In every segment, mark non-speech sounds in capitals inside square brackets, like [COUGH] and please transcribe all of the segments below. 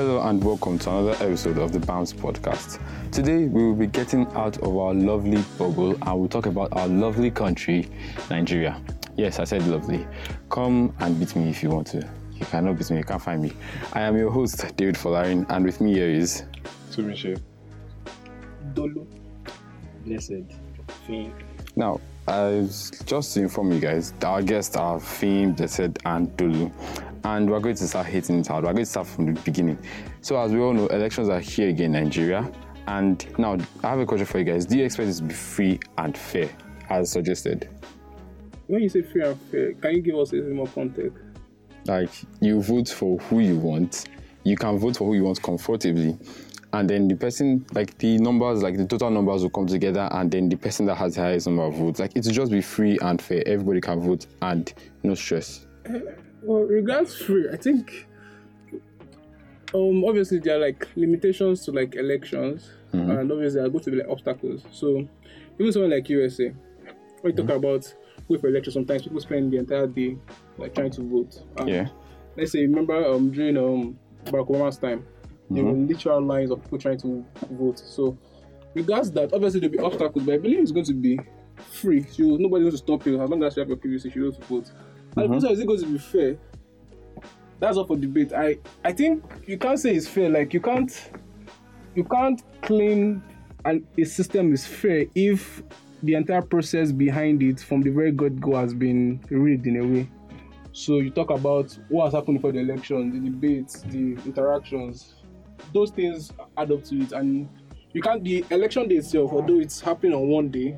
Hello and welcome to another episode of the BAMS podcast. Today we will be getting out of our lovely bubble and we'll talk about our lovely country, Nigeria. Yes, I said lovely. Come and beat me if you want to. You cannot beat me, you can't find me. I am your host, David Folarin, and with me here is Tumishe. Dolo. Blessed. Finn. Now, as just to inform you guys, our guests are Fim, Blessed, and Dulu. And we're going to start hitting it out. We're going to start from the beginning. So, as we all know, elections are here again in Nigeria. And now, I have a question for you guys. Do you expect this to be free and fair, as suggested? When you say free and fair, can you give us a little more context? Like, you vote for who you want, you can vote for who you want comfortably. And then the person, like the numbers, like the total numbers will come together, and then the person that has the highest number of votes, like it'll just be free and fair. Everybody can vote and no stress. Eh, Well, regards free, I think um obviously there are like limitations to like elections and obviously there are going to be like obstacles. So even somewhere like USA, when you talk about for elections, sometimes people spend the entire day like trying to vote. And Yeah. Let's say remember um during um Barack Obama's time, there were literal lines of people trying to vote. So regards that, obviously there'll be obstacles, but I believe it's going to be free. So nobody's going to stop you as long as you have your PVC, you go to vote. Also, mm-hmm. is it going to be fair? That's up for debate. I I think you can't say it's fair. Like you can't you can't claim an a system is fair if the entire process behind it from the very get go has been rigged in a way. So you talk about what has happened before the election, the debates, the interactions. Those things add up to it, and you can't. The election day itself, although it's happening on one day,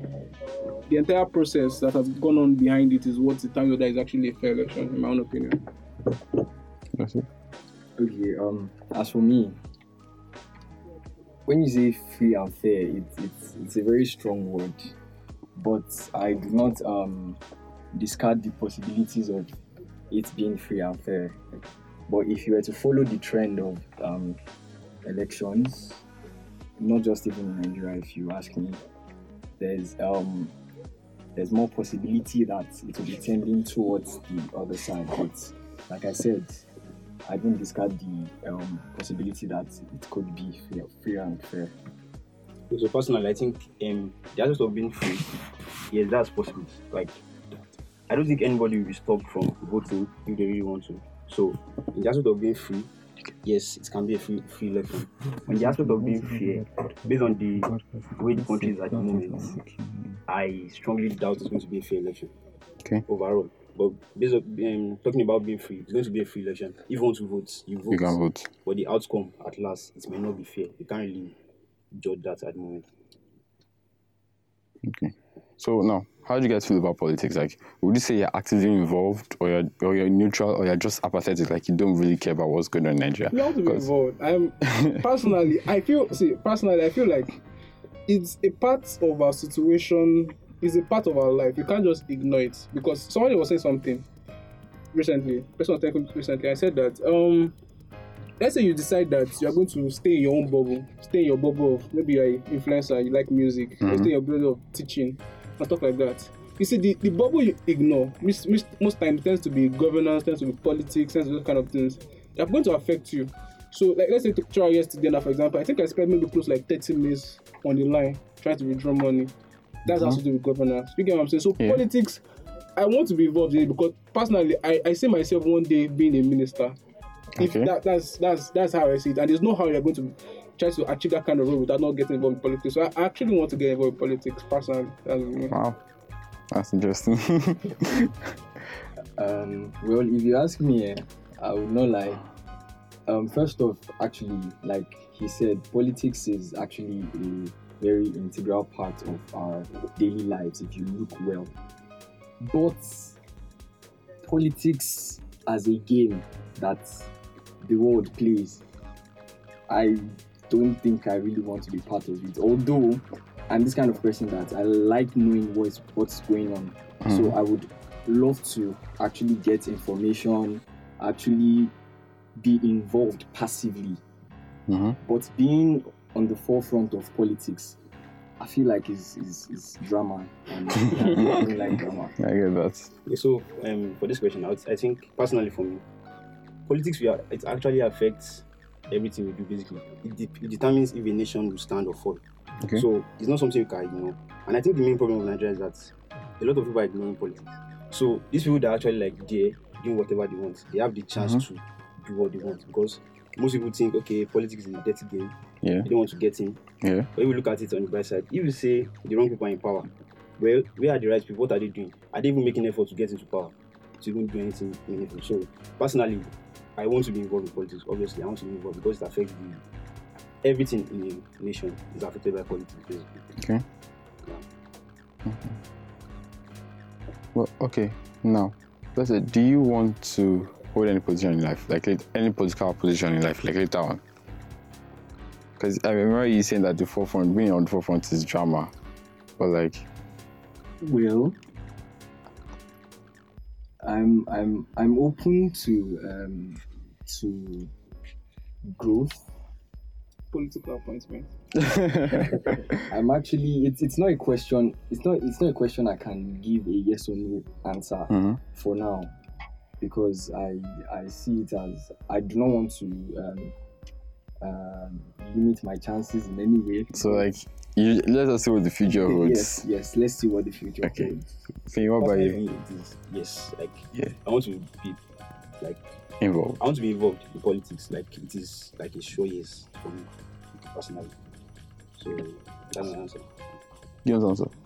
the entire process that has gone on behind it is what determines whether it's actually a fair election, in my own opinion. That's it. Okay, um, as for me, when you say free and fair, it, it's it's a very strong word, but I do not um discard the possibilities of it being free and fair. But if you were to follow the trend of um, elections, not just even in Nigeria, if you ask me, there's um there's more possibility that it will be tending towards the other side. But like I said, I don't discard the um, possibility that it could be fair, free and fair. So personally, I think um, the aspect of being free, yes, that's possible. Like, I don't think anybody will be stopped from voting if they really want to. So, in the aspect of being free, yes, it can be a free, free election. On the aspect of being fair, based on the way the country is at the moment, I strongly doubt it's going to be a fair election. Okay. Overall. But based on um, talking about being free, it's going to be a free election. If you want to vote, you vote. You can vote. But the outcome at last, it may not be fair. You can't really judge that at the moment. Okay. So now, how do you guys feel about politics? Like, would you say you're actively involved, or you're, or you're neutral, or you're just apathetic? Like, you don't really care about what's going on in Nigeria? You have to be involved. I'm [LAUGHS] personally, I feel see personally, I feel like it's a part of our situation. It's a part of our life. You can't just ignore it because somebody was saying something recently. Person was telling recently. I said that um, let's say you decide that you are going to stay in your own bubble, stay in your bubble of maybe you're an influencer, you like music, or stay in your bubble of teaching and stuff like that. You see, the, the bubble you ignore, most, most, most times tends to be governance, tends to be politics, tends to be those kind of things. They're going to affect you. So, like, let's say to try yesterday now, for example, I think I spent maybe close like 30 minutes on the line trying to withdraw money. That has mm-hmm. to do with governance. You get what I'm saying? So, Yeah. politics, I want to be involved in it because personally, I, I see myself one day being a minister. If Okay. that, that's that's that's how I see it, and there's no how you're going to try to achieve that kind of role without not getting involved in politics. So I, I actually want to get involved in politics personally. That's me. Wow, that's interesting. [LAUGHS] Um, well, if you ask me, eh, I would not lie. Um, first off, actually, like he said, politics is actually a very integral part of our daily lives if you look well. But politics as a game that the world plays, I don't think I really want to be part of it. Although I'm this kind of person that I like knowing what's what's going on. So I would love to actually get information, actually be involved passively. Mhm. But being on the forefront of politics, I feel like is is, is drama. And [LAUGHS] I don't like drama. I get that. Okay, so um, for this question, I, would, I think personally for me, politics we are, it actually affects everything we do basically. It, de- it determines if a nation will stand or fall. Okay. So it's not something you can ignore. And I think the main problem with Nigeria is that a lot of people are ignoring politics. So these people that are actually like there doing whatever they want, they have the chance Mhm. to do what they want because most people think, okay, politics is a dirty game. Yeah. You don't want to get in. Yeah. But if you look at it on the bright side, if you say the wrong people are in power, well, where are the right people? What are they doing? Are they even making an effort to get into power? To even do anything meaningful? So personally, I want to be involved in politics. Obviously, I want to be involved because it affects the everything in a nation is affected by politics. Basically. Okay. Well, okay. Now, let's say, do you want to hold any position in life, like any political position in life, like later on? Because I remember you saying that the forefront, being on the forefront is drama, but like, Well, I'm I'm I'm open to um to growth. Political appointment. [LAUGHS] I'm actually it's it's not a question. It's not it's not a question I can give a yes or no answer Mhm. for now because I I see it as I do not want to um, um, limit my chances in any way. so like, you, let us see what the future holds. yes yes let's see what the future Okay. holds. Think what about you? Personally, it is- Yes, like Yeah. I want to be like Involved. I want to be involved in politics. Like it is like a show yes for me personally. So that's my answer. You want to answer?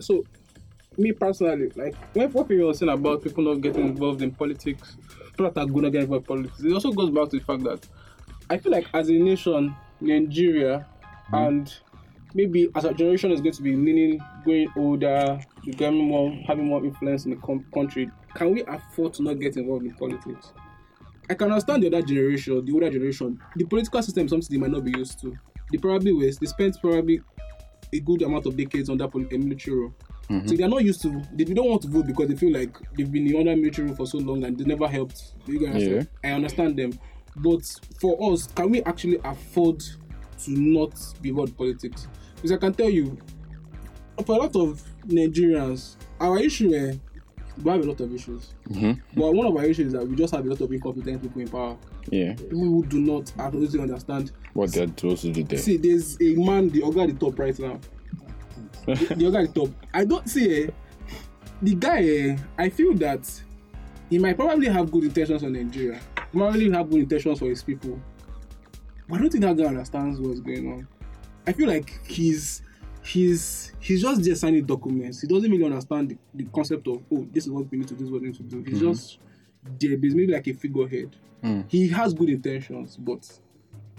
So, me personally, like when what people were saying about people not getting involved in politics, people that are gonna get involved in politics, it also goes back to the fact that I feel like as a nation, Nigeria, hmm. and maybe as a generation is going to be leaning, going older, becoming more, having more influence in the com- country. Can we afford to not get involved in politics? I can understand the other generation, the older generation. The political system is something they might not be used to. They probably was they spent probably a good amount of decades under a military rule. Mm-hmm. So they are not used to. They don't want to vote because they feel like they've been under military rule for so long and they never helped. You guys, Yeah. I understand them, but for us, can we actually afford to not be involved in politics? Because I can tell you, for a lot of Nigerians, our issue, eh, we have a lot of issues. Mhm. But one of our issues is that we just have a lot of incompetent people in power. Yeah. People who do not absolutely understand What they're supposed to do there. See, there's a man, the Oga at the top right now. the, [LAUGHS] the Oga at the top. I don't see eh, the guy. Eh, I feel that he might probably have good intentions on Nigeria. He might probably have good intentions for his people. But I don't think that guy understands what's going on. I feel like he's he's he's just there signing documents. He doesn't really understand the, the concept of oh, this is what we need to do, this is what we need to do. He's just there, he's maybe like a figurehead. Mm. He has good intentions, but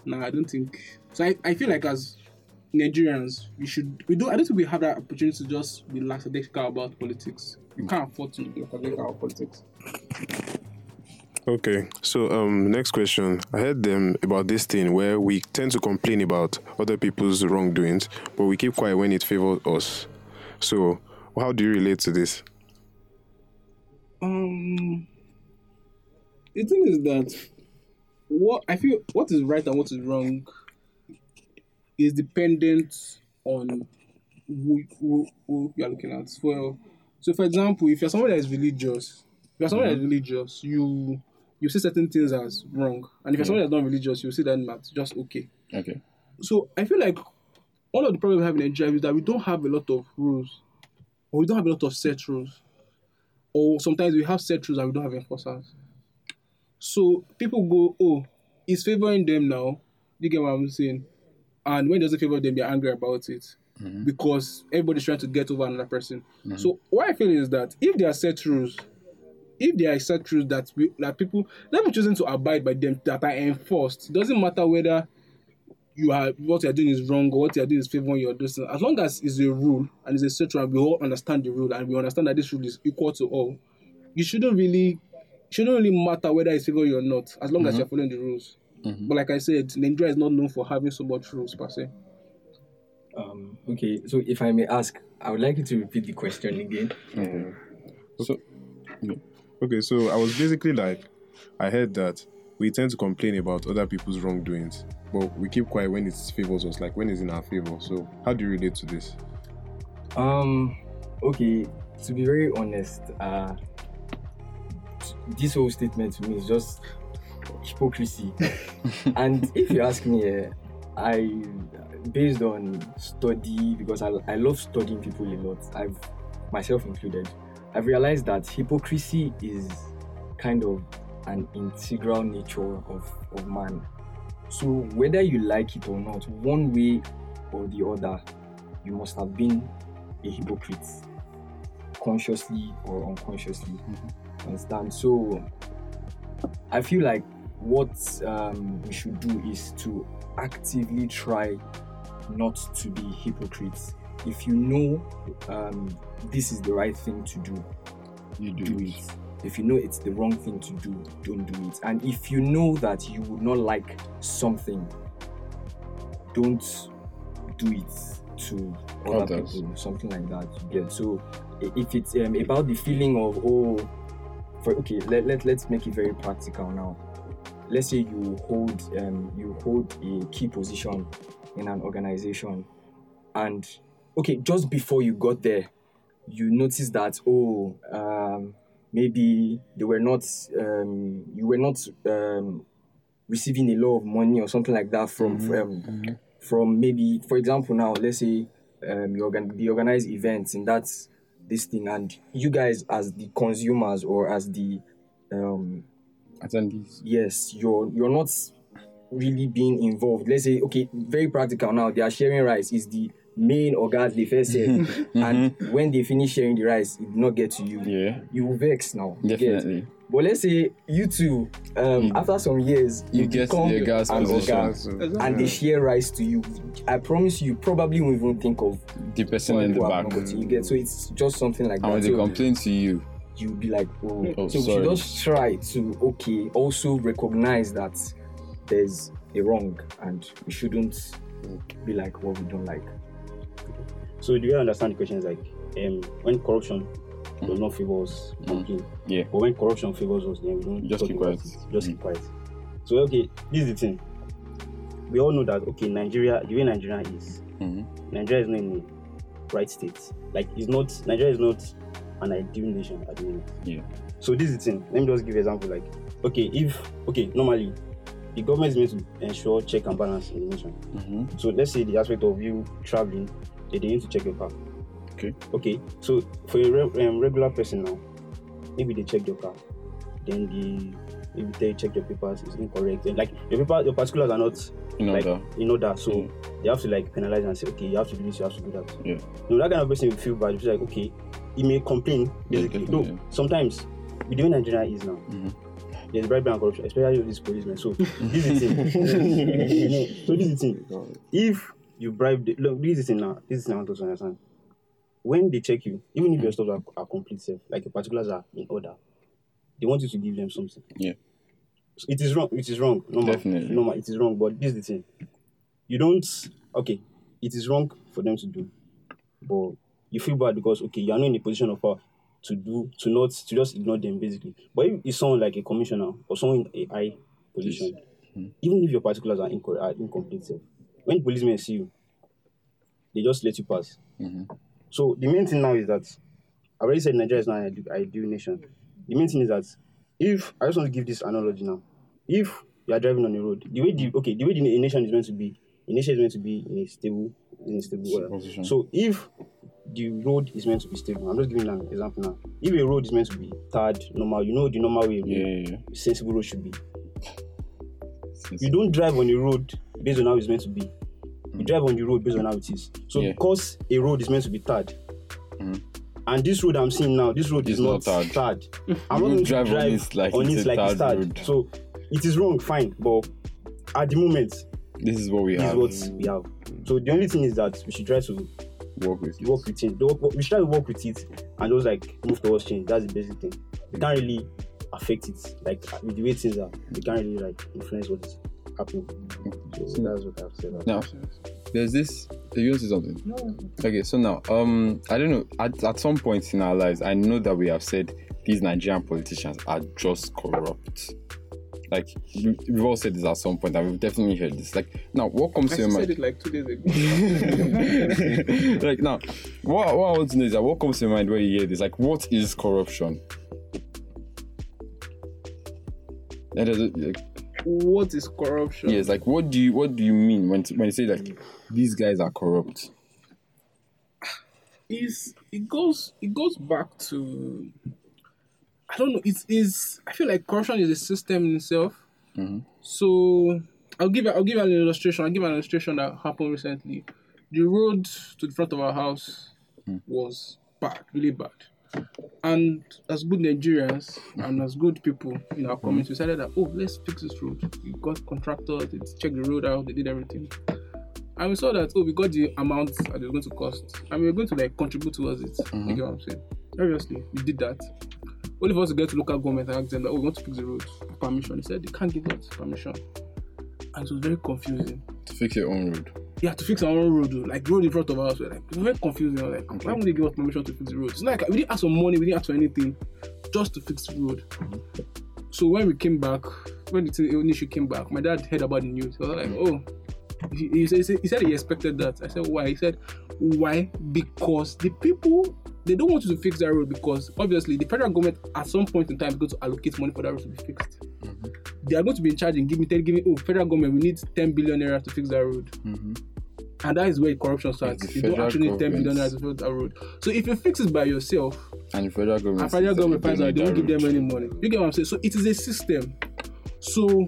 no, I don't think. So I, I feel like as Nigerians, we should we don't I don't think we have that opportunity to just be lackadaisical about politics. We can't afford to be lackadaisical about politics. Okay, so um, next question. I heard them about this thing where we tend to complain about other people's wrongdoings, but we keep quiet when it favors us. So, how do you relate to this? Um, the thing is that what I feel what is right and what is wrong is dependent on who, who, who you are looking at. Well, so for example, if you're someone that is religious, if you're someone that is religious, you you see certain things as wrong, and if you're hmm. someone that's not religious, you see them as just okay. Okay. So I feel like one of the problems we have in Nigeria is that we don't have a lot of rules, or we don't have a lot of set rules, or sometimes we have set rules and we don't have enforcers. So people go, oh, it's favoring them now. You get what I'm saying? And when it doesn't favor them, they're angry about it mm-hmm. because everybody's trying to get over another person. Mm-hmm. So what I feel is that if there are set rules, if there are set rules that we that people that people choosing to abide by them that are enforced, it doesn't matter whether you are what you're doing is wrong or what you're doing is favoring your doing. As long as it's a rule and it's a set rule we all understand the rule and we understand that this rule is equal to all, you shouldn't really shouldn't really matter whether it's favoring you or not, as long as mm-hmm. you're following the rules. Mm-hmm. But like I said, Nigeria is not known for having so much rules per se. Um, okay, so if I may ask, I would like you to repeat the question again. Mm-hmm. So, Okay, so I was basically like, I heard that we tend to complain about other people's wrongdoings, but we keep quiet when it favors us, like when it's in our favor. So, how do you relate to this? Um, okay, to be very honest, uh, this whole statement to me is just hypocrisy. [LAUGHS] and if you ask me, eh, I, based on study, because I, I love studying people a lot, I've myself included, I've realized that hypocrisy is kind of an integral nature of, of man. So whether you like it or not, one way or the other, you must have been a hypocrite, consciously or unconsciously. Understand? So I feel like what um, we should do is to actively try not to be hypocrites. If you know um, this is the right thing to do, You do it. If you know it's the wrong thing to do, don't do it. And if you know that you would not like something, don't do it to other Others. people, something like that. You get so if it's um, about the feeling of oh, for okay, let, let let's make it very practical now. Let's say you hold um, you hold a key position in an organization, and okay, just before you got there, you noticed that oh um, maybe they were not um, you were not um, receiving a lot of money or something like that from um, from maybe for example now let's say um, you organ- they organize events and that's this thing and you guys as the consumers or as the um, Attendees. yes you're you're not really being involved. Let's say okay very practical now they are sharing rice. Is the main organ they first serve and when they finish sharing the rice it not get to you. Yeah, you vex now you get? definitely. but let's say you two um, You- after some years you get become the gas an position. oga and they share rice to you. I promise you, you probably won't even think of The person in the back. not you get. So it's just something like And when that. they so complain to you, you'll be like oh, Oh, so we sorry. should just try to okay also recognize that there's a wrong and we shouldn't be like what we don't like So do you understand the question like um when corruption does not favor us, complain. Yeah. But when corruption favors us, then we don't Just keep quiet. Just keep quiet. So okay, this is the thing. We all know that okay, Nigeria, the way Nigeria is, Mhm. Nigeria is not in the right state. Like it's not Nigeria is not an ideal nation at the moment. Yeah. So this is the thing. Let me just give an example. Like, okay, if okay, normally the government is meant to ensure check and balance in the nation. Mhm. So let's say the aspect of you traveling, they need to check your car. Okay. Okay. So for a re- um, regular person now, maybe they check your car, then the maybe they check your papers is incorrect, and like your paper, your particulars are not in like order. in order. So Yeah. they have to like penalize and say, okay, you have to do this, you have to do that. Yeah. No, that kind of person will feel bad. It's like, okay, he may complain. Yeah, Basically, definitely, no. Sometimes, the way Nigeria is now, Mhm. There's bribery and corruption, especially with these policemen. [LAUGHS] So this is the thing. So this is the thing. If you bribe, the, look, this is the thing now. This is the thing I want to understand. When they check you, even if your stuff are, are complete, safe, like your particulars are in order, they want you to give them something. Yeah. So it is wrong. It is wrong. Normal. Definitely. Normal. It is wrong. But this is the thing. You don't. Okay. It is wrong for them to do, but you feel bad because okay, you are not in a position of power to do to not to just ignore them basically. But if it's someone like a commissioner or someone in a high position, even if your particulars are, incorrect, are incomplete, when policemen see you, they just let you pass. Mhm. So the main thing now is that I already said Nigeria is not an ideal, nation. The main thing is that if I just want to give this analogy now, if you are driving on the road, the way the okay, the way the nation is meant to be, the nation is meant to be in a stable, in a stable order. So if the road is meant to be stable, I'm just giving an example now. If a road is meant to be tarred, normal, you know the normal way, Yeah, yeah, yeah. sensible road should be. You don't drive on the road based on how it's meant to be. You drive on the road based on how it is. So because a road is meant to be tarred, Mhm. and this road I'm seeing now, this road It's is not, tarred. tarred. [LAUGHS] I'm not going to drive drive on it like on it's it like it's road. So it is wrong, fine, but at the moment, This is what we this have. is what we have. So the only thing is that we should try to work with. You work with it. Don't- We should try to work with it and just like move towards change. That's the basic thing. We can't really affect it like with the way things are. We can't really like influence what is happening. So that's what I've said. about Now, there's this. You want to say something? Okay, so now, um, I don't know. At, at some point in our lives, I know that we have said these Nigerian politicians are just corrupt. Like we, we've all said this at some point, and we've definitely heard this. Like now, what comes I to your mind said mind? it like two days ago. [LAUGHS] like now, what, what I want to know is that what comes to your mind when you hear this? Like, what is corruption? What is corruption? Yes, like what do you what do you mean when when you say like these guys are corrupt? is it goes it goes back to I don't know. It is I feel like corruption is a system in itself. Mm-hmm. So I'll give I'll give an illustration. I'll give an illustration that happened recently. The road to the front of our house hmm. was bad, really bad. And as good Nigerians and as good people in our hmm. community, we decided that oh let's fix this road. We got contractors, they checked the road out, they did everything. And we saw that oh we got the amount that it was going to cost. And we were going to like contribute towards it. You mm-hmm. get what I'm saying? Obviously, we did that. Only of us get to local government and ask them that oh we want to fix the road permission. They said they can't give us permission. And it was very confusing. To fix your own road. Have to fix our own road, though. like road in front of us. We're like, it was very confusing. Like, why would they give us permission to fix the road? It's not like we didn't ask for money, we didn't ask for anything, just to fix the road. So when we came back, when the issue came back, my dad heard about the news. He was like, oh, he, he, said, he said he expected that. I said, why? He said, why? Because the people, they don't want you to fix that road because obviously the federal government at some point in time is going to allocate money for that road to be fixed. They are going to be in charge and give me, giving, giving, oh, federal government, we need 10 billion naira to fix that road. And that is where corruption starts. the You don't actually need 10 billion naira to fix that road. So if you fix it by yourself, And the federal government. and federal government finds don't out they don't give them any money. You get what I'm saying? So it is a system. So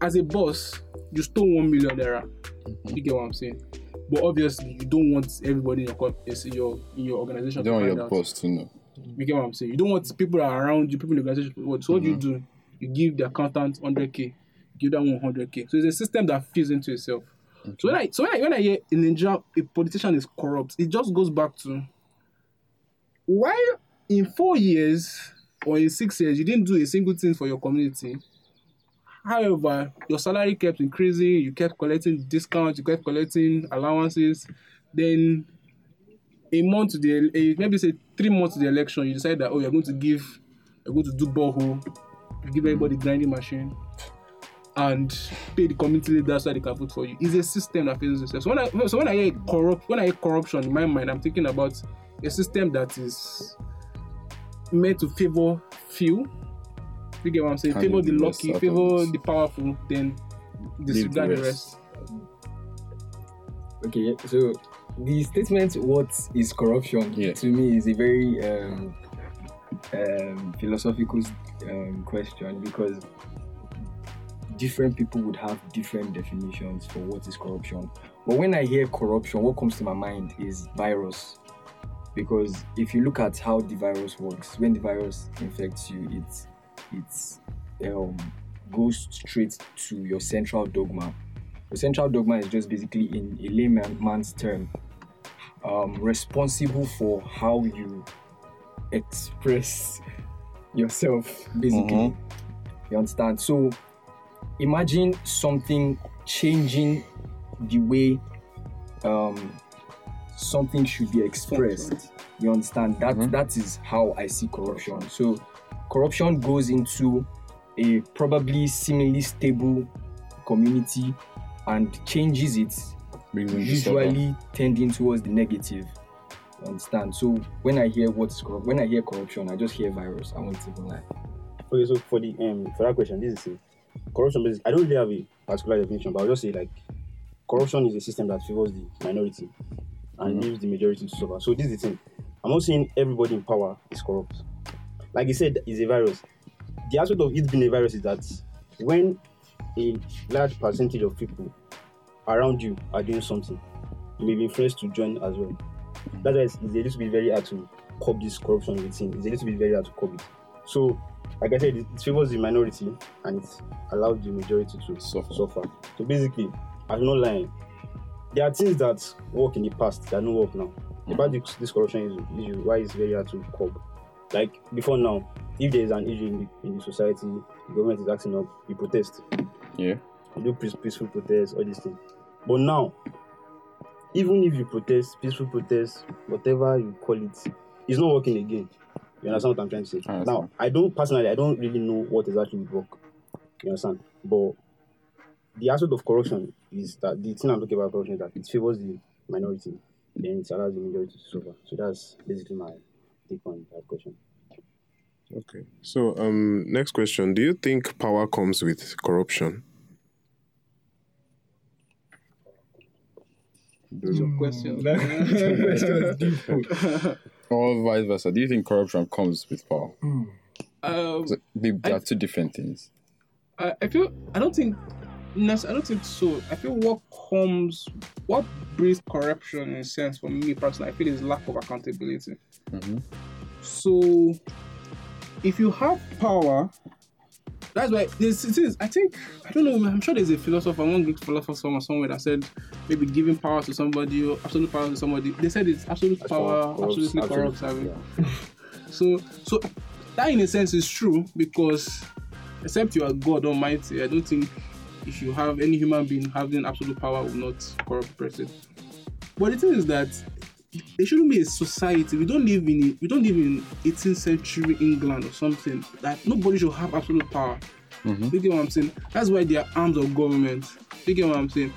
as a boss, you stole one million naira. Mm-hmm. You get what I'm saying? But obviously, you don't want everybody in your co- in your in your organization don't to want find your out. boss to know. You get what I'm saying? You don't want people around you, people in the organization. So what do you Mm-hmm. do? You give the accountant 100k, give that one 100k. So it's a system that feeds into itself. So when I so when I when I hear in Nigeria a politician is corrupt, it just goes back to why in four years or in six years you didn't do a single thing for your community. However, your salary kept increasing, you kept collecting discounts, you kept collecting allowances. Then a month to the a, maybe say three months to the election, you decide that oh you're going to give you're going to do borehole, give everybody grinding machine and pay the community leaders so they can vote for you. It's a system that fails itself. So when I so when I hear corrupt when I hear corruption in my mind, I'm thinking about a system that is meant to favor few. You get what I'm saying? And favor the the lucky, out favor of the powerful, then disregard the rest. Okay, so the statement "What is corruption?" Yeah. to me is a very um, um, philosophical um, question because different people would have different definitions for what is corruption. But when I hear corruption, what comes to my mind is virus. Because if you look at how the virus works, when the virus infects you, it it um, goes straight to your central dogma. The central dogma is just basically, in a layman's term, um, responsible for how you express yourself, basically. You understand? So imagine something changing the way um, something should be expressed. You understand? That that is how I see corruption. So corruption goes into a probably seemingly stable community and changes it Brings in disorder. usually tending towards the negative. You understand? So when I hear what's corrupt, when I hear corruption, I just hear virus. I won't even lie. Okay, so for the um for that question, this is it. Corruption basic. I don't really have a particular definition, but I'll just say like corruption is a system that favors the minority and leaves the majority to suffer. So this is the thing. I'm not saying everybody in power is corrupt. Like you said, it's a virus. The aspect of it being a virus is that when a large percentage of people around you are doing something, you may be influenced to join as well. That's why it's, it's a little bit very hard to curb this corruption within. It's a little bit very hard to curb it. So, like I said, it, it favors the minority and it allows the majority to Suffer. suffer. So basically, I'm not lying. There are things that work in the past that don't work now. About this, this corruption issue, issue, why it's very hard to curb. Like before now, if there is an issue in the, in the society, the government is acting up, you protest. Yeah. You do peaceful protests, all these things. But now, even if you protest, peaceful protest, whatever you call it, it's not working again. You understand what I'm trying to say? I. Now, I don't personally, I don't really know what exactly would work. You understand? But the aspect of corruption is that the thing I'm talking about corruption is that it favors the minority, then it allows the majority to suffer. So that's basically my take on that question. Okay. So, um, next question: Do you think power comes with corruption? Those are questions. [LAUGHS] [LAUGHS] Or vice versa. Do you think corruption comes with power? um, So they, they are two different things. I, I feel I don't think nes- I don't think so. I feel what comes what breeds corruption in a sense for me personally, I feel is lack of accountability. Mhm. So if you have power, that's why this it is. I think I don't know. I'm sure there's a philosopher, one Greek philosopher or somewhere that said maybe giving power to somebody or absolute power to somebody. They said it's absolute power, corrupts- absolutely corrupts. absolute- mean. So so that in a sense is true because except you are God Almighty, I don't think if you have any human being having absolute power will not corrupt the person. But the thing is that it shouldn't be a society. We don't live in we don't live in 18th century England or something that nobody should have absolute power. Mhm. You get what I'm saying? That's why they are arms of government. You get what I'm saying?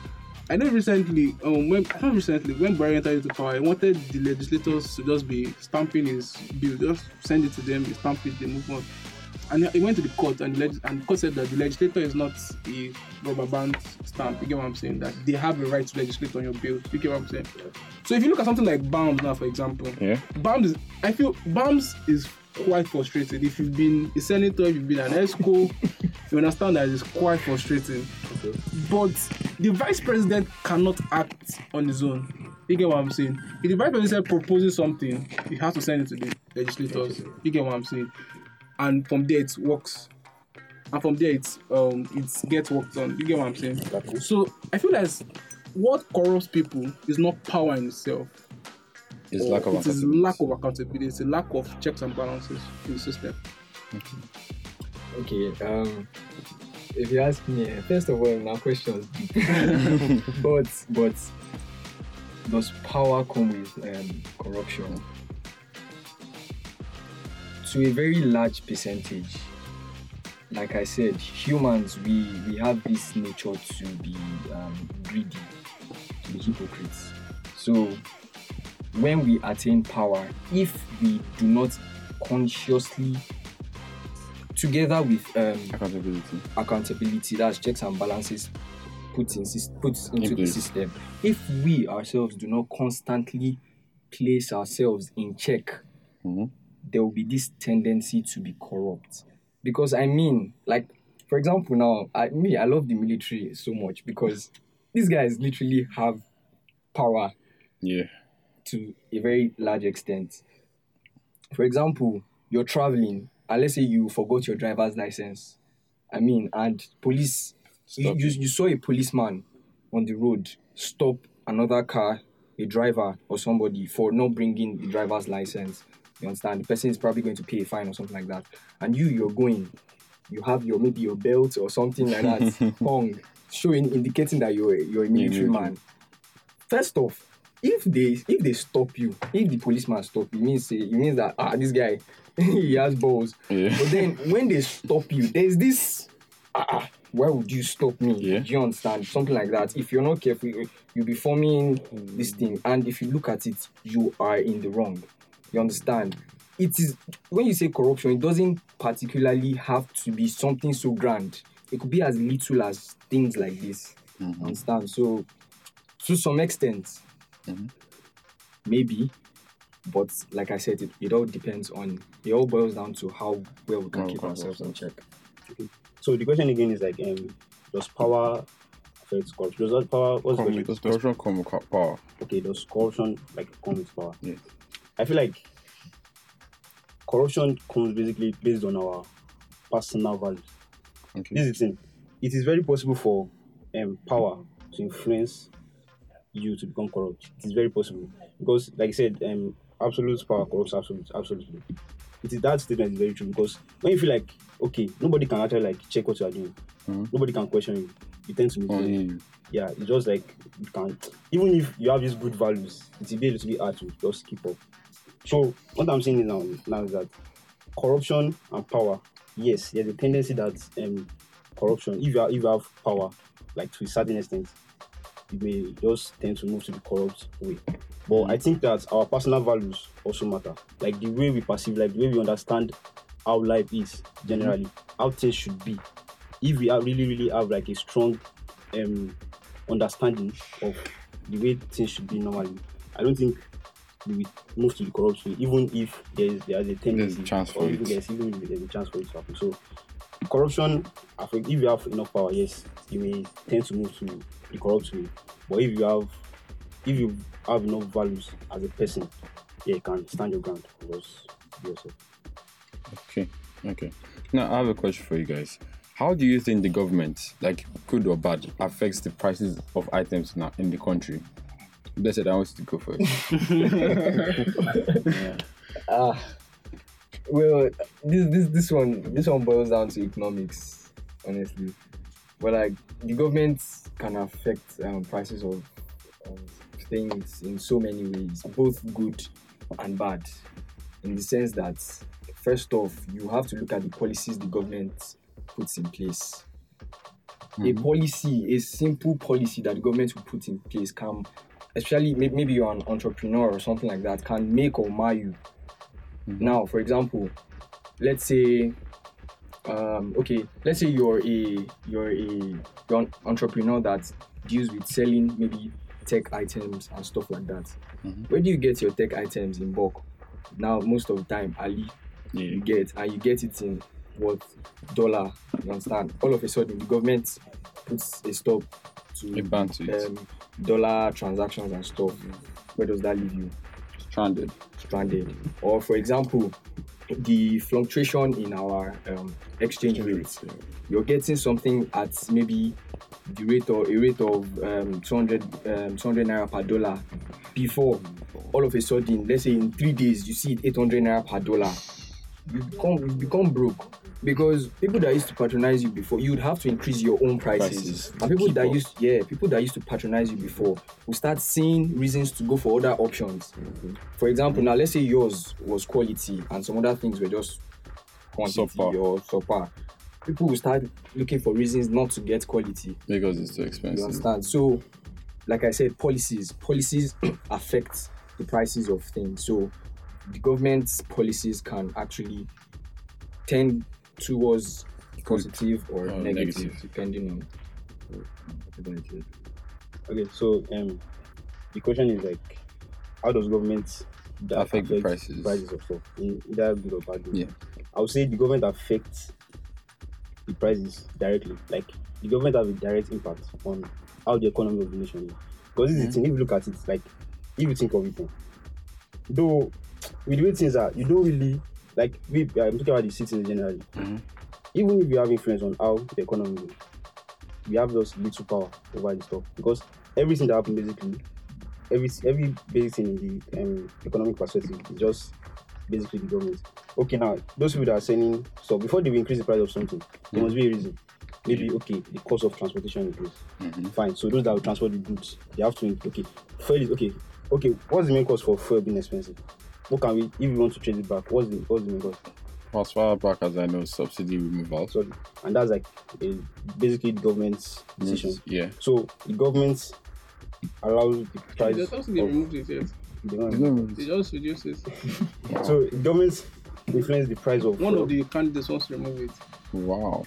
I know recently, um, when not recently, when Buhari entered into power, he wanted the legislators to just be stamping his bill, just send it to them, stamp it, they move on. And he went to the court, and the, leg- and the court said that the legislator is not a rubber band stamp. You get what I'm saying? That they have the right to legislate on your bill. You get what I'm saying? So if you look at something like BAMS now, for example, Yeah. BAMS is, I feel BAMS is quite frustrated. If you've been a senator, if you've been an EXCO, [LAUGHS] you understand that it's quite frustrating. But the vice president cannot act on his own. You get what I'm saying? If the vice president proposes something, he has to send it to the legislators. You get what I'm saying? And from there it works. And from there it's um it gets worked on. You get what I'm saying? So I feel as what corrupts people is not power in itself. It's lack of it is accountability. lack of accountability, it's a lack of checks and balances in the system. Okay, um, if you ask me, first of all, now questions. [LAUGHS] but but does power come with um, corruption? To a very large percentage, like I said, humans we we have this nature to be um, greedy, to be hypocrites. So when we attain power, if we do not consciously together with um, Accountability. accountability, that's checks and balances put in sys- put into the system. If we ourselves do not constantly place ourselves in check, Mhm. There will be this tendency to be corrupt. Because I mean, like for example, now I me I love the military so much because these guys literally have power Yeah. to a very large extent. For example, you're traveling, and let's say you forgot your driver's license. I mean, and police, you, you, you saw a policeman on the road stop another car, a driver or somebody for not bringing the driver's license. You understand? The person is probably going to pay a fine or something like that. And you, you're going, you have your maybe your belt or something like that [LAUGHS] hung, showing indicating that you're you're a military military. man. First off, if they if they stop you, if the policeman stop you, it means say it means that ah this guy [LAUGHS] he has balls. Yeah. But then when they stop you, there's this ah, ah why would you stop me? Yeah. Do you understand? Something like that. If you're not careful, you'll be forming this thing. And if you look at it, you are in the wrong. You understand? It is when you say corruption, it doesn't particularly have to be something so grand. It could be as little as things like this. Mhm. Understand? So to some extent, Mhm. maybe. But like I said, it, it all depends on it all boils down to how well we can How keep ourselves in check. So the question again is like, um, does power affect corruption? Does that power? What's the Come question? with- corruption come with power. Okay, does corruption like come with power? Yes. I feel like corruption comes basically based on our personal values. Okay. This is the thing. It is very possible for um, power to influence you to become corrupt. It is very possible because, like I said, um, absolute power corrupts absolute, absolutely. It is that statement is very true because when you feel like okay, nobody can actually like check what you are doing, Mhm. nobody can question you. You tend to misbehave. Only you. Yeah, it's just like you can even if you have these good values, it's will be a little bit hard to just keep up. So what I'm saying now, now is that corruption and power, yes, there's a tendency that um corruption, if you are, if you have power, like to a certain extent, you may just tend to move to the corrupt way. But I think that our personal values also matter. Like the way we perceive, like the way we understand how life is generally, how things should be. If we are really, really have like a strong um, understanding of the way things should be normally, I don't think we will move to the corrupt way, even if there's there's a tendency, a chance for it. there's even if there's a chance for it to happen. So corruption, I think if you have enough power, yes, you may tend to move to the corrupt way. But if you have if you have enough values as a person, yeah, you can stand your ground and just be yourself. Okay, okay. Now I have a question for you guys. How do you think the government, like good or bad, affects the prices of items now in the country? Blessed, I want you to go first. [LAUGHS] [LAUGHS] Ah, well, this this this one this one boils down to economics, honestly. But like the government can affect um, prices of, of things in so many ways, both good and bad. In the sense that, first off, you have to look at the policies the government puts in place. A policy, a simple policy that the government will put in place can, especially maybe you're an entrepreneur or something like that, can make or mar you. Now, for example, let's say, um, okay, let's say you're a you're a you're an entrepreneur that deals with selling maybe tech items and stuff like that. Where do you get your tech items in bulk? Now, most of the time, Ali, Yeah. you get and you get it in what dollar. You understand? All of a sudden, the government puts a stop to A ban to it. um, dollar transactions and stuff. Where does that leave you? Stranded. stranded. Or for example, the fluctuation in our um, exchange rates. You're getting something at maybe the rate of a rate of um, 200 um, 200 naira per dollar. Before, all of a sudden, let's say in three days, you see it 800 naira per dollar. You become you become broke because people that used to patronize you before, you'd have to increase your own prices. Prices And people that up. used yeah, people that used to patronize you before will start seeing reasons to go for other options. Mm-hmm. For example, now let's say yours was quality and some other things were just quantity Subpar. or subpar. People will start looking for reasons not to get quality. Because it's too expensive. You understand? So, like I said, policies policies [CLEARS THROAT] affect the prices of things. So, the government's policies can actually tend towards positive or Or negative, negative. depending on whatever it is. Okay, so um, the question is like, how does government da- Affect the prices. prices of stuff in either good or bad way? Yeah. I would say the government affects the prices directly. Like the government have a direct impact on how the economy of the nation is. Because this is the thing, if you look at it, like if you think of it, though with the way things are, you don't really like we I'm talking about the citizens generally. Mhm. Even if you have influence on how the economy is, we have just little power over the stuff because everything that happens basically every every basic thing in the um, economic perspective is just basically the government. Okay, now those people that are selling so before they increase the price of something, there must be a reason. Maybe okay, the cost of transportation increase. Mhm. Fine. So those that will transport the goods, they have to okay. Fuel is okay. Okay, what's the main cost for fuel being expensive? What can we if we want to trade it back? What's the what's the main cost? As far back as I know, subsidy removal. So and that's like a, basically the government's decision. Yeah. So the government allows the price. They of, also they removed it yet. the government- There's no. They just reduced it. [LAUGHS] So government influence the price of One fuel. of the candidates wants to remove it. Wow.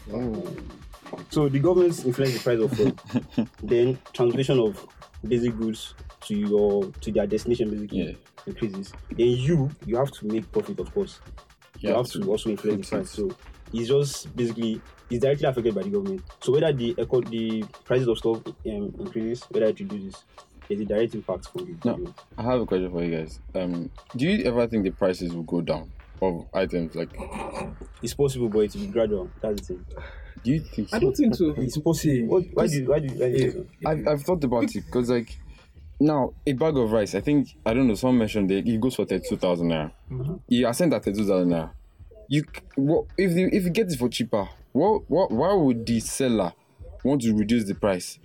So the government influence the price of fuel. [LAUGHS] then transportation of basic goods to your to their destination basically Yeah. increases. Then you you have to make profit of course. You, have to also influence the price. So it's just basically it's directly affected by the government. So whether the eco the prices of stuff um, increases, whether it reduces, there's a direct impact for the No. government. I have a question for you guys. Um, do you ever think the prices will go down of items? Like, It's possible, but it will be gradual. That's the thing. do you think? I don't think so. It's possible. What, why do you, why do you, why do you think so? I've, I've thought about it because like now a bag of rice. I think I don't know. Someone mentioned that it goes for thirty-two thousand naira. You are saying that thirty-two thousand naira. You what if the, if you get it for cheaper? What what why would the seller want to reduce the price?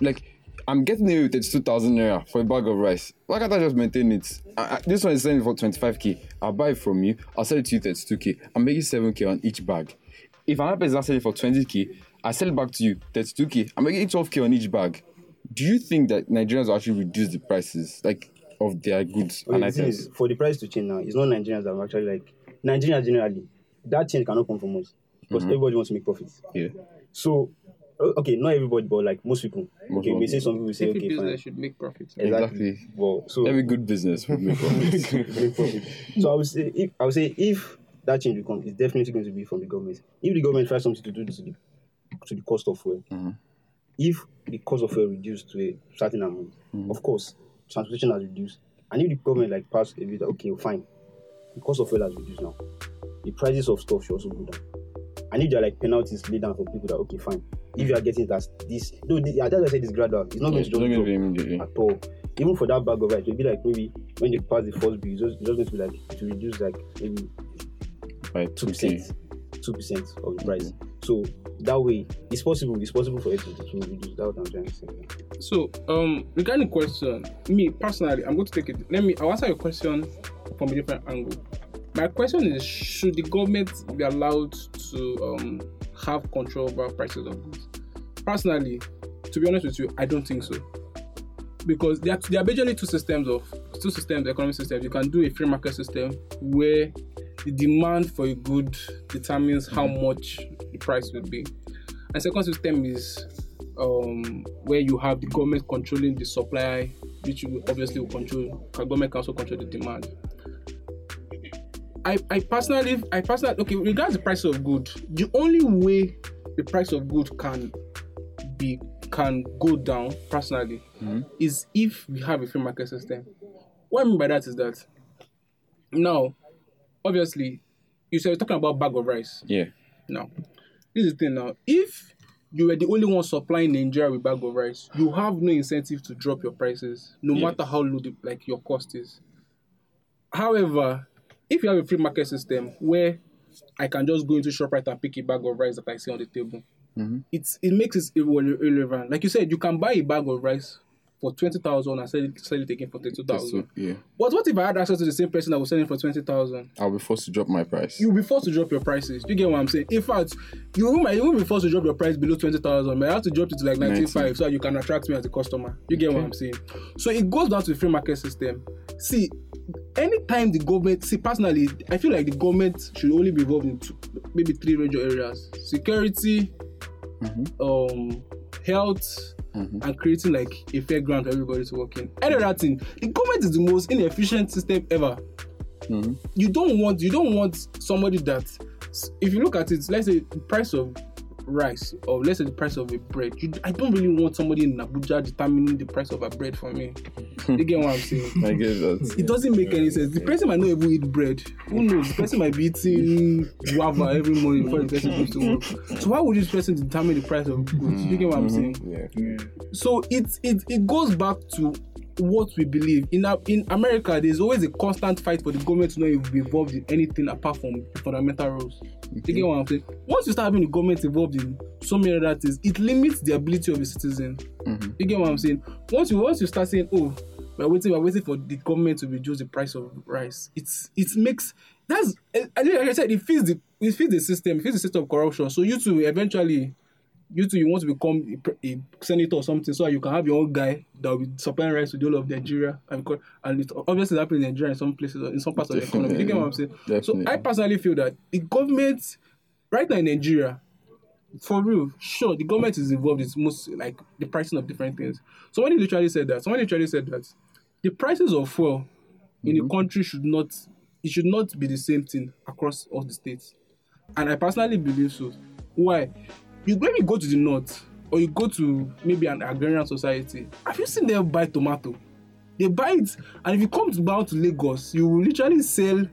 Like I'm getting away with thirty-two thousand naira for a bag of rice. Why can't I just maintain it? I, I, this one is selling for twenty-five k. I'll buy it from you. I'll sell it to you thirty-two k. I'm making seven k on each bag. If another person is selling for twenty k, I sell it back to you thirty-two k. I'm making twelve k on each bag. Do you think that Nigerians will actually reduce the prices like of their goods Okay, and the items? is, for the price to change now, it's not Nigerians that are actually like Nigerians generally. that change cannot come from us because everybody wants to make profits. Yeah. So, okay, not everybody, but like most people. Most okay, we say people. some people say, Every okay, business fine. should make profits. Exactly. Well, so Every good business would make profits. [LAUGHS] make profit. So I would say, if I would say, if that change will come, it's definitely going to be from the government. If the government tries something to do to the to the cost of fuel, Mhm. If the cost of fuel reduced to a certain amount, mm-hmm. of course, transportation has reduced. And if the government like pass a bit, that, okay, fine, the cost of fuel has reduced now. The prices of stuff should also go down. And if there are like penalties laid down for people that okay, fine. If you are getting that this, no, the, yeah, that's why I said it's gradual. It's not going to not just going to be immediately. at all. Even for that bag of rice, it will be like maybe when they pass the first bill, it's just, it's just going to be like to reduce like maybe By two 2K. Two percent of the price. So that way, it's possible. It's possible for it to, reduce. That's what I'm trying to say. So, um, regarding question, me personally, I'm going to take it. Let me. I'll answer your question from a different angle. My question is: Should the government be allowed to um, have control over prices of goods? Personally, to be honest with you, I don't think so. Because there are, there are basically two systems of two systems, economic systems. You can do a free market system where the demand for a good determines how much the price will be. And second system is um, where you have the government controlling the supply, which you obviously will control. The government can also control the demand. I, I personally, I personally, okay, regards the price of good, the only way the price of good can be can go down personally is if we have a free market system. What I mean by that is that now, obviously, you said you're talking about bag of rice. Yeah. Now, this is the thing now. If you were the only one supplying Nigeria with bag of rice, you have no incentive to drop your prices, no Yes. matter how low the, like your cost is. However, if you have a free market system where I can just go into Shoprite and pick a bag of rice that I see on the table, mm-hmm. it's it makes it irrelevant. Like you said, you can buy a bag of rice for twenty thousand and sell it sell it again for thirty That's thousand. so, yeah. But what if I had access to the same person that was selling for twenty thousand? I'll be forced to drop my price. you'll be forced to drop your prices. You get what I'm saying? In fact, you might won't be forced to drop your price below twenty thousand, but I have to drop it to like ninety five so that you can attract me as a customer. You get what I'm saying? So it goes down to the free market system. See, anytime the government see personally, I feel like the government should only be involved in two, maybe three major areas: security, um, health. Mm-hmm. And creating like a fair ground for everybody to work in. Any other thing, the government is the most inefficient system ever mm-hmm. you don't want you don't want somebody that if you look at it let's say the price of rice or let's say the price of a bread. You, i don't really want somebody in abuja determining the price of a bread for me. [LAUGHS] You get what i'm saying? I get that. it doesn't make any sense. The person might not even eat bread. Who knows? The person might be eating guava every morning before the person goes to work. So why would this person determine the price of goods you get what i'm mm-hmm. saying? Yeah. so it it it goes back to what we believe in in America. There's always a constant fight for the government to not be involved in anything apart from fundamental rules. You get what I'm saying? Once you start having the government involved in so many other things, it limits the ability of a citizen. Mm-hmm. You get what I'm saying? Once you once you start saying, oh, we're waiting, we're waiting for the government to reduce the price of rice. It's it makes that's eh, I like I said, it feeds the it feeds the system, it feeds the system of corruption. So you two eventually you two you want to become a, a senator or something so you can have your own guy that will be supplying rice to the whole of Nigeria and and it obviously happening in Nigeria in some places in some parts of the economy. You get what I'm saying? So I personally feel that the government right now in Nigeria, for real, sure, the government is involved in most like the pricing of different things. Somebody literally said that. Somebody literally said that the prices of fuel in the mm-hmm. country should not it should not be the same thing across all the states. And I personally believe so. Why? You when you go to the north or you go to maybe an agrarian society, have you seen them buy tomato? They buy it, and if you come down to Lagos, you will literally sell.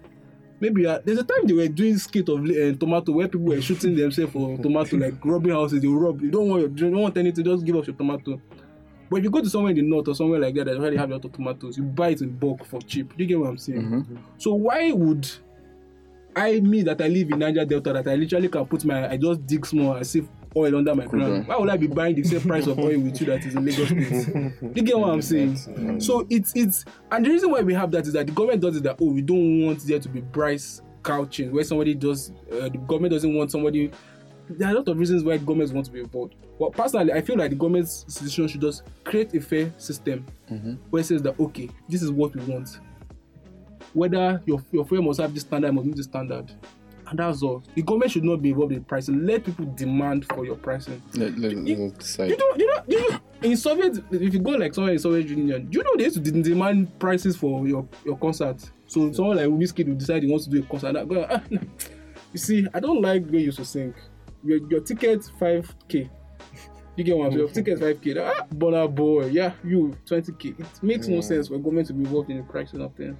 Maybe uh, there's a time they were doing skit of uh, tomato where people were shooting themselves for tomato, like robbing houses. They rob. You don't want your, you don't want anything. Just give us your tomato. But if you go to somewhere in the north or somewhere like that, that's where they have a lot of tomatoes, you buy it in bulk for cheap. Do you get what I'm saying? So why would I, me that I live in Niger Delta, that I literally can put my, I just dig small and save oil under my ground. Why would I be buying the same price of oil with you that is in Lagos State? you get what I'm saying? So it's it's and the reason why we have that is that the government does it that oh we don't want there to be price gouging where somebody does uh, the government doesn't want somebody. There are a lot of reasons why governments want to be involved. But personally, I feel like the government's institution should just create a fair system where it says that okay, this is what we want whether your your fuel must have this standard, must meet this standard. And that's all. The government should not be involved in pricing. Let people demand for your pricing. Let, let, decide. You know, you know, you know, in Soviet, if you go like somewhere in Soviet Union, you know they used to demand prices for your your concert? So someone like Wizkid will decide he wants to do a concert. And go, ah, no. You see, I don't like when you used to sing. Your your ticket five k. You get one. Your ticket five k. Ah, Burna Boy, yeah, you twenty k. It makes no sense for government to be involved in the pricing of things.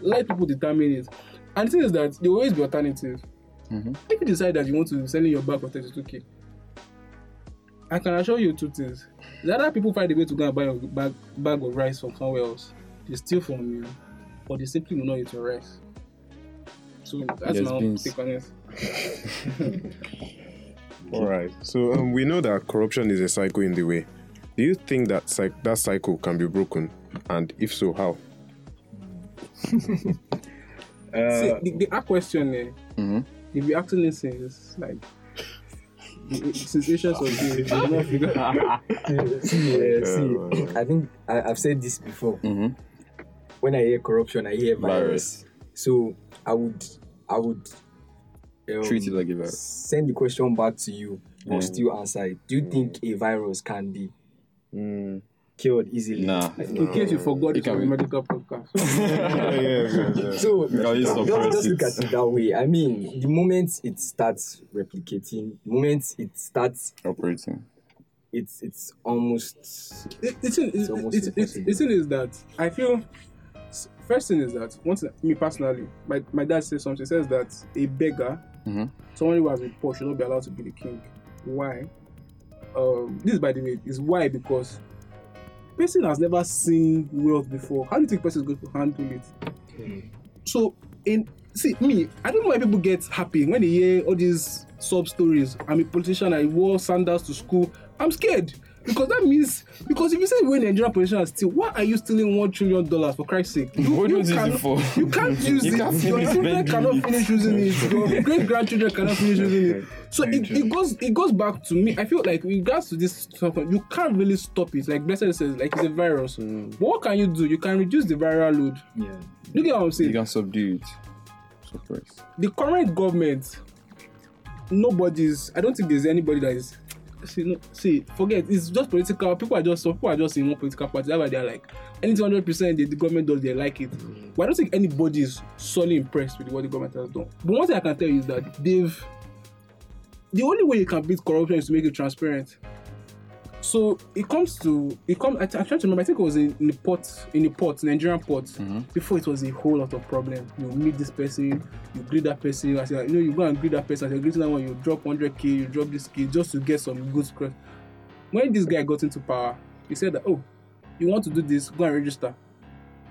Let people determine it. And the thing is that there will always be alternative. Mhm. If you decide that you want to sell in your bag for thirty two k, I can assure you two things. The other people find a way to go and buy a bag, bag of rice from somewhere else. They steal from you, or they simply will not eat your rice. So that's Yes, my own beans. take on it. [LAUGHS] All right. So um, we know that corruption is a cycle in the way. Do you think that cy- that cycle can be broken? And if so, how? [LAUGHS] See, Uh, the, the hard question eh, Mhm. if you actually listen, it's like the situations of the you do not figure [LAUGHS] see, see, I think I, I've said this before. Mhm. When I hear corruption, I hear virus. Virus. So I would, I would um, Treat it like a virus. Send the question back to you, but Mm. still answer it. Do you think a virus can be Mm. Cured easily? Nah. In case you forgot, It it's can a be. medical podcast. yes, yes, yes. So don't, use just, just look at it that way. I mean, the moment it starts replicating, the moment it starts, Operating. it's it's almost the, the thing is, almost it's, it's, impossible. the thing is that I feel first thing is that once me personally, my, my dad says something. He says that a beggar, Mhm. someone who has been poor, should not be allowed to be the king. Why? Um, this, by the way, is why because person has never seen wealth before. How do you think person is going to handle it? Hmm. So, in see me, I don't know why people get happy when they hear all these sub stories. I'm a politician. I wore sandals to school. I'm scared because that means because if you say when Nigerian politicians steal, why are you stealing one trillion dollars for Christ's sake? You, What you use it for? You can't use You it. can't Your children cannot finish using it. Your great grandchildren cannot finish using it. So it, it goes it goes back to me. I feel like with regards to this stuff, you can't really stop it. Like Blessed says, like it's a virus. Mm. But what can you do? You can reduce the viral load. yeah. Look at what I'm saying. You can subdue it. Suppress. the current government nobody's i don't think there's anybody that is see no see forget it's just political. People are just some people are just in one political party. That's why they're like anything 100 percent the, government does they like it. But i don't think anybody is solely impressed with what the government has done. But one thing i can tell you is that they've the only way you can beat corruption is to make it transparent so it comes to it comes I, i'm trying to remember i think it was in, in the port in the port nigerian port mm-hmm. before it was a whole lot of problem. You meet this person you greet that person i say you know you go and greet that person i say greet that one you drop 100k you drop this k just to get some good score when this guy got into power he said that oh you want to do this? Go and register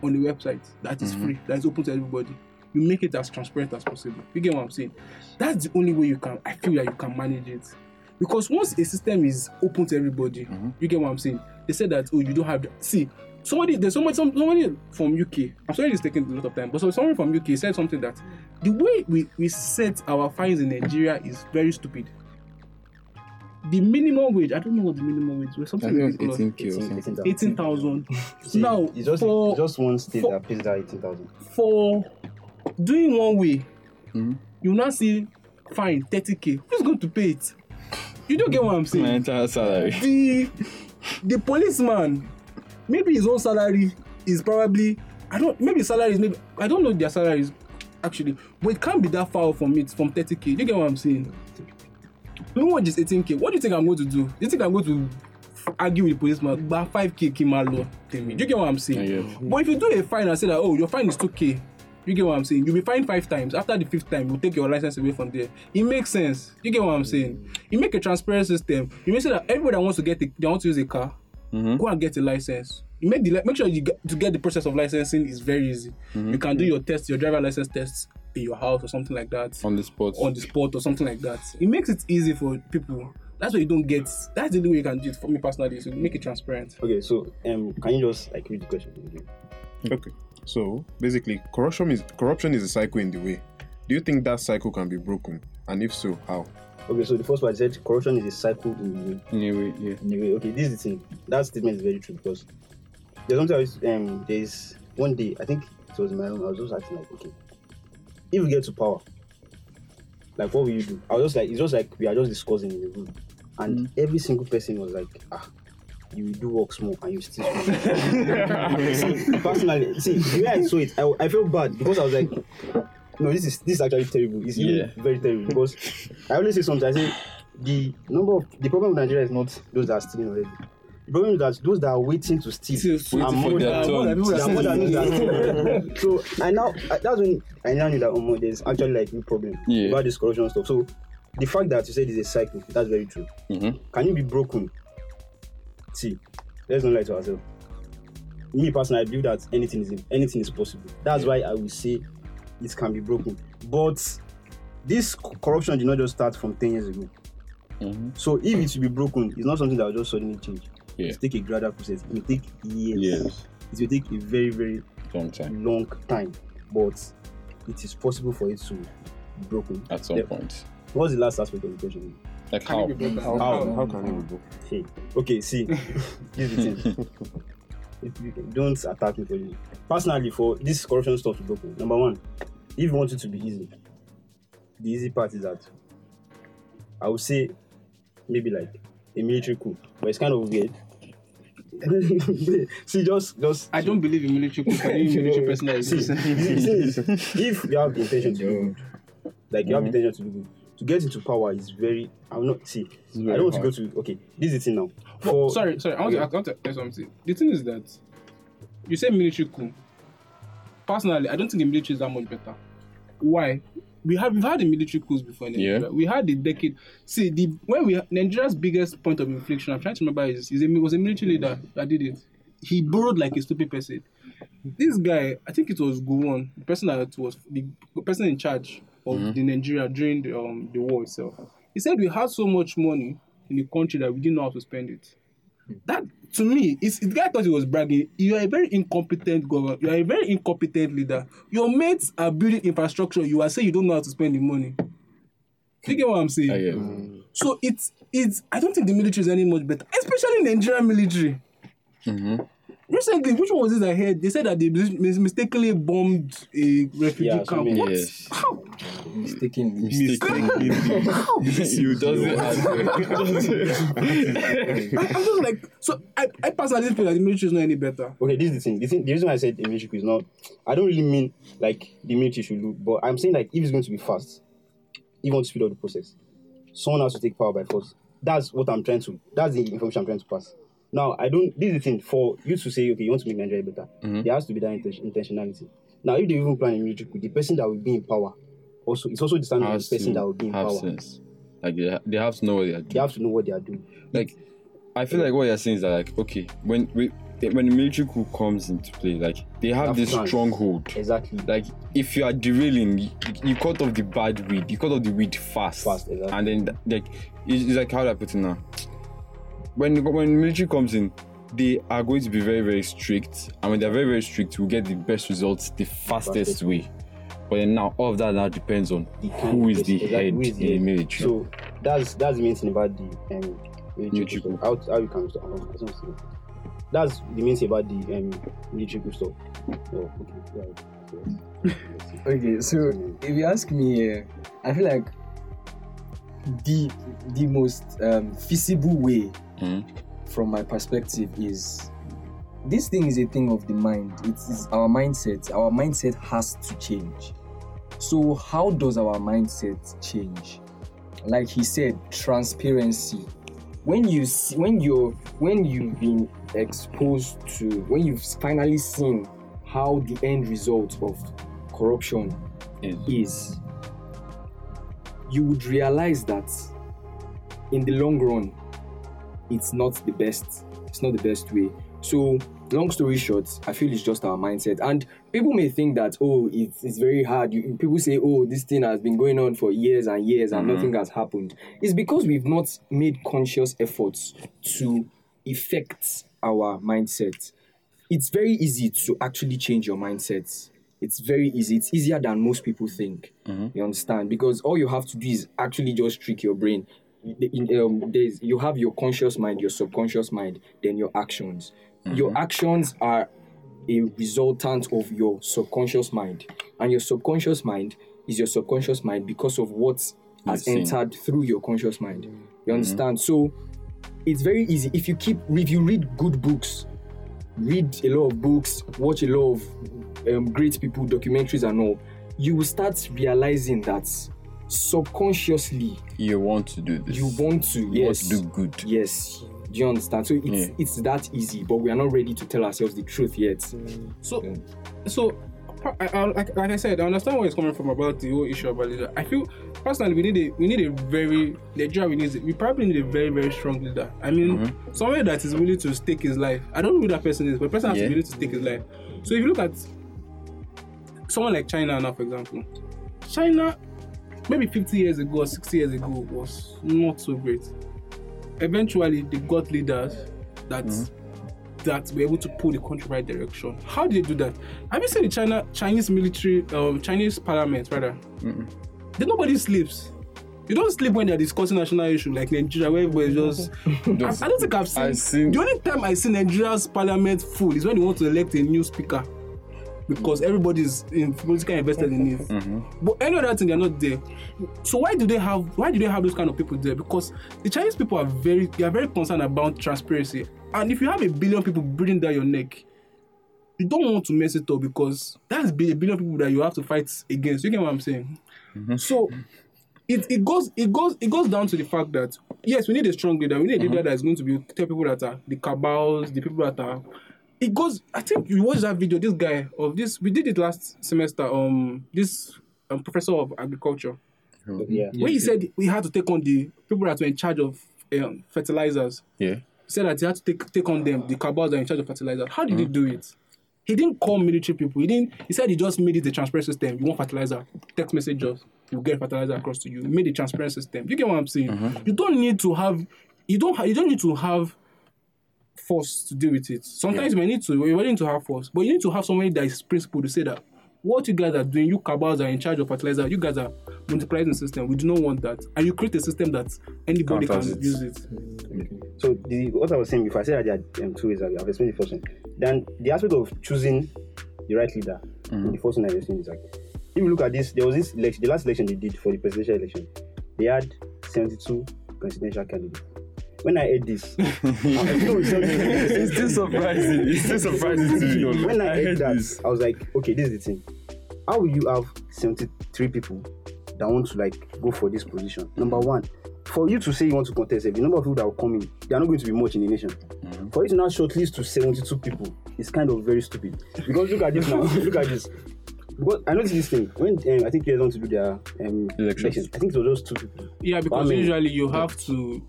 on the website. That is mm-hmm. free. That is open to everybody. You make it as transparent as possible. You get what i'm saying? That's the only way you can i feel that you can manage it because once a system is open to everybody you get what i'm saying? They said that oh you don't have the, see somebody there's somebody some, somebody from uk i'm sorry it's taking a lot of time but so somebody from uk said something that the way we we set our fines in nigeria is very stupid. The minimum wage i don't know what the minimum wage was something think it 18k 18, 18000 [LAUGHS] See, now it's just, for it's just one state for- that pays that 18,000. for doing one way Mhm. you now see fine 30k who's going to pay it you don't get what i'm saying. My entire salary. the the policeman maybe his own salary is probably i don't maybe is maybe i don't know their salaries actually but it can't be that far from it from 30k you get what i'm saying? Minimum wage is 18k what do you think i'm going to do? Do you think i'm going to argue with the policeman? Gba 5k kí n máa lọ tèmi do you get what i'm saying? But if you do a fine and say that oh your fine is 2k you get what i'm saying? You'll be fined five times. After the fifth time you take your license away from there. It makes sense. You get what i'm saying? You make a transparent system. You make sure that everybody that wants to get a, they want to use a car Mhm. go and get a license. You make the make sure you get to get the process of licensing is very easy. You can do your test your driver license tests in your house or something like that. On the spot. on the spot or something like that. It makes it easy for people. That's why you don't get that's the only way you can do it for me personally is to make it transparent. Okay, so um, can you just like read the question again? Okay. So basically, corruption is corruption is a cycle in the way. Do you think that cycle can be broken? And if so, how? Okay, so the first one I said corruption is a cycle in the way. Anyway, yeah. In the way. Okay, this is the thing. That statement is very true because there's something I was, um there's one day I think it was in my room. I was just acting like okay, if we get to power, like what will you do? I was just like, it's just like we are just discussing in the room, and every single person was like, ah. You do work small and you still see, [LAUGHS] personally see the way I saw it I, I felt bad because I was like no this is this is actually terrible it's Yeah. very terrible because I always say sometimes I say the number of the problem with Nigeria is not those that are stealing already the problem is that those that are waiting to steal are more than- turn. they are more than those that [LAUGHS] so I now I, that's when I now knew that oh, there's actually like new problem Yeah. about this corruption stuff so the fact that you said it's a cycle that's very true Mhm. can you be broken see let's not lie to ourselves me personally i believe that anything is anything is possible that's why i will say it can be broken but this corruption did not just start from 10 years ago Mhm. so if it should be broken it's not something that will just suddenly change Yeah. it take a gradual process it will take years Yes. it will take a very very Long time. long time but it is possible for it to be broken At some Yeah. point. what's the last aspect of the question Like Can how? it be? How? How can you go? Hey, okay, see, [LAUGHS] this is the thing. If you, don't attack me for this. Personally, for this corruption stuff to broken, number one, if you want it to be easy, the easy part is that I would say maybe like a military coup, but it's kind of weird. [LAUGHS] see, just just I don't believe in military coup. [LAUGHS] I believe in military personnel. see, the thing if you have the intention to do good, like you have the mm-hmm. intention to do good, to get into power is very. I'm not see. I don't want to go to. Okay, this is the thing now. Oh, For sorry, sorry. I want, to, I want to tell something. The thing is that you say military coup. Personally, I don't think the military is that much better. Why? We have we've had the military coups before in Nigeria. Yeah. We had the decade. See, the when we Nigeria's biggest point of inflection. I'm trying to remember is, is a, was a military leader that did it. He borrowed like a stupid person. This guy, I think it was Gowon, the person that was the person in charge of mm-hmm. the Nigeria during the um the war itself. He said we had so much money in the country that we didn't know how to spend it. Hmm. That to me, it's, the guy thought he was bragging. You are a very incompetent governor. You are a very incompetent leader. Your mates are building infrastructure. You are saying you don't know how to spend the money. You get what I'm saying? I get it. Mm-hmm. So it's it's. I don't think the military is any much better, especially Nigerian military. Mm-hmm. Recently, which one was this I heard? They said that they mis- mistakenly bombed a refugee Yeah, camp. something- What? Yes. How? Mistakenly. Mistakenly. [LAUGHS] you doesn't [LAUGHS] I, I'm just like so. I, I personally feel that the military is not any better. Okay, this is the thing. The, thing, the reason why I said the military coup is not. I don't really mean like the military should do, but I'm saying like if it's going to be fast, if you want to speed up the process, someone has to take power by force. That's what I'm trying to. That's the information I'm trying to pass. Now I don't. This is the thing for you to say okay, you want to make Nigeria better. Mm-hmm. There has to be that inten- intentionality. Now, if they even plan a military coup, the person that will be in power also it's also the standard of the person that will be in have power. sense. Like they, they have to know what they are doing. They have to know what they are doing. like I feel like what you're saying is that like okay when we when the military coup comes into play like they have Have this plans. stronghold Exactly. like if you are derailing you, you cut off the bad weed you cut off the weed fast Fast, exactly. and then like it's, it's like how do I put it now when when military comes in they are going to be very very strict and when they're very very strict we'll get the best results the fastest Fastest. way but then now all of that now depends on the who is the exactly, head who is in the military So that's that's the main thing about the um military Military. How, how you can stop. I don't know. That's the main thing about the um military coup stuff. Oh, okay. Yeah. [LAUGHS] So, Okay, so if you ask me, uh, I feel like the the most um, feasible way, Mhm. from my perspective, is this thing is a thing of the mind. It is our mindset. Our mindset has to change. So how does our mindset change? Like he said, transparency. When you see, when you're when you've been exposed to when you've finally seen how the end result of corruption Is- is, you would realize that in the long run, it's not the best. It's not the best way. So, long story short, I feel it's just our mindset. And people may think that, oh, it's, it's very hard. You, people say, oh, this thing has been going on for years and years and mm-hmm. nothing has happened. It's because we've not made conscious efforts to affect our mindset. It's very easy to actually change your mindset. It's very easy. It's easier than most people think. Mm-hmm. You understand? Because all you have to do is actually just trick your brain. In, um, there's, you have your conscious mind, your subconscious mind, then your actions. Your actions are a resultant of your subconscious mind, and your subconscious mind is your subconscious mind because of what has You've seen. entered through your conscious mind. You understand? So it's very easy if you keep if you read good books, read a lot of books, watch a lot of um, great people, documentaries and all, you will start realizing that subconsciously You want to do this. you want to You want yes to do good. yes do you understand so it's Yeah. it's that easy but we are not ready to tell ourselves the truth yet So, Yeah. so I, I, like, like I said, I understand where it's coming from about the whole issue about leader. I feel personally we need a we need a very the Nigeria we need we probably need a very very strong leader. I mean, Mm-hmm. somebody that is willing to stake his life. I don't know who that person is, but the person has Yeah. to be willing to stake his life. So if you look at someone like China now, for example, China maybe 50 years ago or 60 years ago was not so great. Eventually, they got leaders that that were able to pull the country right direction. How did they do that? Have you seen the China Chinese military, um, Chinese parliament rather? Then nobody sleeps. You don't sleep when they're discussing national issue like Nigeria, where everybody just. [LAUGHS] I, I don't think I've seen, I've seen- The only time I see Nigeria's parliament full is when they want to elect a new speaker, because everybody's in politically invested in it. Mm-hmm. But any other thing, they're not there. So why do they have? Why do they have those kind of people there? Because the Chinese people are very, they are very concerned about transparency. And if you have a billion people breathing down your neck, you don't want to mess it up because that's a billion people that you have to fight against. You get what I'm saying? So it, it goes it goes it goes down to the fact that yes, we need a strong leader. We need a leader that is going to be tell people that are the cabals, the people that are. It goes. I think you watched that video. This guy of this we did it last semester. Um, this um, professor of agriculture Yeah. when he said we had to take on the people that were in charge of um, fertilizers. Yeah. He said that he had to take take on them, the cabals that are in charge of fertilizer. How did he do it? He didn't call military people. He didn't. He said he just made it a transparent system. You want fertilizer? Text message us. You get fertilizer across to you. He made a transparent system. You get what I'm saying? You don't need to have. You don't. Ha- you don't need to have force to deal with it. Sometimes you may need to. You're willing to have force, but you need to have somebody that is principled to say that what you guys are doing, you cabals are in charge of fertilizer. You guys are multiplying the system. We do not want that, and you create a system that anybody Counters can it. use it. So the, what I was saying before, I said that there are um, two ways. I've explained the first one. Then the aspect of choosing the right leader. The first one I was saying is like, if you look at this, there was this election, the last election they did for the presidential election, they had 72 presidential candidates. When I heard this, [LAUGHS] it's still surprising. It's still surprising to me. when I, I heard heard that, this. I was like, okay, this is the thing. How will you have 73 people that want to like go for this position? Number one, for you to say you want to contest, the number of people that will come in, they are not going to be much in the nation. For you to now shortlist to 72 people is kind of very stupid. Because look at this now, [LAUGHS] look at this. Because I noticed this thing when um, I think they want to do their um, Elections. elections. I think it was just two people. Yeah, because mean- usually you have to,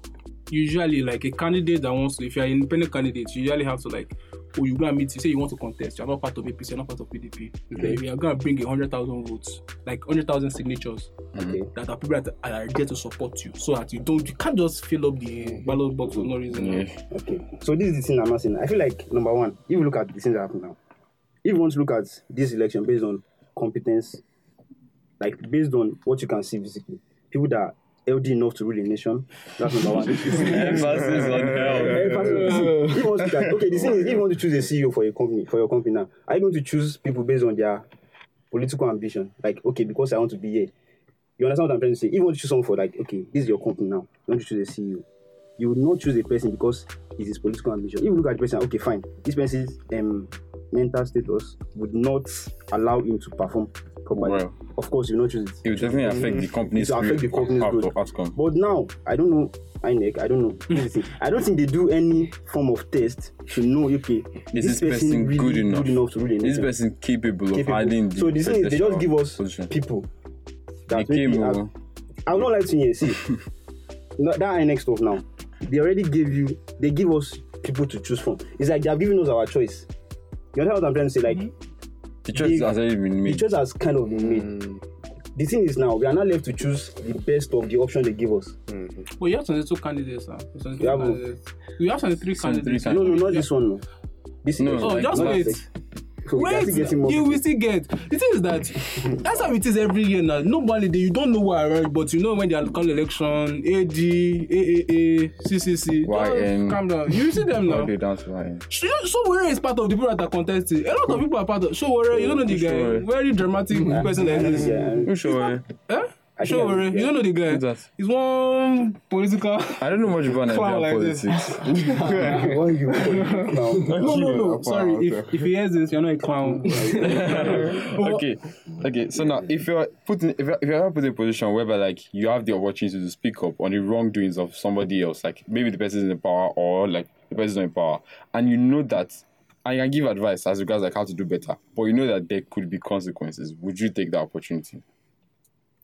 usually like a candidate that wants to, if you're an independent candidate, you usually have to like, oh, you're gonna meet, you say you want to contest, you're not part of APC, you're not part of PDP. Okay, we are gonna bring a hundred thousand votes, like hundred thousand signatures Okay. that are people that are there to support you, so that you don't, you can't just fill up the ballot box for no reason. Yeah. Okay. So this is the thing I'm asking. I feel like number one, if you look at the things that happen now, if you want to look at this election based on competence, like based on what you can see physically, people that healthy enough to rule the nation, that's number one. [LAUGHS] [LAUGHS] Emphasis on health. If you want to, like, okay, the thing is, if you want to choose a CEO for your company, for your company now, are you going to choose people based on their political ambition? Like, okay, because I want to be here. You understand what I'm trying to say? If you want to choose someone for like, okay, this is your company now, you want to choose a CEO. You would not choose a person because it's his political ambition. If you look at the person, okay, fine, this person's um, mental status would not allow him to perform properly. Well. of course, you will not choose it. It will definitely affect the company's It will affect the company's out- growth. outcome. But now, I don't know INEC, I don't know. This is the thing. I don't think they do any form of test to know, okay, Is this person good enough? to rule a Is this nation? person capable, of Capable. handling the So the thing is, they just give us position? people They that came maybe have- over. I will not lie to you. See, [LAUGHS] no, that INEC stuff now, they already gave you, they give us people to choose from. It's like they have given us our choice. You understand what I'm trying to say? Like, The choice they- has already been the made. choice has kind of been made. Hmm. The thing is now, we are not left to choose the best of the option they give us. Hmm. Well, you have 22 candidates now. 22 You have who? candidates. You have 23 23 candidates. No, no, not this one. No. This No, is Oh, Like, just wait. So are Wait, you will still get. The thing is that that's how it is every year now. Nobody, you don't know why, right? But you know when they are called election, AD, AAA, CCC. YN. Calm down. You see them now. All the way down to Ryan. So Showore is part of the people that are contesting. A lot of people are part of Showore. You don't know the guy. Very dramatic [LAUGHS] person like this. Yeah, Who sure? Eh? I I Sure, I- worry. You don't know the guy. Who's that? He's one political. I don't know much about [LAUGHS] Nigerian like politics. [LAUGHS] Why you now? [LAUGHS] No, no, no. Sorry, okay. if, if he hears this, you're not a clown. okay, okay. So now, if you're put in, if you're, if you're put in a position whereby like you have the opportunity to speak up on the wrongdoings of somebody else, like maybe the person is in power or like the person is not in power, and you know that, I can give advice as regards like how to do better, but you know that there could be consequences. Would you take that opportunity?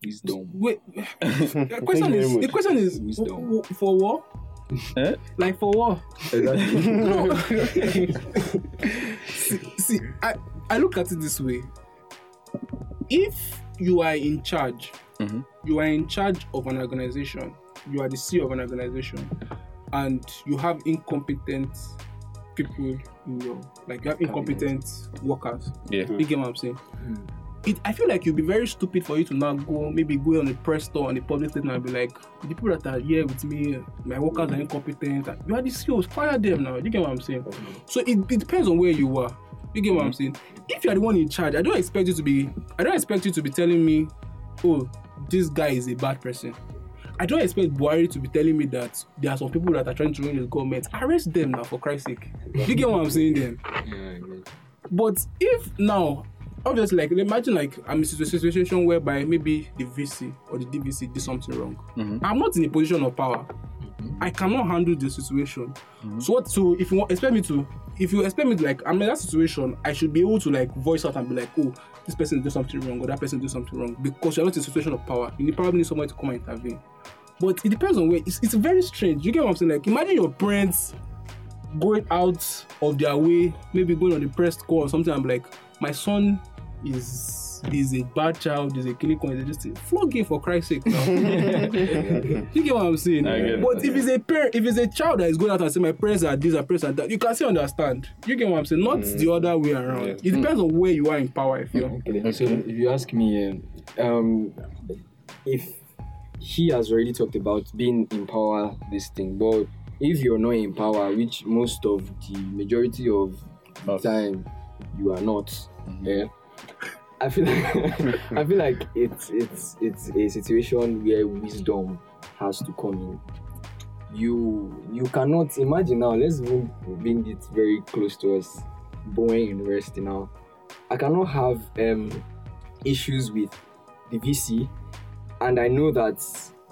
Wisdom. Wait, [LAUGHS] the question is, the question is, Wisdom. w- w- for what? Eh? Like for what? [LAUGHS] No. [LAUGHS] see, see, I, I look at it this way. If you are in charge, Mhm. you are in charge of an organization, you are the CEO of an organization, and you have incompetent people in your like you have incompetent workers. Yeah. You get what I'm saying? It, I feel like you'd be very stupid for you to now go maybe go on a press tour on a public statement and be like, the people that are here with me, my workers are incompetent. You are the CEOs, fire them now. You get what I'm saying? So it, it depends on where you are. You get what I'm saying? If you are the one in charge, I don't expect you to be I don't expect you to be telling me, oh, this guy is a bad person. I don't expect Buhari to be telling me that there are some people that are trying to ruin his government. Arrest them now, for Christ's sake. You get what I'm saying then? Yeah, But if now, obviously, like imagine like I'm in a situation whereby maybe the VC or the DVC did something wrong. Mm-hmm. I'm not in a position of power. Mm-hmm. I cannot handle the situation. Mm-hmm. So what? So if you want, expect me to, if you expect me to like, I'm in that situation, I should be able to like voice out and be like, oh, this person did something wrong or that person did something wrong because you're not in a situation of power. You probably need someone to come and intervene. But it depends on where. It's, it's very strange. You get what I'm saying? Like imagine your parents going out of their way, maybe going on the press call or something. I'm like, my son is is a bad child, is a clinical, is just flog him for Christ's sake now. [LAUGHS] [LAUGHS] you get what I'm saying? I get it. but if it's a parent, if it's a child that is going out and say my parents are this, my parents are that, you can still understand. You get what I'm saying? Not the other way around. It depends on where you are in power. If you're Okay, so if you ask me, um, um, if he has already talked about being in power, this thing, but if you're not in power, which most of the majority of the time you are not, yeah, I feel like [LAUGHS] I feel like it's it's it's a situation where wisdom has to come in. You you cannot imagine now. Let's bring it very close to us, Bowen University now. I cannot have um, issues with the VC, and I know that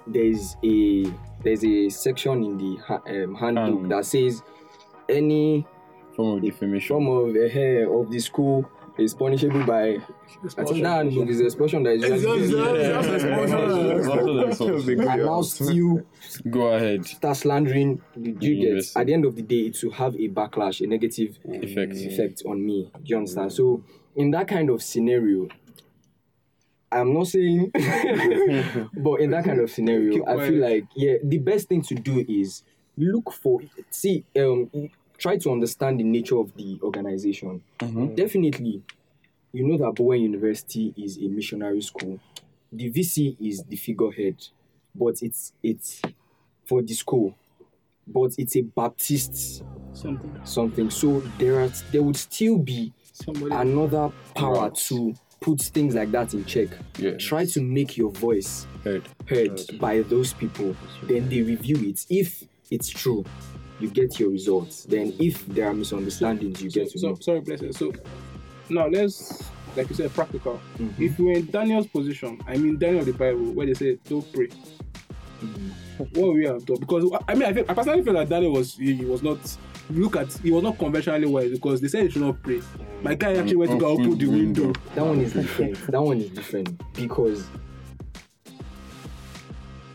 there's a there's a section in the ha- um, handbook Um, that says any Form of defamation. form of the hair of the school is punishable by. I think that handbook is the expulsion that is It's usually just- given. it's just expulsion. [LAUGHS] and now still Go ahead. start slandering the you get University. at the end of the day it will have a backlash a negative Effect. effect on me do you understand so in that kind of scenario i'm not saying [LAUGHS] but in that kind of scenario i feel like yeah the best thing to do is look for see um try to understand the nature of the organization. Mm-hmm. Definitely you know that bowen university is a missionary school. The vc is the figurehead but it's it's for the school but it's a baptist something, something. So there are there would still be somebody. another power to put things like that in check. Yeah. try to make your voice Heard. heard. by those people then they review it. If it's true you get your results then if there are misunderstandings you so, get to so, know sorry, blessed. So now let's, like you said, practical. Mm-hmm. If we're in Daniel's position, I mean Daniel the Bible, where they say don't pray. Mm-hmm. What we have done? Because I mean, I, feel, I personally feel like Daniel was he, he was not. Look at he was not conventionally wise because they said he should not pray. My guy actually went to go Open open the the window. window. that one is different that one is different because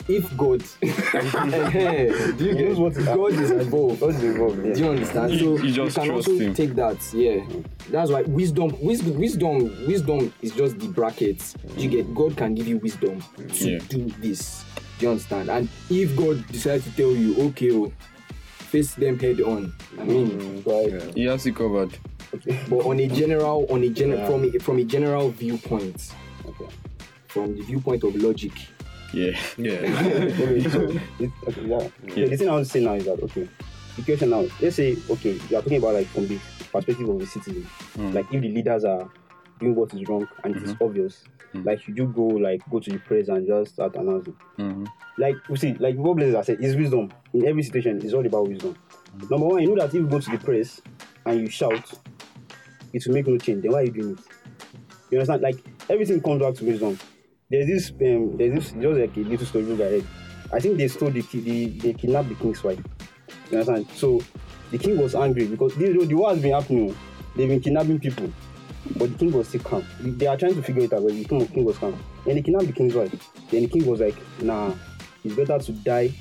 if God, [LAUGHS] [LAUGHS] do you get what is God is involved. What's involved? Do you understand? You- so you just can also him. take that. Yeah, that's why wisdom, wisdom, wisdom, wisdom is just the brackets. You get God can give you wisdom to Yeah. do this. Do you understand? And if God decides to tell you, okay, oh, face them head on. I mean, mm, Right. He has it covered. but on a general, on a general, from a, from a general viewpoint, from the viewpoint of logic. Yeah. Yeah. [LAUGHS] okay, so it, yeah. The thing I want to say now is that okay, the question now, let's say okay, you are talking about like from the perspective of the citizen, Mm. like if the leaders are doing what is wrong and it is obvious, Like should you go like go to the press and just start announcing. Mhm. Like you see, like what Blaze has said, is wisdom. In every situation, it's all about wisdom. Number one, you know that if you go to the press and you shout, it will make no change. Then why are you doing it? You understand? Like everything comes back to wisdom. There's this um, there's this just like a little story I read. I think they stole the the they kidnapped the king's wife. You understand? So the king was angry because the, the war has been happening. They've been kidnapping people, but the king was still calm. They are trying to figure it out, but the king, king was calm. And they kidnapped the king's wife. Then the king was like, "Nah, it's better to die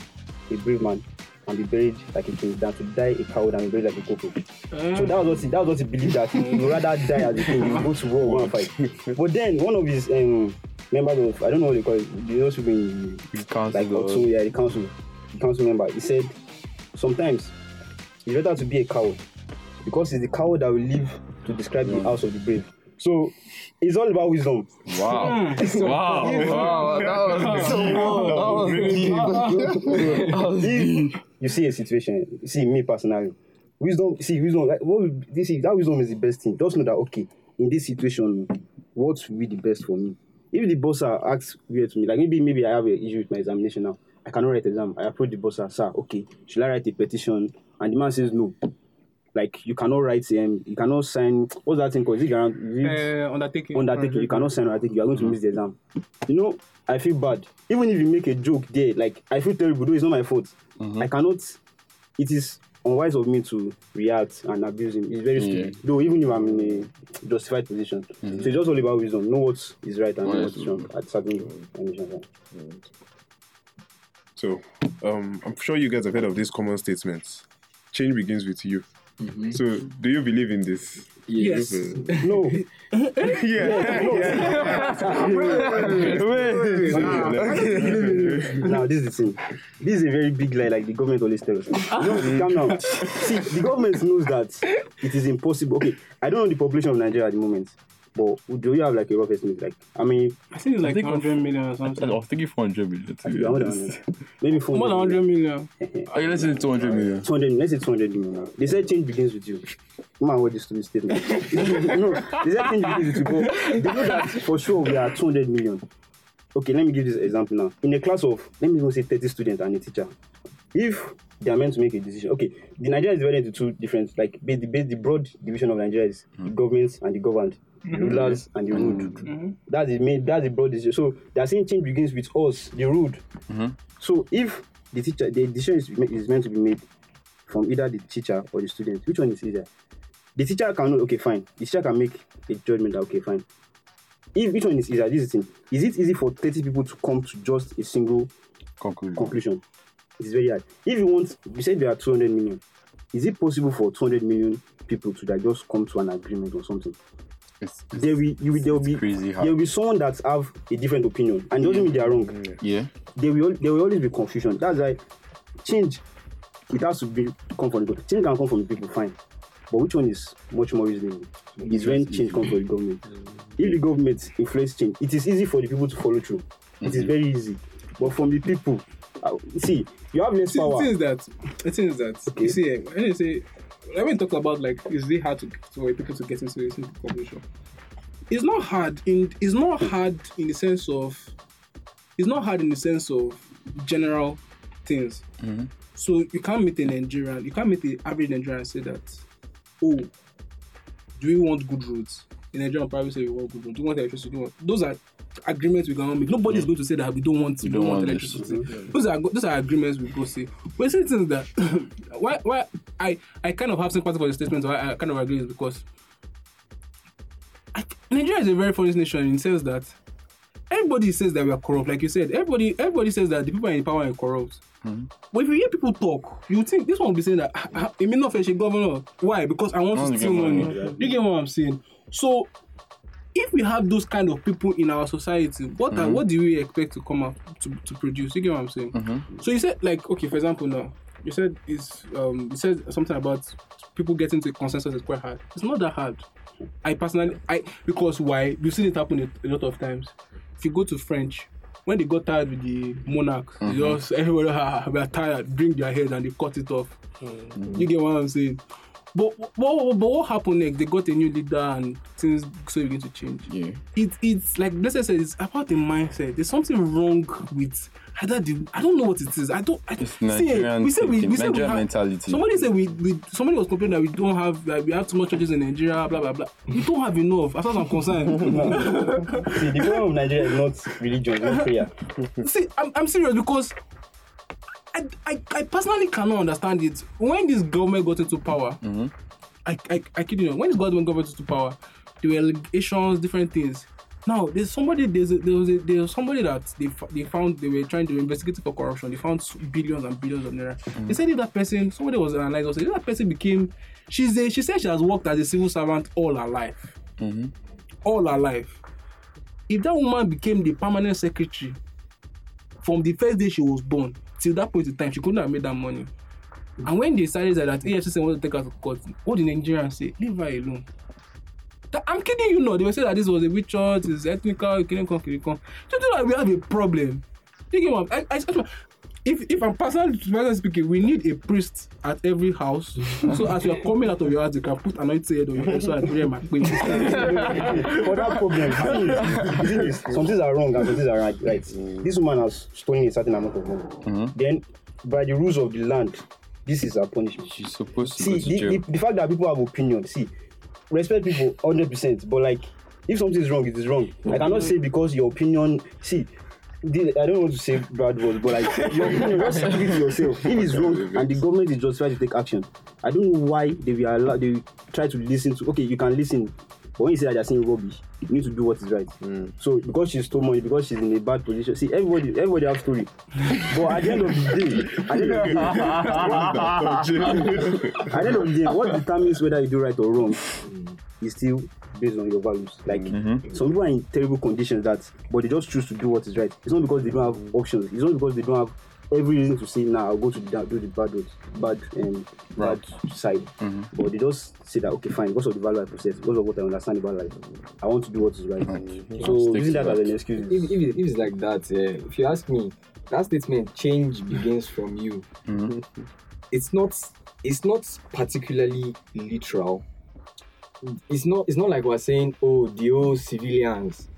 a brave man and be buried like a king than to die a coward and be buried like a cockroach." Mm. So that was what he, that was what he believed that he would mm. rather die as a king than go to war and fight. [LAUGHS] But then one of his um, members of I don't know what they call it, you know, people in The council like oh, also yeah the council the council member he said sometimes it's better to be a coward because it's the coward that will live to describe the house of the brave so it's all about wisdom Wow. Hmm. [LAUGHS] wow. Wow. That was good. [LAUGHS] That was if you see a situation see me personally. Wisdom see wisdom like what this is that wisdom is the best thing. Just know that okay in this situation what will be the best for me? If the boss asks weird to me like maybe maybe i have an issue with my examination now. I cannot write exam. I approach the boss sir okay should i write a petition? And the man says no. Like you cannot write um you cannot sign what's that thing called? Is it it Uh, undertaking. undertaking? You cannot sign undertaking. You are going to miss the exam. You know i feel bad. Even if you make a joke there like i feel terrible though it's not my fault Mm-hmm. i cannot it is unwise of me to react and abuse him. It's very mm. stupid. Though even if i'm in a justified position so it's just all about wisdom. Know what is right and what is wrong at certain conditions. So, um, I'm sure you guys have heard of this common statement: Change begins with you. Mm-hmm. So, do you believe in this? Yes. no. Yeah. now this is [LAUGHS] [LAUGHS] [LAUGHS] the thing this is a very big lie like the government always tells us. No mm. calm down. See the government knows that it is impossible. Okay i don't know the population of nigeria at the moment but do you have like a rough estimate like i mean I think it's like think 100 million or I something. was thinking 400 million. to be more than honest. maybe 400 More than 100 million. Okay, let's say 200 million. 200 let's say 200 million now. They said change begins with you. Man, what this to be statement? no, they said change begins with you, but they know that for sure we are 200 million. Okay, let me give this example now. In a class of, let me even say 30 students and a teacher, if they are meant to make a decision, okay, the Nigeria is divided into two different, like the, the broad division of Nigeria is the government and the governed, the Mm-hmm. rulers and the mm-hmm. ruled. Mm-hmm. That's the main, that's the broad decision. So they are saying change begins with us, the ruled. So if the teacher, the decision is, is meant to be made from either the teacher or the student, which one is easier? The teacher can know, okay, fine. The teacher can make a judgment that, okay, fine. If which one is easier, this is the thing. Is it easy for 30 people to come to just a single Conclusion. conclusion? It's very hard. If you want, you said there are 200 million. Is it possible for 200 million people to like, just come to an agreement or something? It's, it's, There will, you will, there will be crazy there will be someone that have a different opinion, and it doesn't mean they are wrong yeah. there will there will always be confusion. That's why change it has to be come from the change can come from the people, fine. But which one is much more reasonable? Is when change comes from the government. If the government influence change, it is easy for the people to follow through. It is very easy. But from the people, uh, see, you have less The power. thing is that, the thing is that, Okay. you see, eh, when you say, when we talk about like, is it hard to, for people to get into this into cooperation? It's not hard in, it's not hard in the sense of, it's not hard in the sense of general things. Mm-hmm. So you can't meet a Nigerian, you can't meet the average Nigerian and say that, oh, do we want good roads? In Nigerian probably say we want good roads. Do we want electricity? Do we want, those are agreements we're gonna make. Nobody's going to say that we don't want we don't want want electricity. Those are those are agreements we go say. But see things that [COUGHS] why why I I kind of have sympathy for the statement. Why I kind of agree is because I, Nigeria is a very foreign nation in the sense that everybody says that we are corrupt. Like you said, everybody everybody says that the people in power are corrupt. But if you hear people talk, you think this one will be saying that "Ah, ah, it may not fetch a governor. Why? Because I want to steal money. money. You get what I'm saying? So if we have those kind of people in our society, what are, what do we expect to come up to, to produce? You get what I'm saying? So you said like okay, for example now, you said is um you said something about people getting to consensus is quite hard. It's not that hard. I personally I because why we've seen it happen a, a lot of times. If you go to French, when they got tired with the monarch, they just [LAUGHS] everybody [LAUGHS] "Ah, we are tired, bring their head and they cut it off. You get what I'm saying? But, but, but what happened next? They got a new leader and things so begin to change. Yeah. It, it's like Blessed said, it's about the mindset. There's something wrong with either the I don't know what it is. I don't. I, It's see, Nigerian we say we, we say we have, mentality. Somebody said we, we somebody was complaining that we don't have like, we have too much churches in Nigeria. Blah blah blah. We don't have enough. As far as I'm concerned. [LAUGHS] See, the problem of Nigeria is not religion, it's not prayer. See, I'm, I'm serious because I, I, I personally cannot understand it. When this government got into power, mm-hmm. I, I, I kid you not, when this government got into power, there were allegations, different things. Now, there's somebody, there's a, there was a, there was somebody that they, they found they were trying to investigate for corruption. They found billions and billions of naira. Mm-hmm. They said if that person, somebody was analyzed, if that person became, she's a, she said she has worked as a civil servant all her life. Mm-hmm. All her life. If that woman became the permanent secretary from the first day she was born till that point in time, she couldn't have made that money. And when they decided that EFCC wanted to take her to court, what did Nigerians say? Leave her alone. That- I'm kidding you not. They were saying that this was a witch hunt, it's ethnical, kinikon, kinikon. Do you know that we have a problem? You what I'm- I, I, if, if I'm personally personally speaking, we need a priest at every house. so as you are coming out of your house, you can put anointed head on your head so that you my queen. For that problem, the thing is, the thing is, some things are wrong and some things are right. right. This woman has stolen a certain amount of money. Mm-hmm. Then, by the rules of the land, this is her punishment. She's supposed to see go to the, jail. the, the fact that people have opinion see respect people 100 percent but like if something is wrong it is wrong i cannot say because your opinion see i don't want to say bad words but like your opinion just to yourself. It's wrong and the government is just trying to take action i don't know why they will allow they will try to listen to okay you can listen but when you say that they're saying rubbish you need to do what is right. Mm. So because she stole money because she's in a bad position see everybody everybody have story. But at the end of the day at the end of [LAUGHS] the day [LAUGHS] at the end of the day, what determines whether you do right or wrong is still based on your values. Like some people are in terrible conditions that, but they just choose to do what is right. It's not because they don't have options. It's not because they don't have every reason to say, "Nah, I'll go to the, do the bad road, bad um, bad side." But they just say that, okay, fine, because of the value I possess, because of what I understand about life, I want to do what is right. So using to that as an excuse. if, if, if it's like that, uh, if you ask me, that statement change begins from you. It's not it's not particularly literal. It's not it's not like we're saying, oh, the old civilians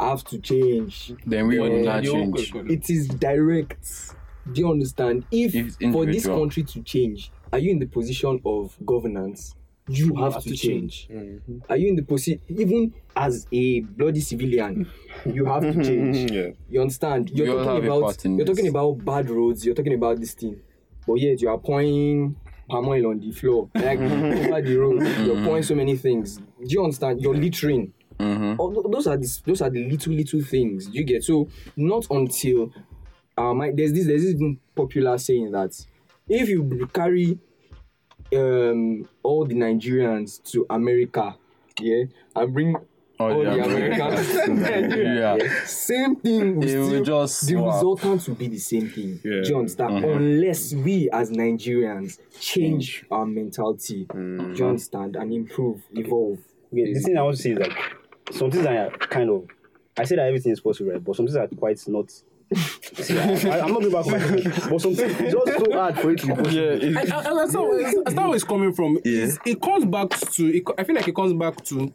have to change. Then we will not you- change. It is direct. Do you understand? If, If for this country to change, are you in the position of governance? You have, to, change. Are you in the position, even as a bloody civilian, you have to [LAUGHS] change. Yeah. You understand? You're all talking about you're this. talking about bad roads. You're talking about this thing, but yet you are pouring palm oil on the floor, like over the road. You're pouring so many things. Do you understand? You're littering. All tho- those are the those are the little little things you get. So not until um I- there's this there's this popular saying that if you carry um all the Nigerians to America, yeah, and bring All all the the Americans Americans Yeah. same thing will It will still just the swap. resultant will be the same thing. Yeah. Do you understand? Mm-hmm. Unless we as Nigerians change our mentality, do you mm-hmm. understand, and improve, evolve. Okay, the thing I want to say is like some things are kind of I say that everything is possible, right? But some things are quite not. See, I, I, I'm not going back, to- but some things it's just so hard for it to be possible. Yeah, I, it, I, I understand where, I it's coming from. It's- It comes back to. It, I feel like it comes back to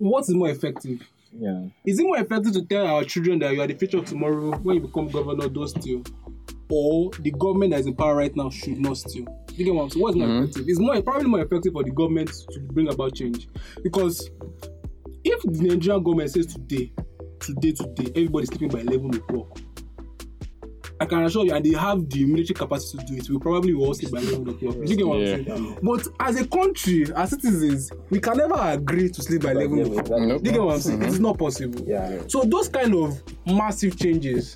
what is more effective. Yeah. Is it more effective to tell our children that you are the future of tomorrow when you become governor, don't steal? Or the government that is in power right now should not steal? You get what I'm saying? What is more mm-hmm. effective? It's more probably more effective for the government to bring about change. Because if the Nigerian government says today, today, today, everybody's sleeping by 11 o'clock, I can assure you, and they have the military capacity to do it, we probably will all sleep by 11 o'clock. You get what Yeah. I'm saying? But as a country, as citizens, we can never agree to sleep by 11 o'clock. Nope. You get what I'm saying? It's mm-hmm. not possible. Yeah. So those kind of massive changes,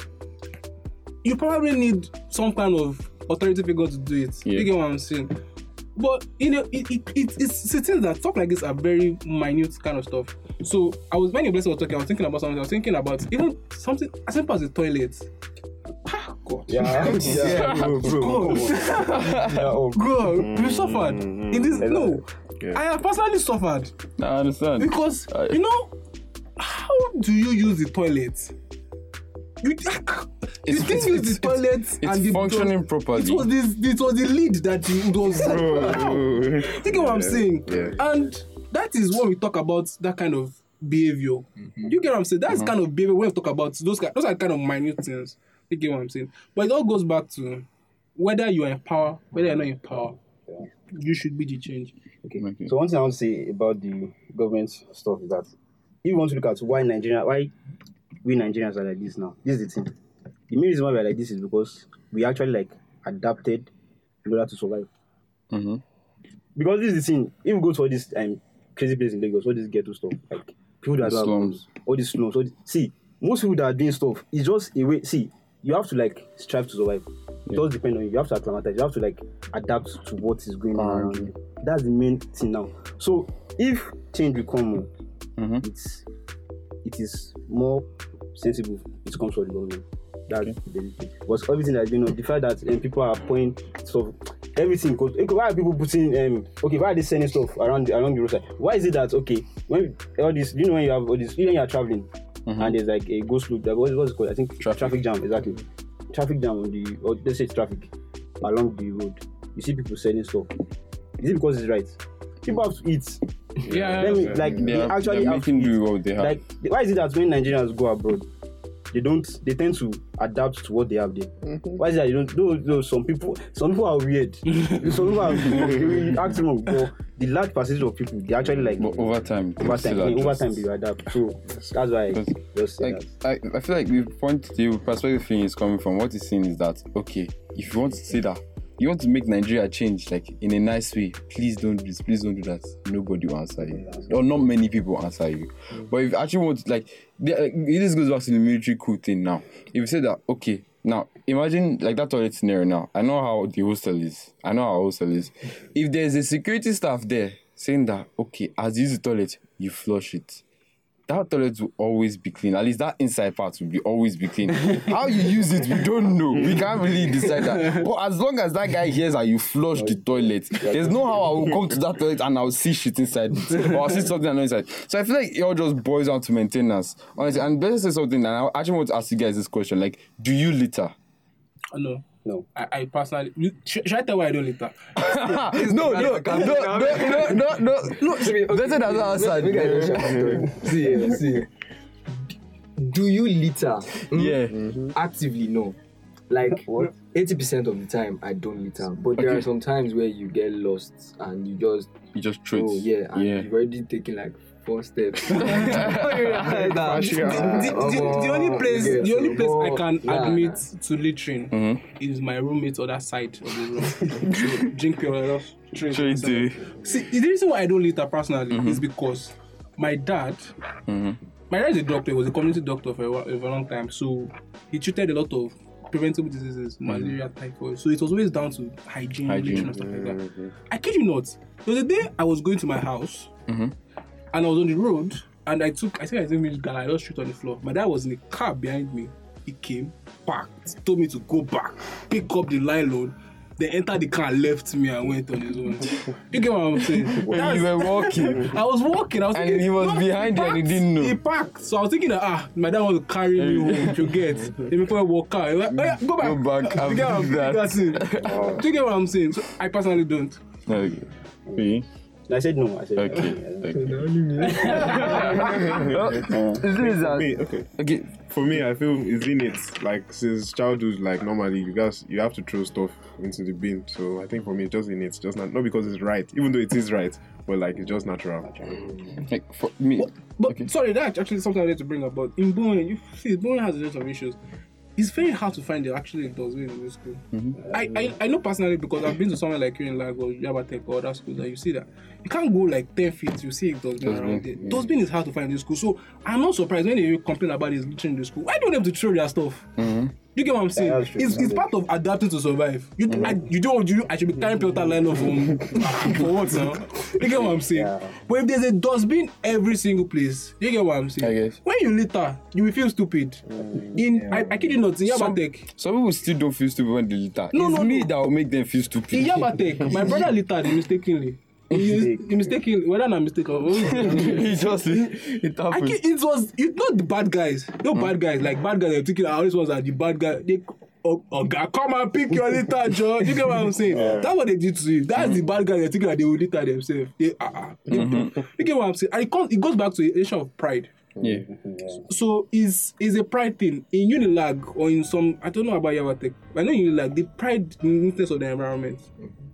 you probably need some kind of authority figure to do it. Yeah. You get what I'm saying? But you know, it, it, it it's it's things that stuff like this are very minute kind of stuff. So I was when your blessing was talking, I was thinking about something. I was thinking about even something as simple as the toilet. Ah, God. Yeah, [LAUGHS] yeah, bro, bro. Yeah, oh, Girl, you suffered in this. No, Yeah. I have personally suffered I understand. because I- you know how do you use the toilet You, [LAUGHS] think you It's- didn't use it's- the toilet It's and the functioning properly. It was this. It was the lead that he it was. Bro. [LAUGHS] You get what I'm saying? Yeah. And that is when we talk about that kind of behavior. You get what I'm saying? That's kind of behavior when we talk about those kind, those are kind of minute things. You get what I'm saying? But it all goes back to whether you are in power, whether you're not in power, you should be the change. Okay. Okay. So one thing I want to say about the government stuff is that if you want to look at why Nigeria, why we Nigerians are like this now, this is the thing. The main reason why we're like this is because we actually like adapted in order to survive. Mhm. Because this is the thing. If you go to all this um, crazy place in Lagos, all this ghetto stuff, like people that The have slums. all these slums, all this, see, most people that are doing stuff, is just a way. See, you have to like strive to survive. It does depend on you. You have to acclimatize. You have to like adapt to what is going on Um, around you. That's the main thing now. So if change will come, Mhm. it's it is more sensible. It comes from the government. That's the basic thing. Because everything that's going on, the fact that um, people are pouring stuff, everything. Because okay, why are people putting um okay, why are they sending stuff around the, along the roadside? Why is it that okay when all this you know when you have all this you know you are traveling Mm-hmm. and there's like a go slow that what what's it called? I think Traffic. traffic jam exactly. Traffic jam on the or let's say traffic along the road. You see people selling stuff. Is it because it's right? People have to eat. Yeah, Let me like They they are, actually they're have to making eat. do what they have. Like, why is it that when Nigerians go abroad, they don't, they tend to adapt to what they have there? Mm-hmm. Why is that you don't? Those, those some people, some people are weird. [LAUGHS] some people are really acting wrong. But the large percentage of people, they actually like but over time, over still time, over time they adapt. So that's why I Because, just like that. I, I feel like the point the perspective thing is coming from what he's saying is that okay if you want to say that you want to make Nigeria change like in a nice way? Please don't do this. Please don't do that. Nobody will answer you. Or not many people answer you. But if you actually want to like, like uh, this goes back to the military coup thing now. If you say that okay now imagine like that toilet scenario now. I know how the hostel is. I know how hostel is. If there's a security staff there saying that okay as you use the toilet you flush it that toilet will always be clean. At least that inside part will be always be clean. How you use it, we don't know. We can't really decide that. But as long as that guy hears that you flush the toilet, there's no how I will come to that toilet and I'll see shit inside it. Or I'll see something I know inside. So I feel like it all just boils down to maintenance. Honestly, and better say something, and I actually want to ask you guys this question. Like, do you litter? Oh, no. No. I, I personally. you- Should, should I tell why I don't litter? no, no, no, no, no, no, no, no. Better than that outside. Make I just shout see, here, see. here. Do you litter? Mm-hmm. Yeah. Mm-hmm. Actively, no. Like eighty percent of the time, I don't litter. But there Okay. are some times where you get lost and you just You just throw oh yeah, and yeah. you've already taken like four steps. [LAUGHS] [LAUGHS] the, the, the, the only place, yeah, the only place I can nah, admit to littering Mhm. is my roommate's other side of the room. [LAUGHS] drink pure water, straight. Straight See, the reason why I don't litter personally is because my dad, Mhm. my dad is a doctor. He was a community doctor for a, for a long time, so he treated a lot of preventable diseases, malaria, typhoid. So it was always down to hygiene, Hygiene. and stuff like that. I kid you not. There was a day I was going to my house, Mhm. And I was on the road, and I took, I think I me Ghana, I just street on the floor. My dad was in a car behind me. He came, parked, told me to go back, pick up the nylon, they entered the car left me and went on his own. you get what I'm saying? [LAUGHS] When you were walking. I was walking. I was And thinking, he was "No, behind you and he didn't know." He parked. So I was thinking that ah, my dad wants to carry me home to get. Then before I walk out, like, oh, yeah, go back. Go back, I've You get that. That's it. Do you get what I'm saying? So I personally don't. Okay. Me? I said no. I said Okay. no. okay. For me, [LAUGHS] oh, okay. Okay. For me, I feel it's in it. Like since childhood, like normally you guys you have to throw stuff into the bin. So I think for me, it's just in it. Just not not because it's right, even though it is right, but like it's just natural. Like for me. But Okay. sorry, that's actually something I need to bring up. But in Bowen, you see, Bowen has a lot of issues. It's very hard to find the actually dustbin in this school. Mm-hmm. I, I I know personally because I've been to somewhere like you in Lagos, Yabatech, or other schools that you see that you can't go like ten feet, you see a dustbin Dustbin, around there. yeah. Dustbin is hard to find in this school, so I'm not surprised when they complain about this littering in the school. Why don't they have to throw their stuff? Mm-hmm. You get what I'm saying? true. it's, it's part of adapting to survive. You I, you don't you I should be carrying Pelta line off from [LAUGHS] for what now? You get what I'm saying? Yeah. But if there's a dustbin every single place, you get what I'm saying? I guess. When you litter, you will feel stupid. In I, I kid you not, in Some, Yabatek, some people still don't feel stupid when they litter. No, it's no, me no. that will make them feel stupid. in Yabatek, my brother littered mistakenly. You, you mistaken whether I'm mistaken. it just it I happened. can't, it was it's not the bad guys. No bad guys. Like bad guys are thinking all these ones are the bad guys. They oh, oh God, come and pick your litter, Joe. You get what I'm saying? That's what they did to you. That's the bad guys they're thinking that they will litter themselves. They, uh, uh, You get what I'm saying? And it, comes, it goes back to the issue of pride. Yeah. So is is a pride thing in Unilag or in some I don't know about Yabatech. but I know in Unilag they pride in the neatness of the environment.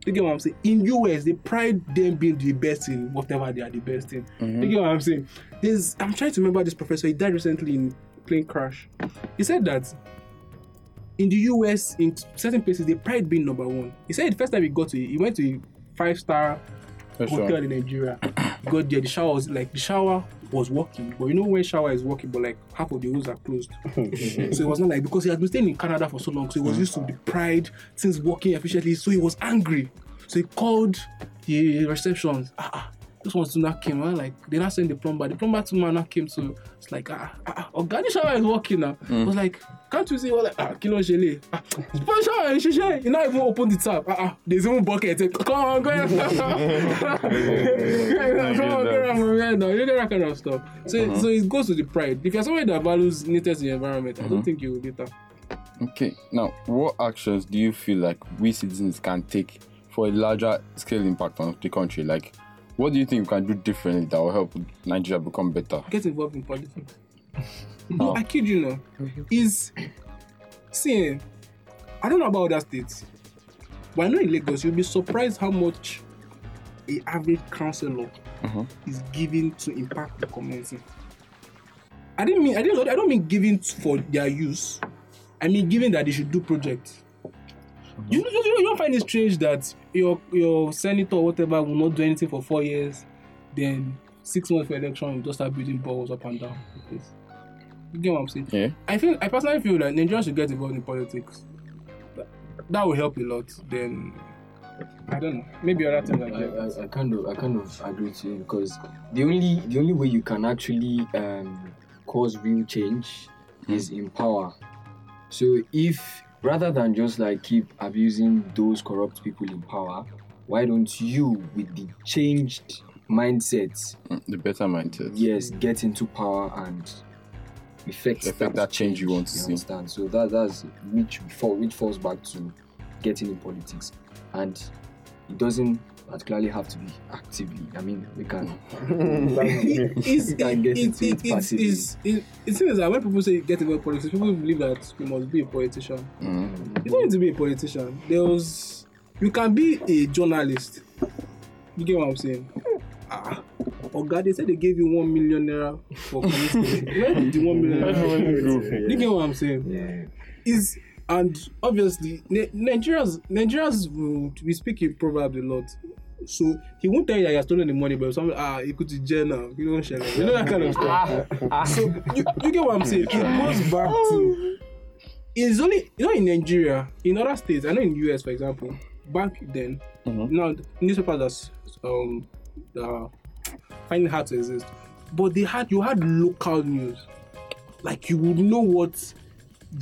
You get what I'm saying? In US they pride them being the best in whatever they are the best in. Mm-hmm. You get what I'm saying? There's I'm trying to remember this professor. He died recently in plane crash. He said that in the US in certain places they pride being number one. He said the first time he got to he went to a five star hotel in Nigeria. Got there, the shower was like the shower was working, but you know when shower is working, but like half of the holes are closed. [LAUGHS] so it was not like because he had been staying in Canada for so long, so he was used to the pride, things working efficiently. So he was angry. So he called the reception. Ah, ah, this one's not came. Well, like they not send the plumber. The plumber two man not came to. It's like ah ah, ah oh God, the shower is working now. I was like, can't you see? Well, like ah, kilo shele. Ah, is shele. You not even open the tap. Ah ah, there's even bucket. Come on, go ahead. Come on, get am right now. You get that kind of stuff. So, so it goes to the pride. If you're somebody that values neatness in the environment, I don't think you will litter. Okay. Now, what actions do you feel like we citizens can take for a larger scale impact on the country? Like, what do you think we can do differently that will help Nigeria become better? Get involved in politics. No, oh. I kid you not. Is see, I don't know about other states, but I know in Lagos you'll be surprised how much a average councillor uh-huh. is giving to impact the community. I didn't mean I didn't I don't mean giving for their use. I mean giving that they should do projects. Uh-huh. You, you, you don't find it strange that your your senator or whatever will not do anything for four years, then six months for election will just start building balls up and down. place. You get what I'm saying? Yeah. I feel I personally feel that Nigerians should get involved in politics. That, that will help a lot. Then I don't know. Maybe other things like I, that. I, I kind of I kind of agree with you because the only the only way you can actually um, cause real change is in power. So if rather than just like keep abusing those corrupt people in power, why don't you with the changed mindset, Mm, The better mindset. yes, get into power and effect, Effect that change you want to see. understand? So that that's which fall which falls back to getting in politics, and it doesn't particularly have to be actively. I mean, we can. [LAUGHS] it's, You [LAUGHS] can get it, into it, it it, passively. it's, it, it seems that when people say get involved in politics, people believe that you must be a politician. Mm. You don't need to be a politician. There was, you can be a journalist. You get what I'm saying? Ah, oh God, they said they gave you one million naira for committing. [LAUGHS] Where did the one million naira? You get what I'm saying? Yeah. is and obviously Ni- Nigerians Nigerians will we speak in proverbs a lot. So he won't tell you that he has stolen the money, but something ah he could to jail now. You know, share. you know that kind of stuff. so you, you get what I'm saying? It goes back to it's only you know in Nigeria, in other states, I know in US for example, back then, now newspapers that's um uh, finding it hard to exist. But they had you had local news. Like you would know what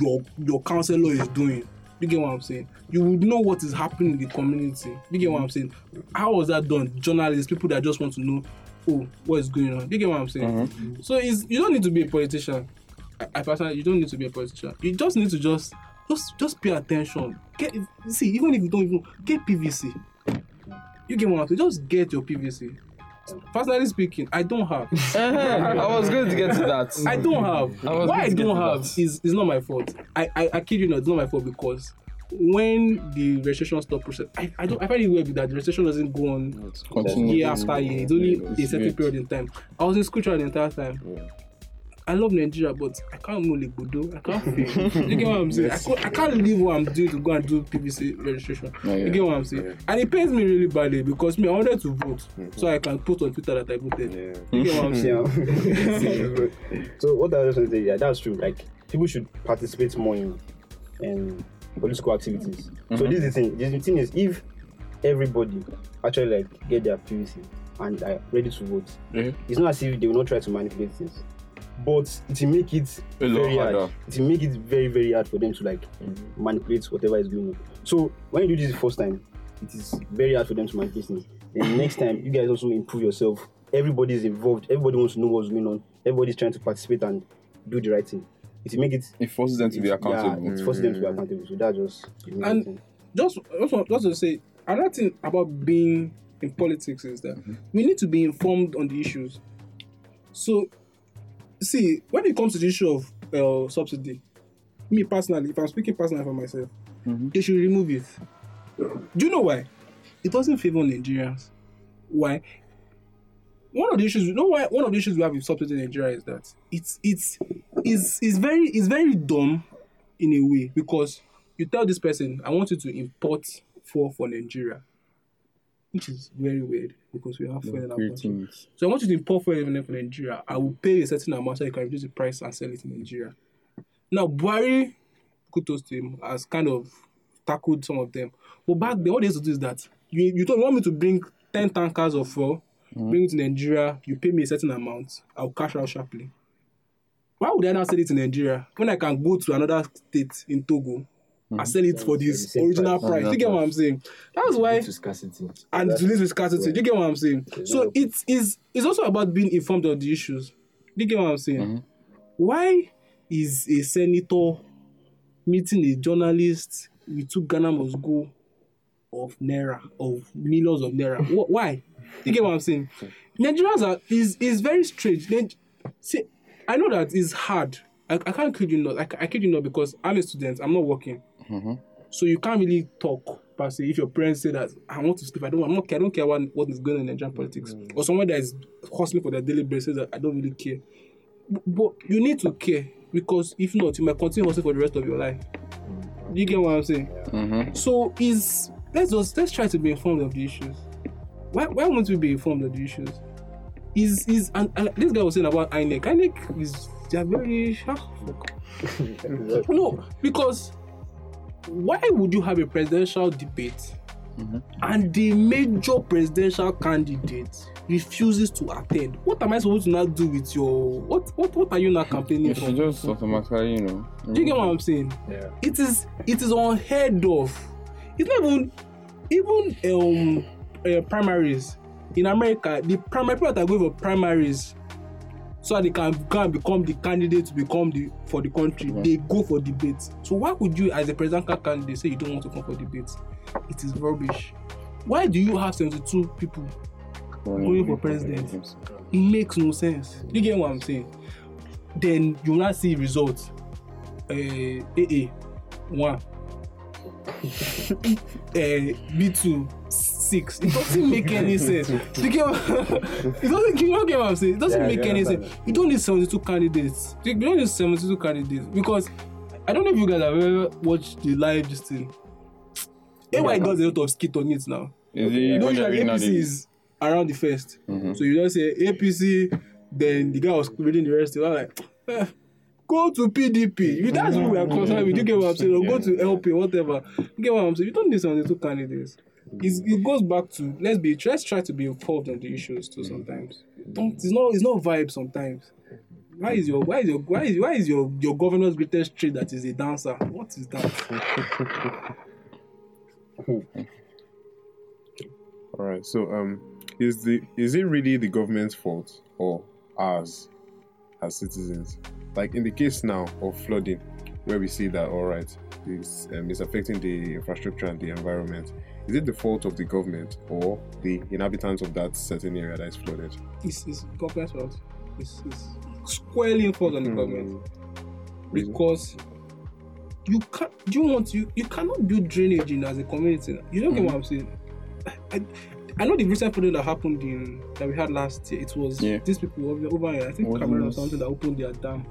your your counselor is doing. You get what I'm saying? You would know what is happening in the community. You get what I'm saying? How was that done? Journalists, people that just want to know, oh, what is going on. You get what I'm saying? Mm-hmm. So it's you don't need to be a politician. I, I personally, you don't need to be a politician. You just need to just just just pay attention. Get see, even if you don't even get PVC. You get what I'm saying? Just get your PVC. Personally speaking, I don't have. Uh-huh. I was going to get to that. I don't have. I Why going I don't have that. is is not my fault. I, I I kid you not, it's not my fault because when the registration stop process, I, I don't I find it weird that the registration doesn't go on Continue. year after year. It's only It's a certain period in time. I was in school trial the entire time. I love Nigeria, but I can't know Legbodo. I can't feel. [LAUGHS] you get what I'm saying? I, can't, I can't leave what I'm doing to go and do PVC registration. Yeah, yeah. You get what I'm saying? And it pains me really badly because me, I wanted to vote so mm-hmm. I can put on Twitter that I voted. You get what I'm saying? [LAUGHS] [LAUGHS] so what I was going to say, yeah, that's true. Like people should participate more in, in political activities. So mm-hmm. this is the thing. The thing is, if everybody actually like get their PVC and are ready to vote, Yeah. it's not as if they will not try to manipulate things, but it will make it A lot very hard. harder. It will make it very very hard for them to like manipulate whatever is going on. So when you do this the first time, it is very hard for them to manipulate things. then next time you guys also improve yourself. Everybody is involved. Everybody wants to know what's going on. Everybody's trying to participate and do the right thing. It will make it. It forces them to be accountable. Yeah, it forces them to be mm. accountable. So that just. And- just also just to say another thing about being in politics is that mm-hmm. we need to be informed on the issues. So, see, when it comes to the issue of uh, subsidy, me personally, if I'm speaking personally for myself, they should remove it. Do you know why? It doesn't favor Nigerians. Why? One of the issues, you know why? One of the issues we have with subsidy in Nigeria is that it's it's is is very it's very dumb in a way because you tell this person, I want you to import fuel for Nigeria, which is very weird because we have fuel in our country. So I want you to import fuel even for Nigeria. I will pay a certain amount so you can reduce the price and sell it in Nigeria. Now, Buhari, kudos to him, has kind of tackled some of them. But back then, what they used to do is that you, you you want me to bring 10 tankers of fuel, mm-hmm. bring it to Nigeria, you pay me a certain amount, I'll cash out sharply. Why would I now sell it in Nigeria when I can go to another state in Togo and hmm. sell it for this original price. price? Do you get what I'm saying? That's why and to live with scarcity. Do you get what I'm saying? So it's it's also about being informed of the issues. You get what I'm saying? Why is a senator meeting a journalist with two Ghana must go of naira of millions of naira? Why? You get what I'm saying? Nigerians are is is very strange. Nig- See, I know that it's hard. I, I can't kid you not. I, I kid you not because I'm a student. I'm not working. Mm-hmm. So you can't really talk per se if your parents say that I want to sleep, I don't I'm not care, I don't care what, what is going on in Nigerian politics. Mm-hmm. Or someone that is hustling for their daily bread says that I don't really care. B- But you need to care because if not, you might continue hustling for the rest of your life. Do you get what I'm saying? So is let's just let's try to be informed of the issues. Why why won't we be informed of the issues? Is is and, and this guy was saying about INEC. INEC is they are very ah, [LAUGHS] no because why would you have a presidential debate and the major presidential candidate refuses to attend? What am I supposed to now do with your what what what are you now campaigning You for? should just automatically, you know. Do you get what I'm saying? Yeah. It is it is unheard of. It's not even even um uh, primaries in America. The primary people that are going for primaries so that they can go and become the candidate to become the for the country. They go for debates. So why would you, as a presidential candidate, say you don't want to come for debates? It is rubbish. Why do you have 72 people? Going for president. It makes no sense. You get what I'm saying? Then you will not see results. Uh, AA one. [LAUGHS] uh, B2 six. It doesn't make [LAUGHS] any sense. You get [LAUGHS] it doesn't you get what I'm saying? It doesn't Yeah, make any sense. You don't need 72 candidates. You don't need 72 candidates because I don't know if you guys have ever watched the live this thing. AY does a lot of skit on it now. Is it You know, usually APC is around the 1st So you just say APC, then the guy was reading the rest. I was like, eh, go to PDP. You that's what we are concerned with. You get what I'm saying? Or go to LP, whatever. You get what I'm saying? You don't need 72 candidates. It's, it goes back to let's be let's try to be involved on the issues too sometimes. Don't it's not it's not vibe sometimes. Why is your why is your why is why is your your governor's greatest trait that is a dancer? What is that? [LAUGHS] All right. So, um, is the is it really the government's fault or ours as citizens? Like in the case now of flooding, where we see that all right, it's um, it's affecting the infrastructure and the environment. Is it the fault of the government or the inhabitants of that certain area that is flooded? It's, it's government's fault. It's, it's squarely fault on the government hmm. Reason? because you can't. Do You want you you cannot do drainage in as a community. You don't get what hmm. I'm saying. I, I know the recent project that happened in that we had last year. It was Yeah. these people over, over here. I think Cameroon or something that opened their dam.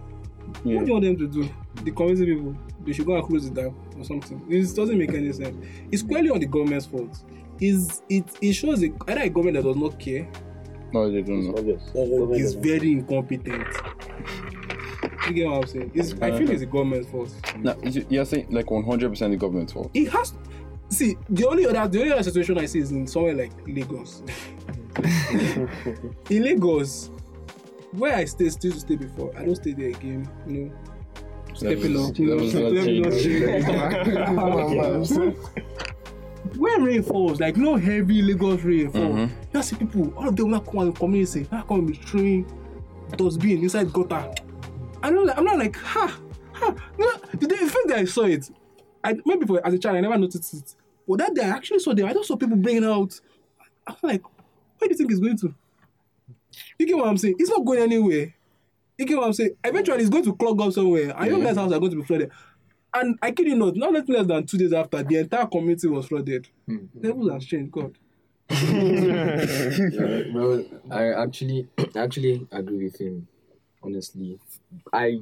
Yeah. What do you want them to do? The community people, they should go and close the dam or something. It doesn't make any sense. It's clearly on the government's fault. Is it? It shows a, either a government that does not care No, they don't know. Obvious. or Government is very incompetent. You get what I'm saying? It's, I feel it's the government's fault. No, you- you're saying like 100% the government's fault. It has. See, the only other the only other situation I see is in somewhere like Lagos. [LAUGHS] in Lagos, where I stay, still to stay before, I don't stay there again. You know, stepping up. You know, not let me not changed. [LAUGHS] change. when rain falls, like no heavy Lagos rain fall, Mhm. you see people, all of them will not come and not come and be throwing dustbin inside gutter. I know, like, I'm not like, ha, ha. You know, the, the first day I saw it, I maybe for, as a child I never noticed it, but that day I actually saw them. I just saw people bringing out. I'm like, where do you think it's going to? You get what I'm saying? It's not going anywhere. You get what I'm saying? Eventually, it's going to clog up somewhere, and your guys' house are going to be flooded. And I kid you not, not less than two days after, the entire community was flooded. Hmm. Levels has changed, God. [LAUGHS] [LAUGHS] Yeah, well, I actually actually agree with him. Honestly, I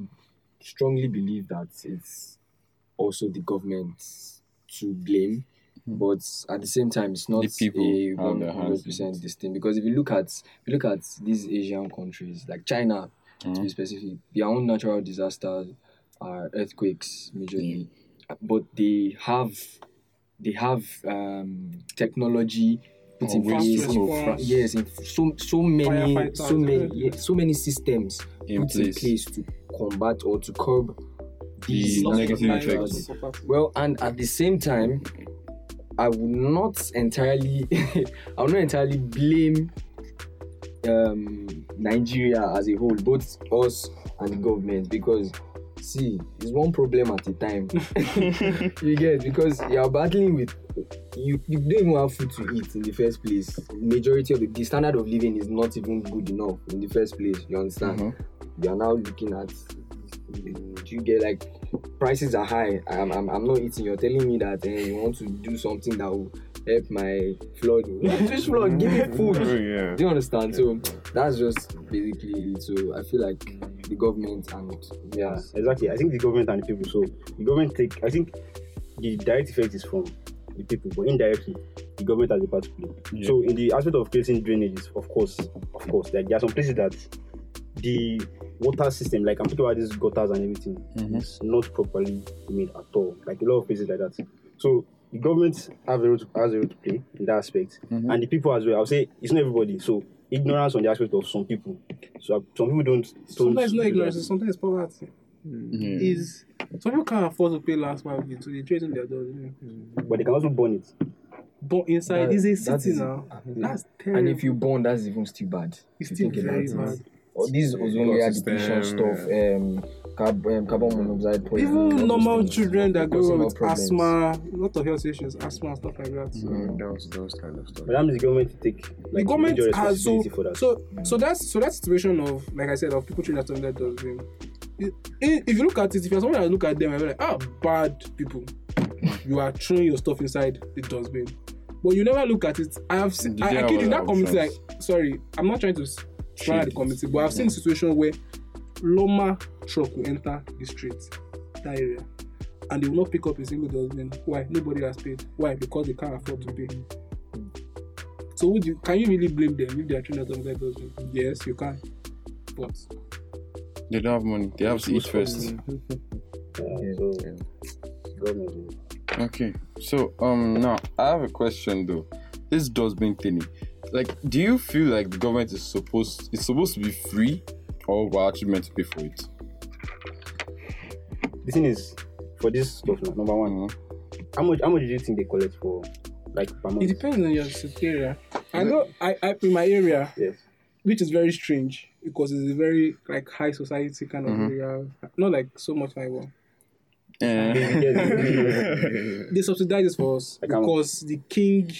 strongly believe that it's also the government to blame, but at the same time, it's not The people a have one their hands hundred in percent this thing. Because if you look at if you look at these Asian countries like China, to Mm-hmm. be specific, their own natural disasters are earthquakes majorly, but they have they have um, technology put in Oh, place. in response. fra- yes, in so so many so many yeah. yeah, so many systems In put in place. place to combat or to curb The these negative natural effects. well, and at the same time, I would not entirely, [LAUGHS] I would not entirely blame um, Nigeria as a whole, both us and the government, because see, it's one problem at a time. [LAUGHS] [LAUGHS] you get because you are battling with you, you don't even have food to eat in the first place. Majority of the, the standard of living is not even good enough in the first place. You understand? Mhm. You are now looking at you get like prices are high. I'm, I'm, I'm not eating. You're telling me that eh, you want to do something that will help my flood. [LAUGHS] Which flood? Give me Oh, food. yeah. Do you understand? So that's just basically it. So I feel like the government and Yeah, exactly. I think the government and the people. So the government take. I think the direct effect is from the people, but indirectly, the government has a part to play. Yeah. So in the aspect of creating drainages, of course, of course, like there are some places that the water system, like I'm talking about these gutters and everything, Mhm. is not properly made at all. Like a lot of places like that. So the government have a role to, has a role to play in that aspect, Mhm. and the people as well. I'll say it's not everybody. So ignorance on the aspect of some people. So some people don't. don't Sometimes do not that. ignorance, sometimes it's poverty. Yeah. Is some people can't afford to pay last mile bill, so they trade in their doors. But they can also burn it. But inside That- is a that city is- now. That's terrible. and if you burn, that's even still bad. it's if you still think very about bad. it. Or these ozone layer Ecosystem, depletion stuff, um, carb, um, carbon monoxide poisoning. Even normal things children that cause a grow up with problems. asthma, a lot of health issues, asthma and stuff like that. So. Mm, those, those kind of stuff. But that means the government to take like, the government major has so responsibility for that. so so that's so that situation of like I said of people treating that that does mean if you look at it, if you're someone that look at them and be like, ah, bad people, you are throwing your stuff inside the dustbin. But you never look at it. I have seen, I, I kid in that community. Like, sorry, I'm not trying to s- try the Shit. community, but I've seen a situation where LAWMA truck will enter the street, that area, and they will not pick up a single dustbin. Why? Nobody has paid. Why? Because they can't afford to pay. So would you can you really blame them if they are trying to that dustbin? Yes, you can. But They don't have money. They have to eat first. Yeah, so government. Okay. So um now I have a question though. This dustbin thingy. Like, do you feel like the government is supposed it's supposed to be free or we're actually meant to pay for it? The thing is, for this stuff now, number one, how much how much do you think they collect for like per month? it depends on your city area. I know I, I in my area, Yes. which is very strange because it's a very like high society kind of Mhm. area. Not like so much like one. Eh. [LAUGHS] They subsidize this for us because the king,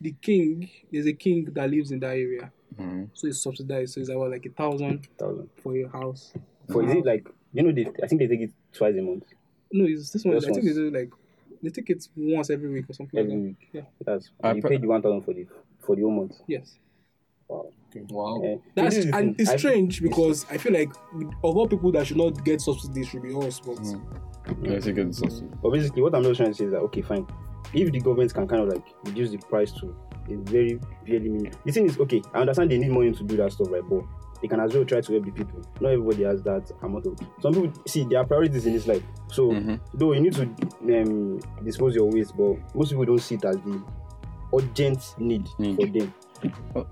the king, there's a king that lives in that area, Mhm. so it's subsidized. So it's about like a thousand Thousand. for your house. For is it like you know they I think they take it twice a month No, it's this one. This I think they one's- like they take it once every week or something every like that. week. Yeah. That's I you pe- pay the one thousand for the for the whole month. Yes. Wow. Wow. Eh, That's this and it's I- strange because I feel like of all people that should not get subsidies should be us, but Mhm. Yeah, I think it's also. But basically, what I'm just trying to say is that okay, fine. If the government can kind of like reduce the price to a very barely minimum. The thing is, okay, I understand they need money to do that stuff, right? But they can as well try to help the people. Not everybody has that amount of. Some people see there are priorities in this life. So Mhm. though you need to um, dispose your waste, but most people don't see it as the urgent need Need. for them. Oh.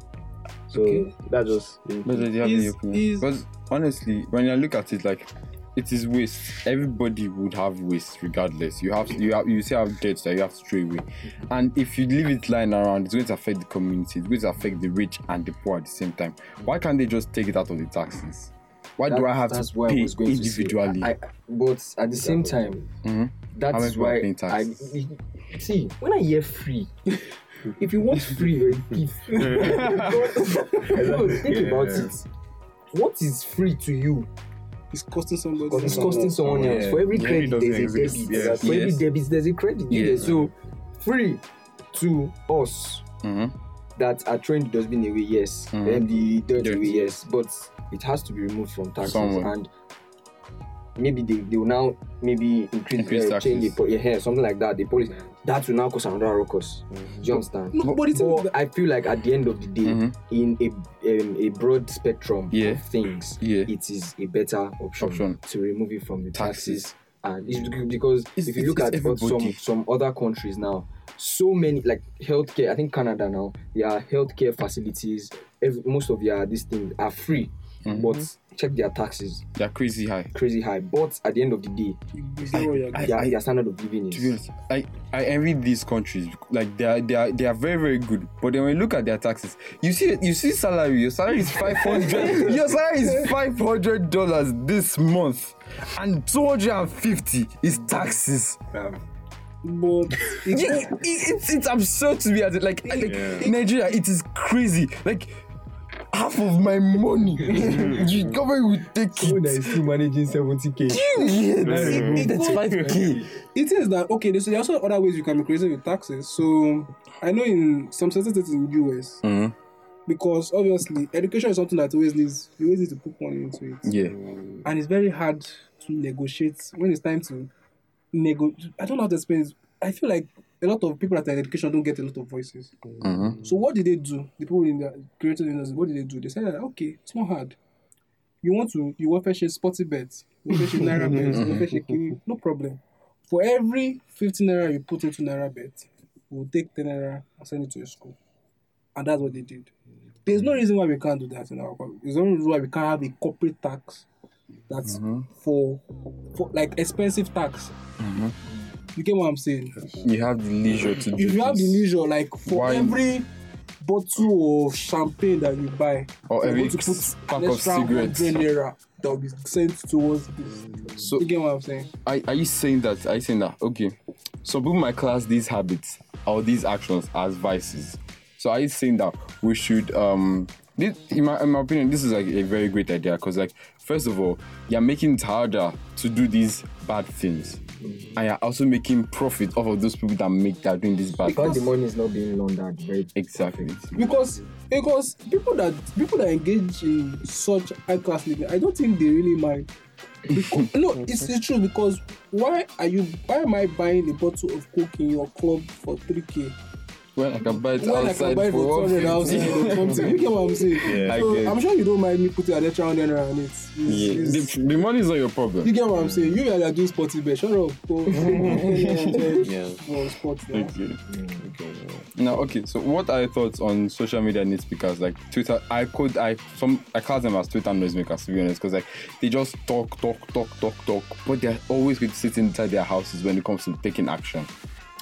So Okay. that's just. But do have Is- is- Because honestly, when I look at it, like it is waste. Everybody would have waste regardless. You have you have you still have debts that you have to throw away. And if you leave it lying around, it's going to affect the community, it's going to affect the rich and the poor at the same time. Why can't they just take it out of the taxes? Why do I have that's to I pay was going to say. individually? I, I- but at the same time, Mhm. that How many is people are why I see when I hear free. [LAUGHS] if you want free, you're a thief. no, think about it. What is free to you? It's costing somebody. It's costing someone Yeah. else. For every Yeah, credit, there's a exist. debit. Yes. For every debit, there's a credit. Yeah. Yeah. So free to us Mhm. that are throwing the dustbin away, yes. Mhm. And the dirt Dirt. away, yes. But it has to be removed from taxes. Somewhere. And maybe they, they will now maybe increase, Increase uh, change the taxes. po- yeah, something like that. The policy that will now cause another ruckus. Do you understand? No, but it's But I feel like at the end of the day, Mhm. in a um, a broad spectrum Yeah. of things, Yeah. it is a better option, Option. to remove it from the taxes. Taxes. And it's because It's- if you look at what some some other countries now, so many like healthcare. I think Canada now, their healthcare facilities, every, most of their these things are free, Mhm. but check their taxes, They're crazy high. crazy high. But at the end of the day, You see what I- their, their standard of living To be is honest, I, I envy these countries. Like they are they are they are very very good. But then when you look at their taxes, you see you see salary. Your salary is five hundred. your salary is five hundred dollars this month, and two hundred and fifty is taxes. But It- it- it's it's absurd to me as it like, like Yeah. Nigeria. It is crazy. Like half of my money, [LAUGHS] the government will take that it. is still managing seventy k. [LAUGHS] Yeah, that's five k. [LAUGHS] it is that okay. There's, there are also other ways you can be creative with taxes. So I know in some certain states in the US, Mhm. because obviously education is something that always needs you always need to put money into it, Yeah. and it's very hard to negotiate when it's time to negotiate. I don't know how to explain. it. I feel like a lot of people that are in education don't get a lot of voices. Mhm. So what did they do? The people in the creative industry, what did they do? They said, that, okay, it's not hard. You want to, you want to share SportyBets, you want to share NairaBets, you want to share kini, no problem. For every 15 naira you put into NairaBet, we'll take 10 naira and send it to your school. And that's what they did. There's no reason why we can't do that in our country. There's no reason why we can't have a corporate tax that's mm-hmm. for, for like expensive tax. Mm-hmm. You get what I'm saying? You have the leisure to do if you have the leisure, like for Why- every bottle of champagne that you buy, Or you're every going to put pack an of extra cigarettes. 100 naira that will be sent towards this. So You get what I'm saying? are, are you saying that? Are you saying that? Okay. Some people might class these habits or these actions as vices. So are you saying that we should um this, in my in my opinion, this is like a very great idea because like first of all, you're making it harder to do these bad things. And you're also making profit off of those people that make that doing this bad Because the money is not being laundered, right? Exactly. Because because people that people that engage in such high class living, I don't think they really mind. Because, [LAUGHS] no, it's, it's true because why are you why am I buying a bottle of coke in your club for 3k? When I can buy it when I outside can buy it for for 200 outside 150. or something. You get what I'm saying? Yeah, I so get it. I'm sure you don't mind me putting an extra 100 naira on it. It's- Yeah, it's- the, the money is not your problem. You get what I'm saying? You are doing SportyBet. Shut up. Go- Yeah. For sports now. Okay. Now, okay. So, what are your thoughts on social media news speakers like Twitter? I could, I some, I class them as Twitter noisemakers to be honest, because like they just talk, talk, talk, talk, talk, but they're always going to sit inside their houses when it comes to taking action.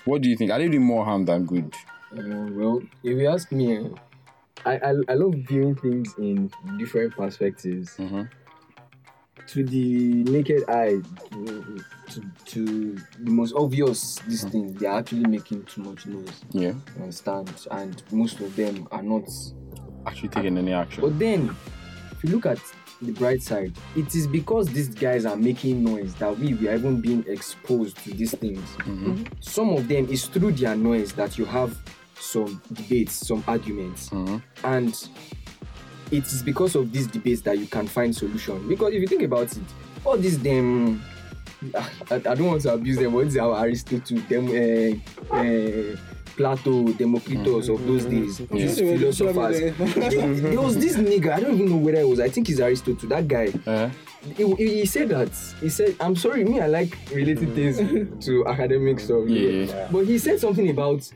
What do you think? Are they doing more harm than good? Uh, well, if you ask me, eh, I, I I love viewing things in different perspectives. Mhm. To the naked eye, to, to, the most obvious, these things they are actually making too much noise. Yeah, You understand? And most of them are not. actually taking any action. But then, if you look at the bright side, it is because these guys are making noise that we, we are even being exposed to these things. Mhm. Some of them is through their noise that you have some debates, some arguments, Mhm. and it is because of these debates that you can find solution. Because if you think about it, all these them. [LAUGHS] I, I don't want to abuse them, but it's our Aristotle, them, uh, uh, Plato, Democritus of those days, these philosophers. there was this nigga, I don't even know whether I was, I think it's Aristotle, that guy. Uh, He, he he said that. He said, I'm sorry, me, I like related things to academic stuff. Yeah. But he said something about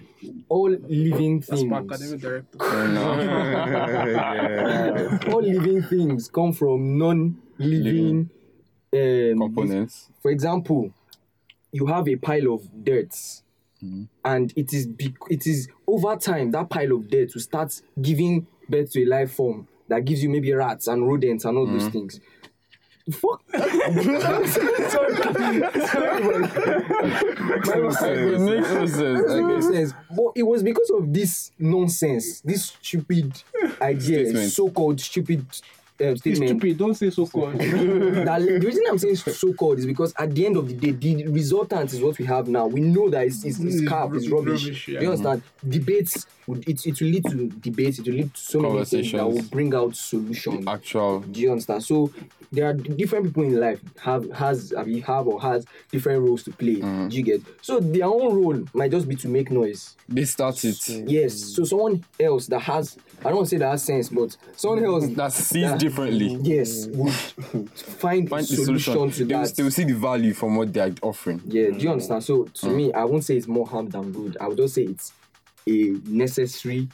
all living That's my things. academic director. [LAUGHS] [LAUGHS] all living things come from non living um, Components. for example, you have a pile of dirt, and it is bec- it is over time that pile of dirt will start giving birth to a life form that gives you maybe rats and rodents and all those things. Fuck. [LAUGHS] sorry, sorry, It makes sense. Makes sense. But it was because of this nonsense, this stupid idea, so-called stupid uh, It's statement. stupid. Don't say so called. that [LAUGHS] the reason I'm saying so-called is because at the end of the day, the resultant is what we have now. We know that it's, it's, it's It's it's rubbish. rubbish, yeah. You understand? Debates, would, it, it will lead to debates, it will lead to so many things that will bring out solutions. Actual. Do you understand? So there are different people in life have has I mean, have or has different roles to play. Mm. Do you get? So their own role might just be to make noise. They started. Yes. So someone else that has I don't want to say that has sense, but someone else [LAUGHS] That sees that- differently. Yes, would find, Find a the solution, solution. to They will, they will see the value from what they are offering. Yeah, do you understand? So to Mm. me, I won't say it's more harm than good. I would just say it's a necessary.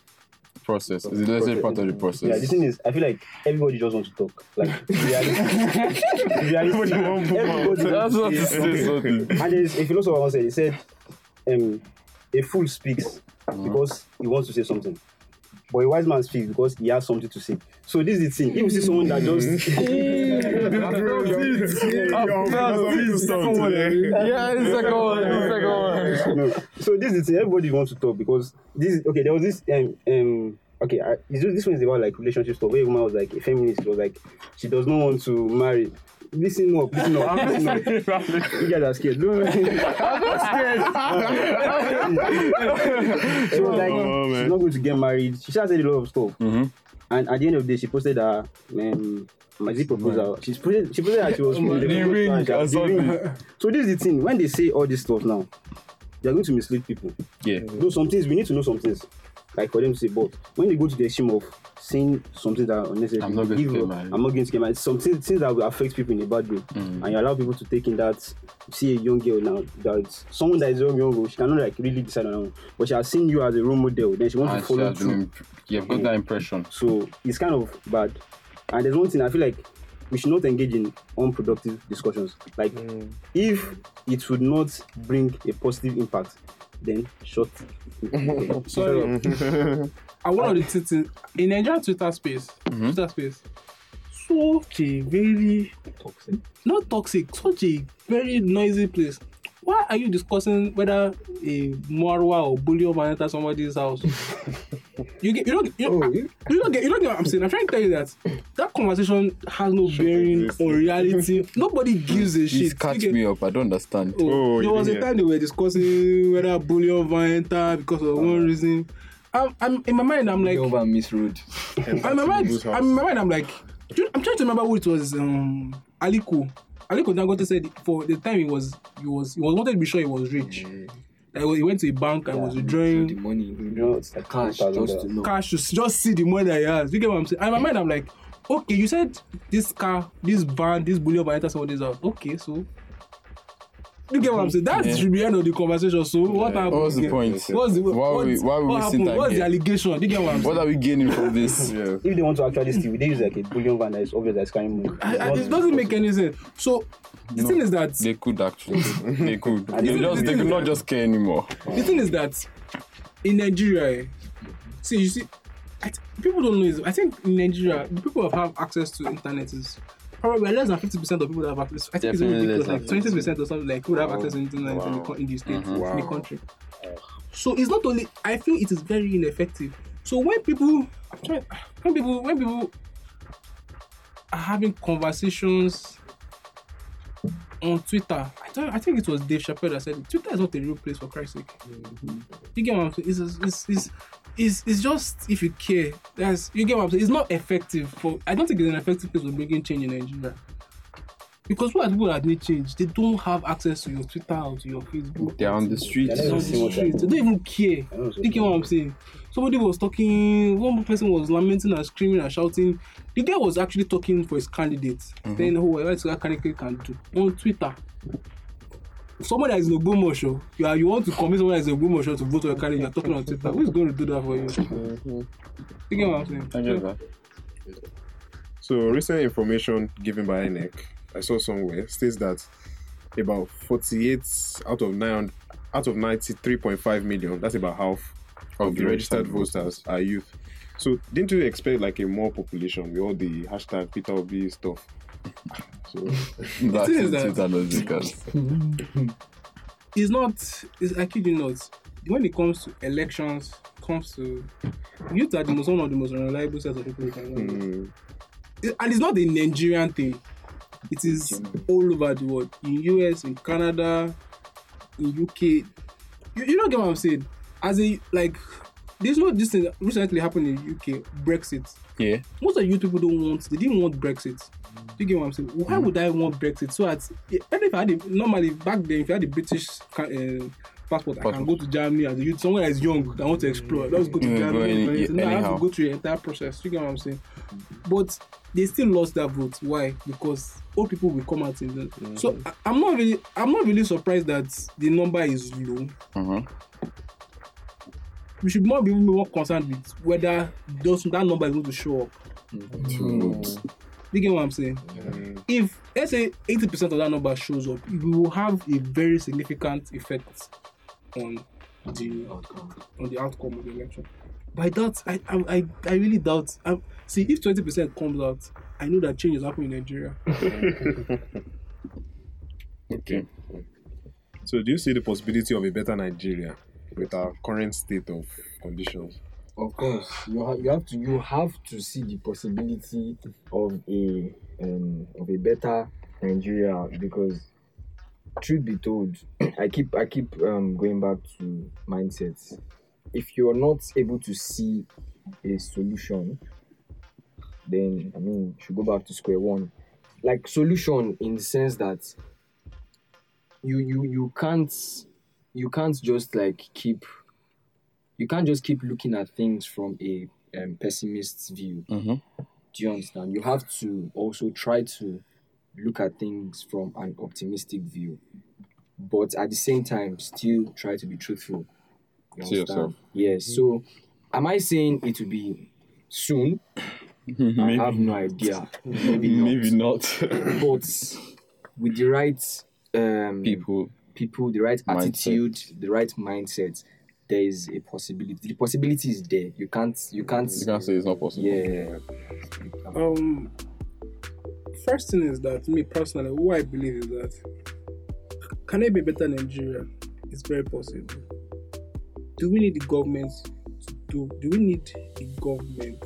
Process. It's a necessary part of the process. Yeah, the thing is, I feel like everybody just wants to talk. Like, [LAUGHS] reality, reality, everybody That's wants what to to say say something. something. And there's a philosopher once said, he said, um, a fool speaks because he wants to say something. But a wise man speaks because he has something to say. So this is the thing. If you see someone that just [LAUGHS] Yeah, it's like one. It's like one. So this is the thing. Everybody wants to talk because this is okay. There was this um um okay. I, this one is about like relationship stuff. Where a woman was like a feminist. Was like she does not want to marry. Listen up, listen up. Listen up. you guys are scared. No, I'm not scared. she was like Oh, man. she's not going to get married. She just said a lot of stuff. Mhm. And at the end of the day, she posted her um, magic proposal. She's posted, she posted that she was The ring The ring. So this is the thing. When they say all this stuff now, they're going to mislead people. Yeah. Though some things we need to know some things, like for them to say, but when they go to the extreme of saying something that are unnecessary, I'm not going to give get up. I'm not going to get married. Some things, things that will affect people in a bad way, Mm. and you allow people to take in that. See a young girl now, that someone that is young, young, she cannot like really decide on her own, but she has seen you as a role model. Then she wants And to follow has been through. imp- You've got that impression. So it's kind of bad. And there's one thing I feel like we should not engage in unproductive discussions. Like if it would not bring a positive impact, then shut. [LAUGHS] Sorry. I want of the things in Nigerian Twitter space, mm-hmm. Twitter space, such a very Toxic. not toxic, such a very noisy place. Why are you discussing whether a Marwa or bullion will enter somebody's house? [LAUGHS] you get, you don't, you, Oh, don't, you- you don't get, you don't get what I'm saying. I'm trying to tell you that that conversation has no bearing exist. on reality. Nobody gives a Please shit. catch get- me up. I don't understand. Oh, Oh, there you was a time they were discussing whether bullion will enter because of one reason. I'm, I'm in my mind. I'm like, over Miss Road. I'm in my mind. I'm in my mind. I'm like, I'm trying to remember who it was. Um, Aliko. Aliko Dangote said for the time he was he was he was wanted to be sure he was rich. Mm. That he went to a bank and was The withdrawing money, You know, cash, just to know. cash to just see the money that he has. You get what I'm saying? And in my mind, I'm like, okay, you said this car, this van, this bullion will enter somebody's house. Okay, so. You get what I'm saying? That Yeah. should be end of the conversation. So what happened? What's the point? What's the Why what, we- why we what wasting happened? time What's the allegation? You get what I'm saying? What are we gaining from this? [LAUGHS] Yeah. If they want to actually steal, they use like a bullion van that is obvious that is carrying money. I, I, it doesn't make any sense. So the No. thing is that They could actually. They [LAUGHS] could. They think- just. They could not just care anymore. the thing is that in Nigeria, eh, see you see, I th- people don't know. Is, I think in Nigeria, people that have access to internet is probably less than fifty percent of people that have access. I think it's Definitely ridiculous, like twenty percent or something like that have access to internet in, the, in the state, Mhm. in the country. So it's not only. I feel it is very ineffective. So when people, trying- when people, when people are having conversations on Twitter. I, thought, I think it was Dave Chappelle that said Twitter is not a real place for Christ's sake. You get what I'm saying? It's, it's, it's, it's, it's just if you care. That's you get what I'm saying. It's not effective for. I don't think it's an effective place for bringing change in Nigeria. Because what are people that need change? They don't have access to your Twitter or to your Facebook. They're on the Yeah, streets. that's It's on the I'm streets. They don't even care. I know what You get what I'm saying? Somebody was talking, one person was lamenting and screaming and shouting. The guy was actually talking for his candidate, mm-hmm. saying, Oh, what is that candidate can do on Twitter. Someone that is in Ogbomosho, oh, you, are, you want to convince someone that is in Ogbomosho to vote for your candidate, you're talking on Twitter. Who is going to do that for you? You get what I'm saying? I. So recent information given by INEC I saw somewhere states that about 48 out of 9 out of 93.5 million, that's about half of the registered voters are youth. So didn't you expect like a more population with all the hashtag Peter Obi stuff? So Back thing to that- Twitter [LAUGHS] it's not it's I kid you not. When it comes to elections, comes to youth are the most one of the most reliable sets of people you can know. mm, It- and it's not a Nigerian thing. It is all over the world. In US, in Canada, in UK. You, you don't get what I'm saying? As a like there's no this thing recently happened in UK, Brexit. Yeah. Most of you people don't want they didn't want Brexit. Do you get what I'm saying? Why mm. would I want Brexit? So at even if I had a, normally back then if you had a British uh, passport, I can go to Germany as a youth, someone that is young I want to explore. Mm. Let's go to Yeah, go Germany. any- no, I have to go through the entire process. You get what I'm saying? But they still lost that vote. Why? Because old people will come out in the. Mm-hmm. So I, I'm not really I'm not really surprised that the number is low. Uh-huh. We should more be more concerned with whether those that number is going to show up. Mm-hmm. To vote. You get what I'm saying? Mm-hmm. If let's say 80% of that number shows up, we will have a very significant effect on the on the outcome of the election. By that, I I, I, I really doubt. I, see, if 20% comes out, I know that change is happening in Nigeria. [LAUGHS] Okay. so do you see the possibility of a better Nigeria with our current state of conditions? Of course, you have you have to you have to see the possibility of a um, of a better Nigeria because truth be told, [CLEARS THROAT] I keep I keep um, going back to mindsets. If you're not able to see a solution, then I mean, you should go back to square one. Like solution in the sense that you you you can't you can't just like keep you can't just keep looking at things from a um, pessimist's view. Mhm. Do you understand? You have to also try to look at things from an optimistic view, but at the same time, still try to be truthful. You To yourself. understand? Yes. So, am I saying it will be soon? [LAUGHS] I have no idea. [LAUGHS] Maybe not. Maybe not. [LAUGHS] But with the right um, People. people, the right Mindset. attitude, the right mindset, there is a possibility. The possibility is there. You can't. You can't. You can't say it's not possible. Yeah. Um, first thing is that me personally, what I believe is that can it be better Nigeria? It's very possible. Do we need the government to do? Do we need the government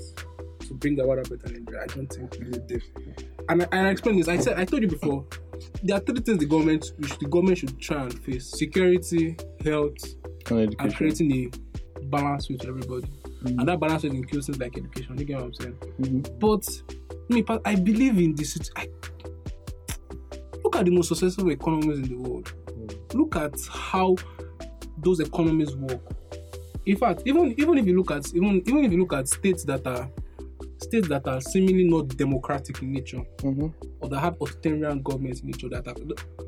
to bring about a better Nigeria? I don't think we need this. And I, and I explained this. I said I told you before. There are three things the government which the government should try and face: security, health, And and creating a balance with everybody. Mm-hmm. And that balance will include things like education. You get what I'm saying? Mm-hmm. But me, but I believe in this. I, look at the most successful economies in the world. Mm. Look at how those economies work. In fact, even even if you look at even even if you look at states that are states that are seemingly not democratic in nature Mhm. or that have authoritarian governments in nature that are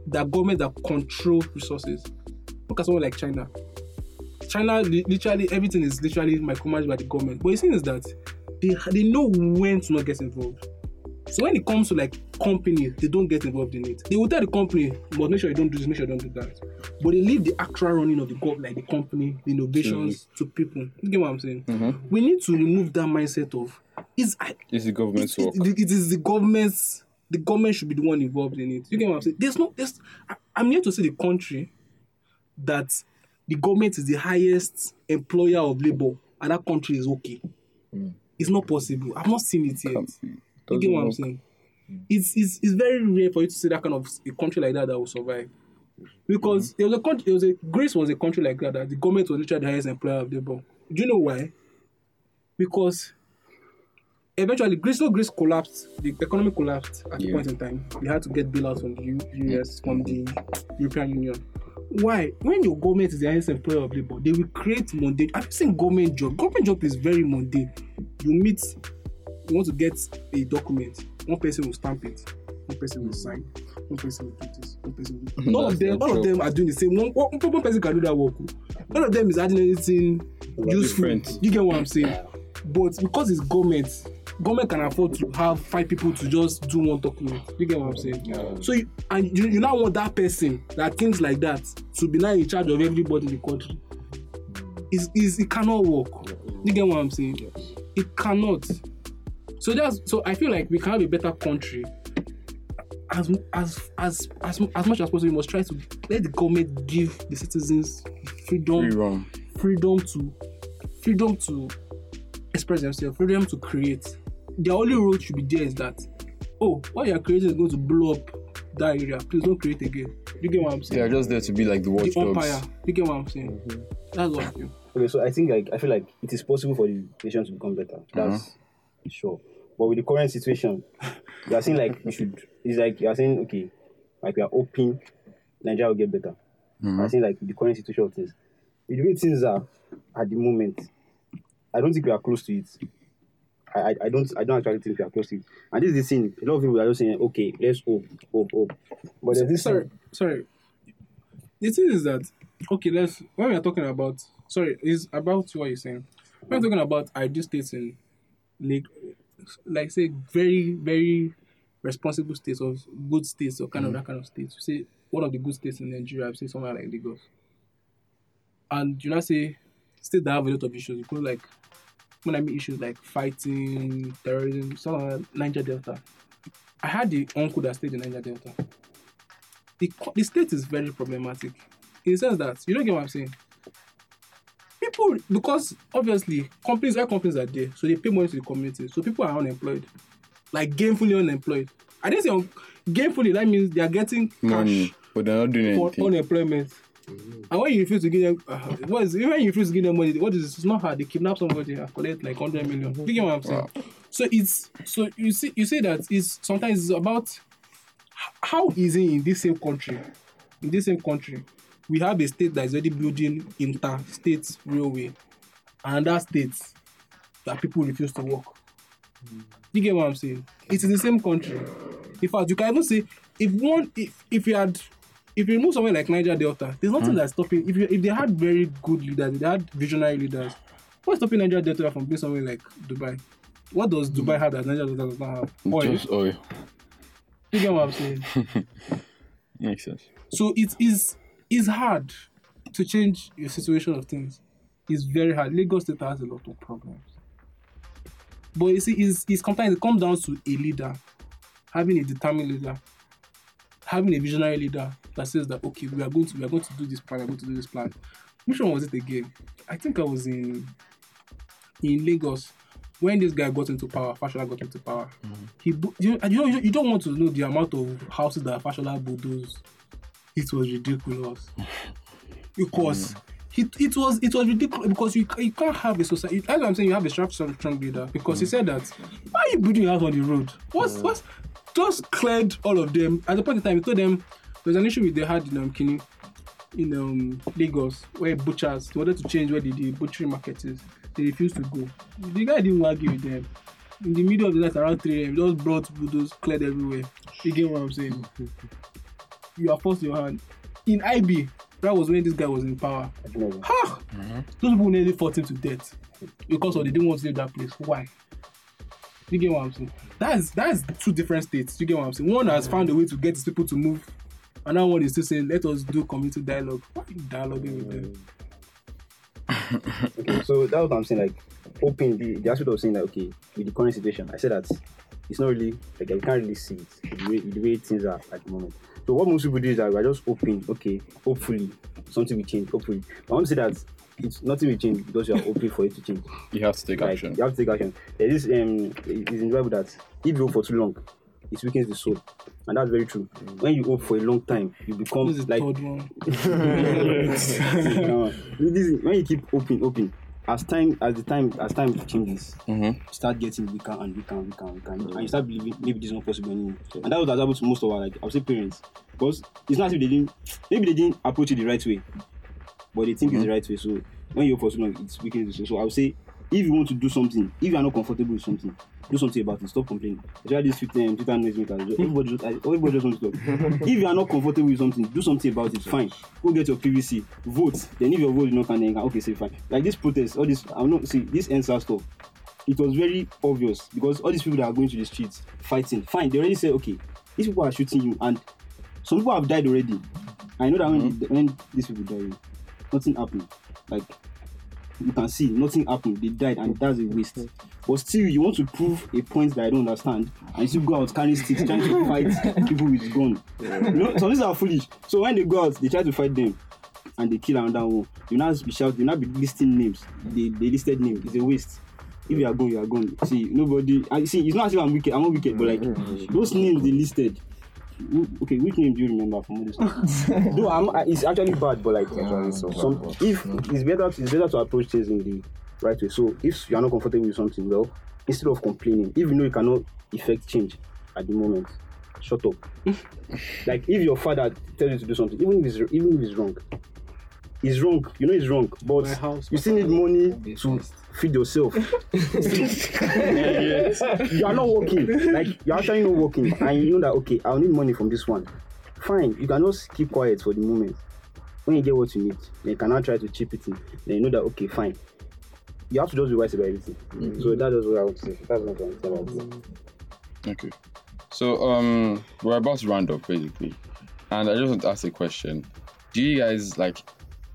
that governments that control resources. Look at someone like China. China literally everything is literally micromanaged by the government. But the thing is that they they know when to not get involved. So when it comes to like companies, they don't get involved in it. They will tell the company, but make sure you don't do this, make sure you don't do that. But they leave the actual running of the go- like the company, the innovations mm-hmm. to people. You get what I'm saying? Mm-hmm. We need to remove that mindset of is It's the government's it, work. it- it is the government's the government should be the one involved in it. You get what I'm saying? There's no there's I, I'm here to see the country that the government is the highest employer of labor and that country is okay. It's not possible. I've not seen it yet. You get what I'm saying? It's, it's it's very rare for you to see that kind of a country like that that will survive. Because there was a country, there was a Greece was a country like that that the government was literally the highest employer of labor. Do you know why? Because eventually Greece, no Greece collapsed, the economy collapsed at a Yeah. point in time. They had to get bailouts from the US, from the European Union. Why? When your government is the highest employer of labor, they will create mundane. Have you seen government job? Government job is very mundane. You meet, you want to get a document, one person will stamp it, one person will sign, one person will do this, one person will. [LAUGHS] None of them, all of them are doing the same. One, one, one person can do that work. None of them is adding anything useful. Different. You get what I'm saying? But because it's government, government can afford to have five people to just do one document. You get what I'm saying? Yeah. So you, and you, you now want that person that thinks like that to be now in charge of everybody in the country. Is is it cannot work. You get what I'm saying? Yes. It cannot. So that's so I feel like we can have a better country. As as as as as much as possible, we must try to let the government give the citizens freedom Free run. freedom to freedom to express themselves, freedom to create. The only rule should be there is that oh, what you are creating is going to blow up that area. Please don't create again. You get what I'm saying They saying? are just there to be like the the watchdogs. umpire. You get what I'm saying? Mm-hmm. That's what I feel. Okay, so I think like I feel like it is possible for the nation to become better. Uh-huh. That's sure. But with the current situation, [LAUGHS] you are saying like we should. It's like you are saying okay, like we are hoping Nigeria will get better. Mm-hmm. I think like the current situation of things, with the way things are at the moment, I don't think we are close to it. I, I, I don't I don't actually think we are close to it. And this is the thing. A lot of people are just saying, okay, let's hope, hope, hope. But there's this sorry, sorry. The thing is that okay, let's when we are talking about sorry, is about what you're saying. When we're talking about ideal states in like like say very, very responsible states or good states or kind of mm. that kind of states. You say one of the good states in Nigeria, I say somewhere like Lagos. And you know say states that have a lot of issues, because like when I mean issues like fighting, terrorism, some like Niger Delta. I had the uncle that stayed in Niger Delta the, the state is very problematic in the sense that you don't get what I'm saying. People, because obviously companies, air companies are there, so they pay money to the community. So people are unemployed, like gainfully unemployed. I didn't say un- gainfully. That means they are getting cash Money, but they're not doing for anything. unemployment. And when you refuse to give them, uh, what is when you refuse to give them money? What is it? It's not hard. They kidnap somebody and collect like hundred million. You get what I'm saying? Wow. So it's so you see you say that it's sometimes it's about how easy in this same country, in this same country, we have a state that is already building inter-state railway, and that state that people refuse to work. You get what I'm saying? It is in the same country. In fact, you can even say if one if if you had if you remove somewhere like Niger Delta, there's nothing hmm. that's stopping. If you if they had very good leaders, if they had visionary leaders, what's stopping Niger Delta from being somewhere like Dubai? What does hmm. Dubai have that Niger Delta does not have? Oil. Just oil. You get what I'm saying? [LAUGHS] Makes sense. So it is it's hard to change your situation of things. It's very hard. Lagos State has a lot of problems. But you see, it's, it's sometimes it comes down to a leader, having a determined leader, having a visionary leader that says that okay, we are going to we are going to do this plan, we are going to do this plan. Which one was it again? I think I was in in Lagos when this guy got into power, Fashola got into power. Mm-hmm. He bu- you, know, you know you don't want to know the amount of houses that Fashola bulldozed. It was ridiculous. [LAUGHS] Because it, it was it was ridiculous because you, you can't have a society. That's what I'm saying. You have a strong, strong, strong leader because he mm. said that why are you building your house on the road? What's what's just cleared all of them at the point in time. He told them there's an issue with they had in um, Kini, in um, Lagos where butchers they wanted to change where the, the butchery market is. They refused to go. The guy didn't argue with them. In the middle of the night around 3 a.m., just brought bulldoze cleared everywhere. You get what I'm saying? [LAUGHS] you are forced your hand. In IB, that was when this guy was in power. I don't know. Ha! Those people nearly fought him to death because of they didn't want to leave that place. Why? You get what I'm saying? That's that's two different states. You get what I'm saying? One has found a way to get his people to move, another one is still saying, "Let us do community dialogue." Why are you dialoguing with them? Okay, so that's what I'm saying. Like, hoping the, the aspect of saying that okay, with the current situation, I said that it's not really like I can't really see it the way, the way things are at the moment. So what most people do is that we're just hoping, okay, hopefully something will change. Hopefully, but I want to say that it's nothing will change because you are hoping for it to change. You have to take Like, action. you have to take action. There is um, it is in the Bible that if you hope for too long, it weakens the soul, and that's very true. When you hope for a long time, you become This is the like third one. no, [LAUGHS] [LAUGHS] this is, when you keep hoping, hoping, as time as the time as time changes, Mhm. you start getting weaker and weaker and weaker and weaker, and you start believing maybe this is not possible anymore. And that was happened to most of our like I would say parents, because it's not as if they didn't maybe they didn't approach it the right way, but they think it's the right way. So when you hope for so long, it's weakens the soul. So I would say if you want to do something, if you are not comfortable with something, do something about it. Stop complaining. Especially this Twitter Twitter noise makers. Everybody just everybody just wants to talk. [LAUGHS] if you are not comfortable with something, do something about it. Fine. Go get your PVC. Vote. Then if your vote is not can okay, say fine. Like this protest, all this I will not see this answer stuff. it was very obvious because all these people that are going to the streets fighting, fine, they already say, okay, these people are shooting you, and some people have died already. I know that when, mm-hmm. they, when these people died, nothing happened. Like you can see, nothing happened. They died, and that's a waste. But still, you want to prove a point that I don't understand, and you still go out carrying sticks, trying to fight people with gun. You know, some things are foolish. So when they go out, they try to fight them, and they kill another one. You now be shouting, you now be listing names. They, they listed names. It's a waste. If you are gone, you are gone. See, nobody. I see. It's not as if I'm wicked. I'm not wicked, but like mm-hmm. those names they listed. Who- Okay, which name do you remember from all [LAUGHS] this? stuff? no, I'm, I- it's actually bad, but like actually so bad, some, but- if mm. it's better, it's better to approach things in the right way. So if you are not comfortable with something, well, instead of complaining, if you know you cannot effect change at the moment, shut up. [LAUGHS] like if your father tells you to do something, even if it's even if it's wrong, it's wrong. You know it's wrong, but My house, you still need money to feed yourself. [LAUGHS] you are not working. Like you're actually not working, and you know that okay, I'll need money from this one. Fine, you can just keep quiet for the moment. When you get what you need, then you cannot try to chip it in. Then you know that okay, fine. You have to just be wise about everything. So that is what I would say. That's what I would say. Okay. So um we're about to round up basically. And I just want to ask a question. Do you guys like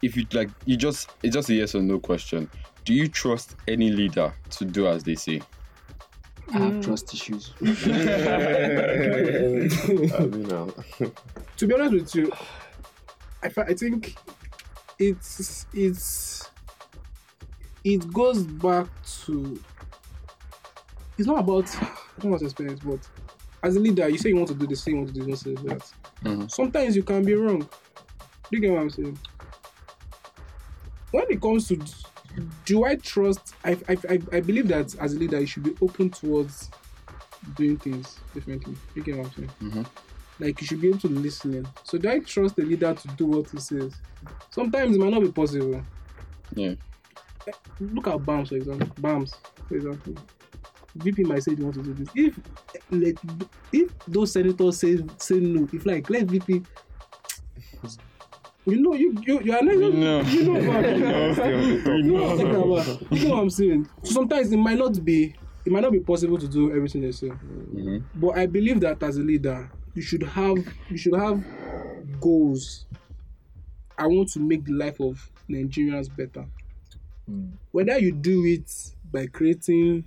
if you like you just it's just a yes or no question. Do you trust any leader to do as they say? I have trust issues. [LAUGHS] I mean, uh, to be honest with you, I, I think it's it's it goes back to it's not about I don't want to explain it, but as a leader, you say you want to do this, say you want to do this, you want to do that. Mhm. Sometimes you can be wrong. Do you get what I'm saying? When it comes to do I trust? I, I, I, believe that as a leader, you should be open towards doing things differently. You get what I'm saying? Mhm. Like you should be able to listen. So do I trust the leader to do what he says? Sometimes it might not be possible. Yeah. Look at BAMS for example. BAMS, for example. VP might say they want to do this. If like if those senators say say no, if like let VP you know you you, you are not We know. you know what I'm We you know what I'm talking about. You know what I'm saying? So sometimes it might not be it might not be possible to do everything they say. Mhm. But I believe that as a leader, you should have you should have goals. I want to make the life of Nigerians better. Whether you do it by creating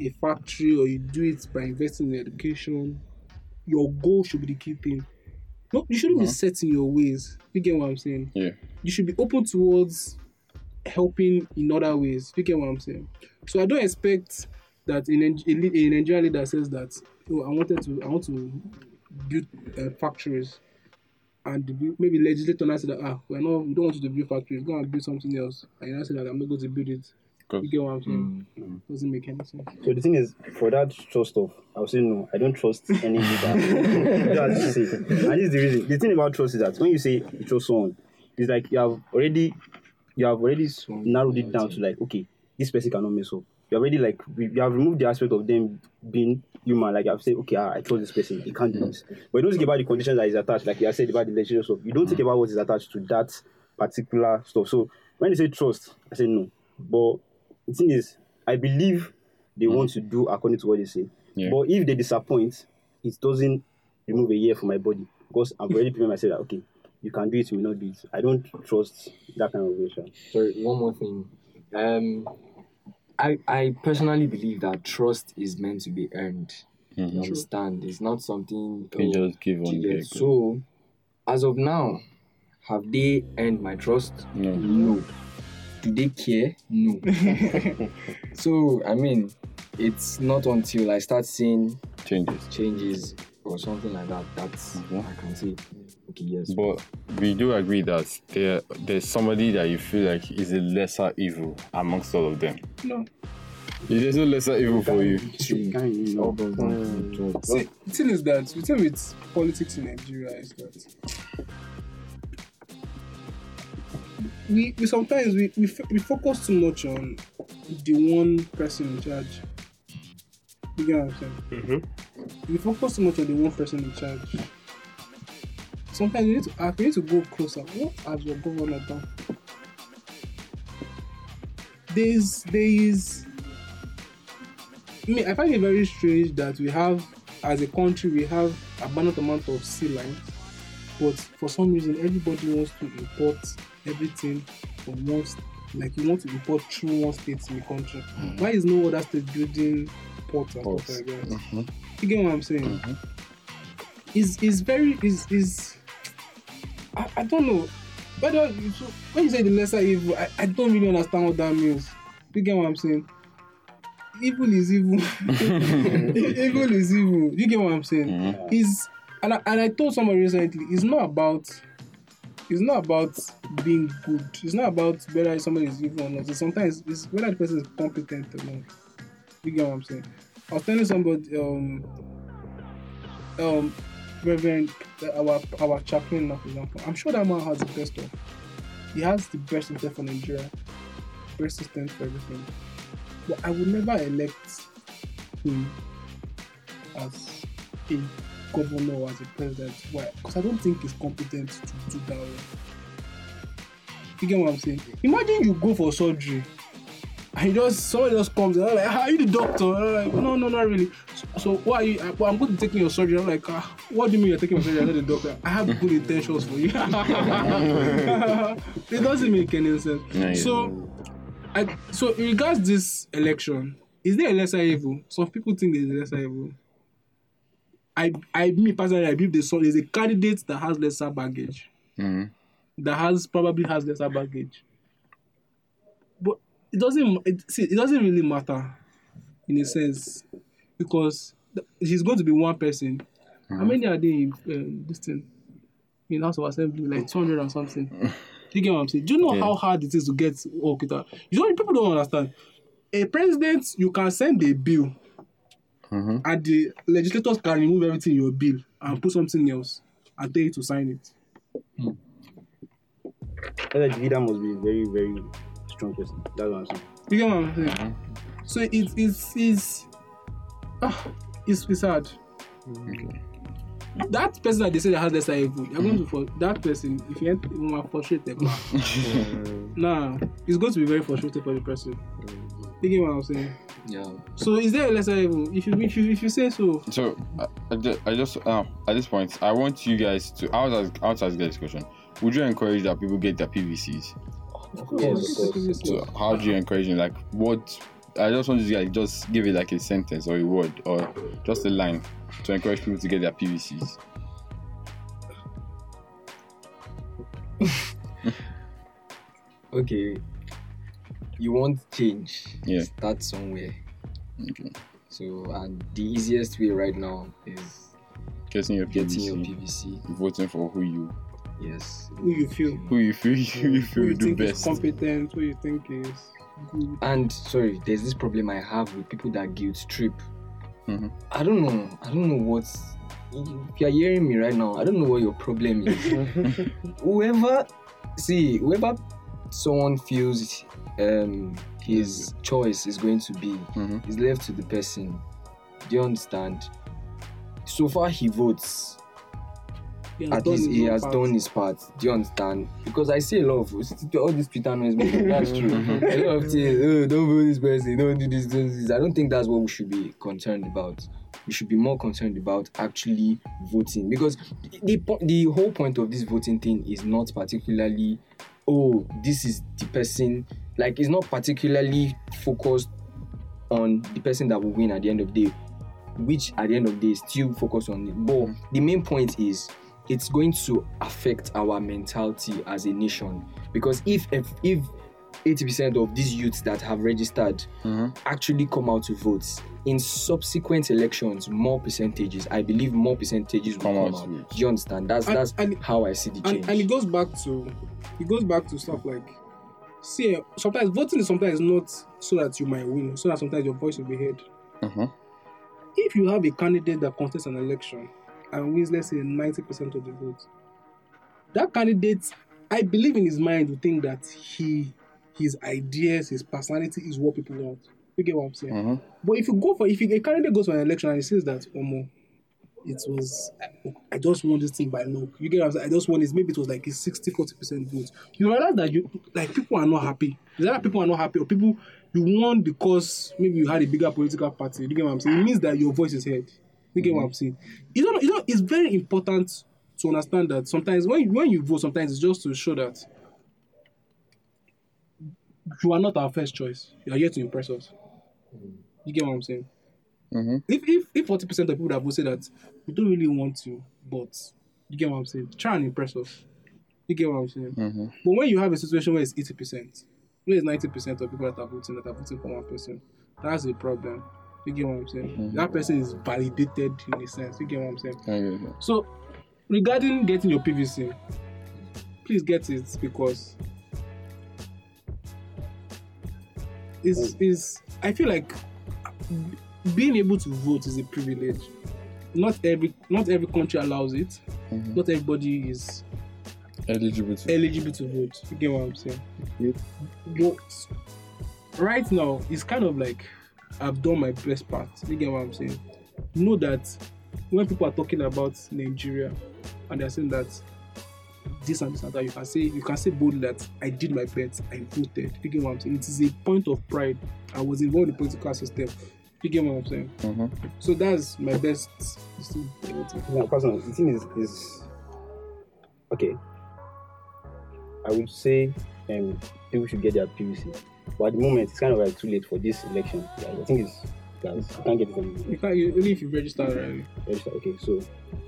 a factory or you do it by investing in education, your goal should be the key thing. No, you shouldn't be set in your ways. You get what I'm saying? Yeah. You should be open towards helping in other ways. You get what I'm saying? So I don't expect that Nig- a, a Nigerian leader says that oh I wanted to I want to build uh, factories and maybe legislator now say that ah we're not we don't want you to build factories go and build something else and you now say that I'm not going to build it. Good. You get what I'm saying? Doesn't make any sense. So the thing is, for that trust stuff, I would say no. I don't trust any leader. That's to say. And this is the reason. The thing about trust is that when you say you trust someone, it's like you have already, you have already narrowed it down to like, okay, this person cannot mess up. You already like, you have removed the aspect of them being human. Like I've said, okay, ah, I trust this person. He can't do this. But you don't think about the conditions that is attached. Like you said about the legislative stuff. You don't think about what is attached to that particular stuff. So when they say trust, I say no. But the thing is, I believe they want to do according to what they say. Yeah. But if they disappoint, it doesn't remove a year from my body because I've already prepared myself that okay, you can do it, you will not do it. I don't trust that kind of relation. Sorry, one more thing. Um, I I personally believe that trust is meant to be earned. You understand? It's not something You oh, just give on. one get. get. So, as of now, have they earned my trust? No. No. Do they care? No. [LAUGHS] so I mean, it's not until I start seeing Changes. changes or something like that that's Mhm. I can say, okay, yes. But we do agree that there there's somebody that you feel like is a lesser evil amongst all of them. No. There's no lesser evil for you. See, Can't you know? boils down. See, the thing is that the thing with politics in Nigeria is that we, we sometimes we, we, f- we focus too much on the one person in charge. You get what I'm saying? Mm-hmm. We focus too much on the one person in charge. Sometimes you need to ask, you need to go closer. What has your governor done? There's there is me, I find it very strange that we have, as a country, we have a abundant amount of sea lines, but for some reason, everybody wants to import everything from one, st- like you want to import through one state in the country. Why is no other state building ports and Ports. stuff like that? Mhm. You get what I'm saying? Mhm. Is is very is is. I, I don't know. But when you say the lesser evil, I, I don't really understand what that means. You get what I'm saying? Evil is evil. [LAUGHS] evil is evil. You get what I'm saying? Mhm. Is and I, and I told somebody recently, it's not about it's not about being good. It's not about whether somebody is evil or not. Sometimes it's whether the person is competent or not. You get what I'm saying? I was telling somebody, um, um, Reverend, uh, our our chaplain, for example. I'm sure that man has the best of. He has the best system for Nigeria, best system for everything. But I would never elect him as a governor or as a president. Why? Because I don't think he's competent to do that. You get what I'm saying? Imagine you go for surgery and just somebody just comes and I'm like, ah, are you the doctor? Like, no, no, not really. So, so why are you? uh, Well, I'm going to take your surgery. I'm like, ah, what do you mean you're taking my surgery? I'm not the doctor. I have good intentions for you. [LAUGHS] it doesn't make any sense. No. So, I, so in regards this election, is there a lesser evil? Some people think there's a lesser evil. I, I, me personally, I believe there's, some- there's a candidate that has lesser baggage Mhm. that has probably has lesser baggage. But it doesn't it, see, it doesn't really matter in a sense because he's going to be one person. How many are they in um, this thing in House of Assembly? Like 200 or something. [LAUGHS] you get what I'm saying? Do you know Yeah. how hard it is to get that? You know, people don't understand. A president, you can send a bill Mhm. and the legislators can remove everything in your bill and put something else and tell you to sign it. That leader must be a very, very strong person. That's what I'm saying. You get what I'm saying? So it, it's it's ah, it's it's hard. Okay. That person that they say that has lesser evil, you're going to for that person. If you ain't you are frustrated, [LAUGHS] nah, it's going to be very frustrated for the person. You get what I'm saying? Yeah. So is there a lesser evil? If you if you if you say so, So I, I just uh, at this point, I want you guys to. I was ask, I want to ask you guys a question. Would you encourage that people get their PVCs? Yes, of course. So how do you encourage them? Like what? I just want you to like just give it like a sentence or a word or just a line to encourage people to get their PVCs. [LAUGHS] Okay. You want change. Yeah. Start somewhere. Okay. So and the easiest way right now is Getting your getting your PVC, PVC. voting for who you Yes. who you feel, who you feel [LAUGHS] who you feel who you do think is competent, who you think is good. And sorry, there's this problem I have with people that guilt trip. Mhm. I don't know. I don't know what's. If you're hearing me right now, I don't know what your problem is. [LAUGHS] whoever, see, whoever someone feels um, his choice is going to be, Mhm. is left to the person. Do you understand? So far, he votes. He has At least he has part. done his part. Do you understand? Because I see a lot of all this Twitter noise. [LAUGHS] That's true. a lot of things. Oh, don't vote this person. Don't do this. Don't do this. I don't think that's what we should be concerned about. We should be more concerned about actually voting because the po- the whole point of this voting thing is not particularly, oh, this is the person. Like, it's not particularly focused on the person that will win at the end of the day, which at the end of the day is still focused on it. But the main point is it's going to affect our mentality as a nation because if if, if 80% of these youths that have registered Mhm. actually come out to vote in subsequent elections more percentages i believe more percentages will Come out out, to vote. do you understand that's And- that's and- how i see the change and, and it goes back to it goes back to stuff like see eh, sometimes voting is sometimes not so that you might win so that sometimes your voice will be heard Mhm. if you have a candidate that contests an election and wins let's say 90% of the vote that candidate i believe in his mind will think that he his ideas his personality is what people want you get what i'm saying Mhm. but if you go for if you, a candidate goes for an election and he says that Omo, it was I just want this thing by look. You get what I'm saying? I just want this. Maybe it was like a 60 40 percent vote. You realize that you like people are not happy. Is that people are not happy or people you won because maybe you had a bigger political party. You get what I'm saying? It means that your voice is heard. You get what I'm saying? You know, you know, it's very important to understand that sometimes when you, when you vote, sometimes it's just to show that you are not our first choice. You are here to impress us. You get what I'm saying? Mhm. If if if forty percent of people that vote say that we don't really want to, but you get what I'm saying, try and impress us. You get what I'm saying? Mhm. But when you have a situation where it's eighty percent, where it's ninety percent of people that are voting that are voting for one person, that's a problem. You get what I'm saying? That person is validated in a sense. You get what I'm saying? So, regarding getting your PVC, please get it because is is I feel like being able to vote is a privilege. Not every not every country allows it. Mhm. Not everybody is Eligible to. eligible to vote. You get what I'm saying? Yep. But right now, it's kind of like I've done my best part. You get what I'm saying? Know that when people are talking about Nigeria and they're saying that this and this and that, you can say you can say boldly that I did my best, I voted. You get what I'm saying? It is a point of pride. I was involved in the political system. You get what I'm saying? Mhm. So that's my best. thing. Yeah, personally, the thing is, is okay. I would say um, people should get their PVC, but at the moment it's kind of like too late for this election. Yeah, I think it's guys, you can't get it anymore. You can't you, only if you register already. Register. Okay, so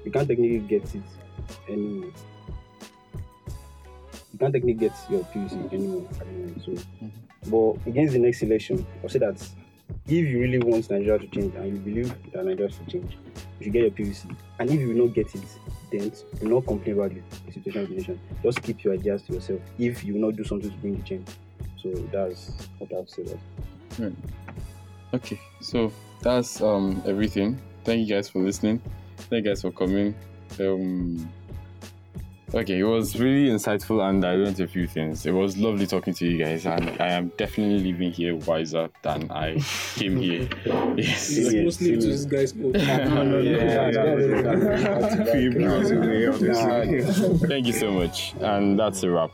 you can't technically get it anymore. You can't technically get your PVC anymore at the moment. So, but against the next election, I'll say that if you really want Nigeria to change and you believe that Nigeria should change, you should get your PVC. And if you will not get it, then do not complain about the, situation of the nation. Just keep your ideas to yourself. If you not do something to bring the change, so that's what I've said. That. Okay, so that's um everything. Thank you guys for listening. Thank you guys for coming. Um Okay, it was really insightful and I learned a few things. It was lovely talking to you guys and I am definitely leaving here wiser than I came here. [LAUGHS] Yes. It's mostly to this guy's fault. Few minutes away, honestly. Thank you so much. And that's a wrap.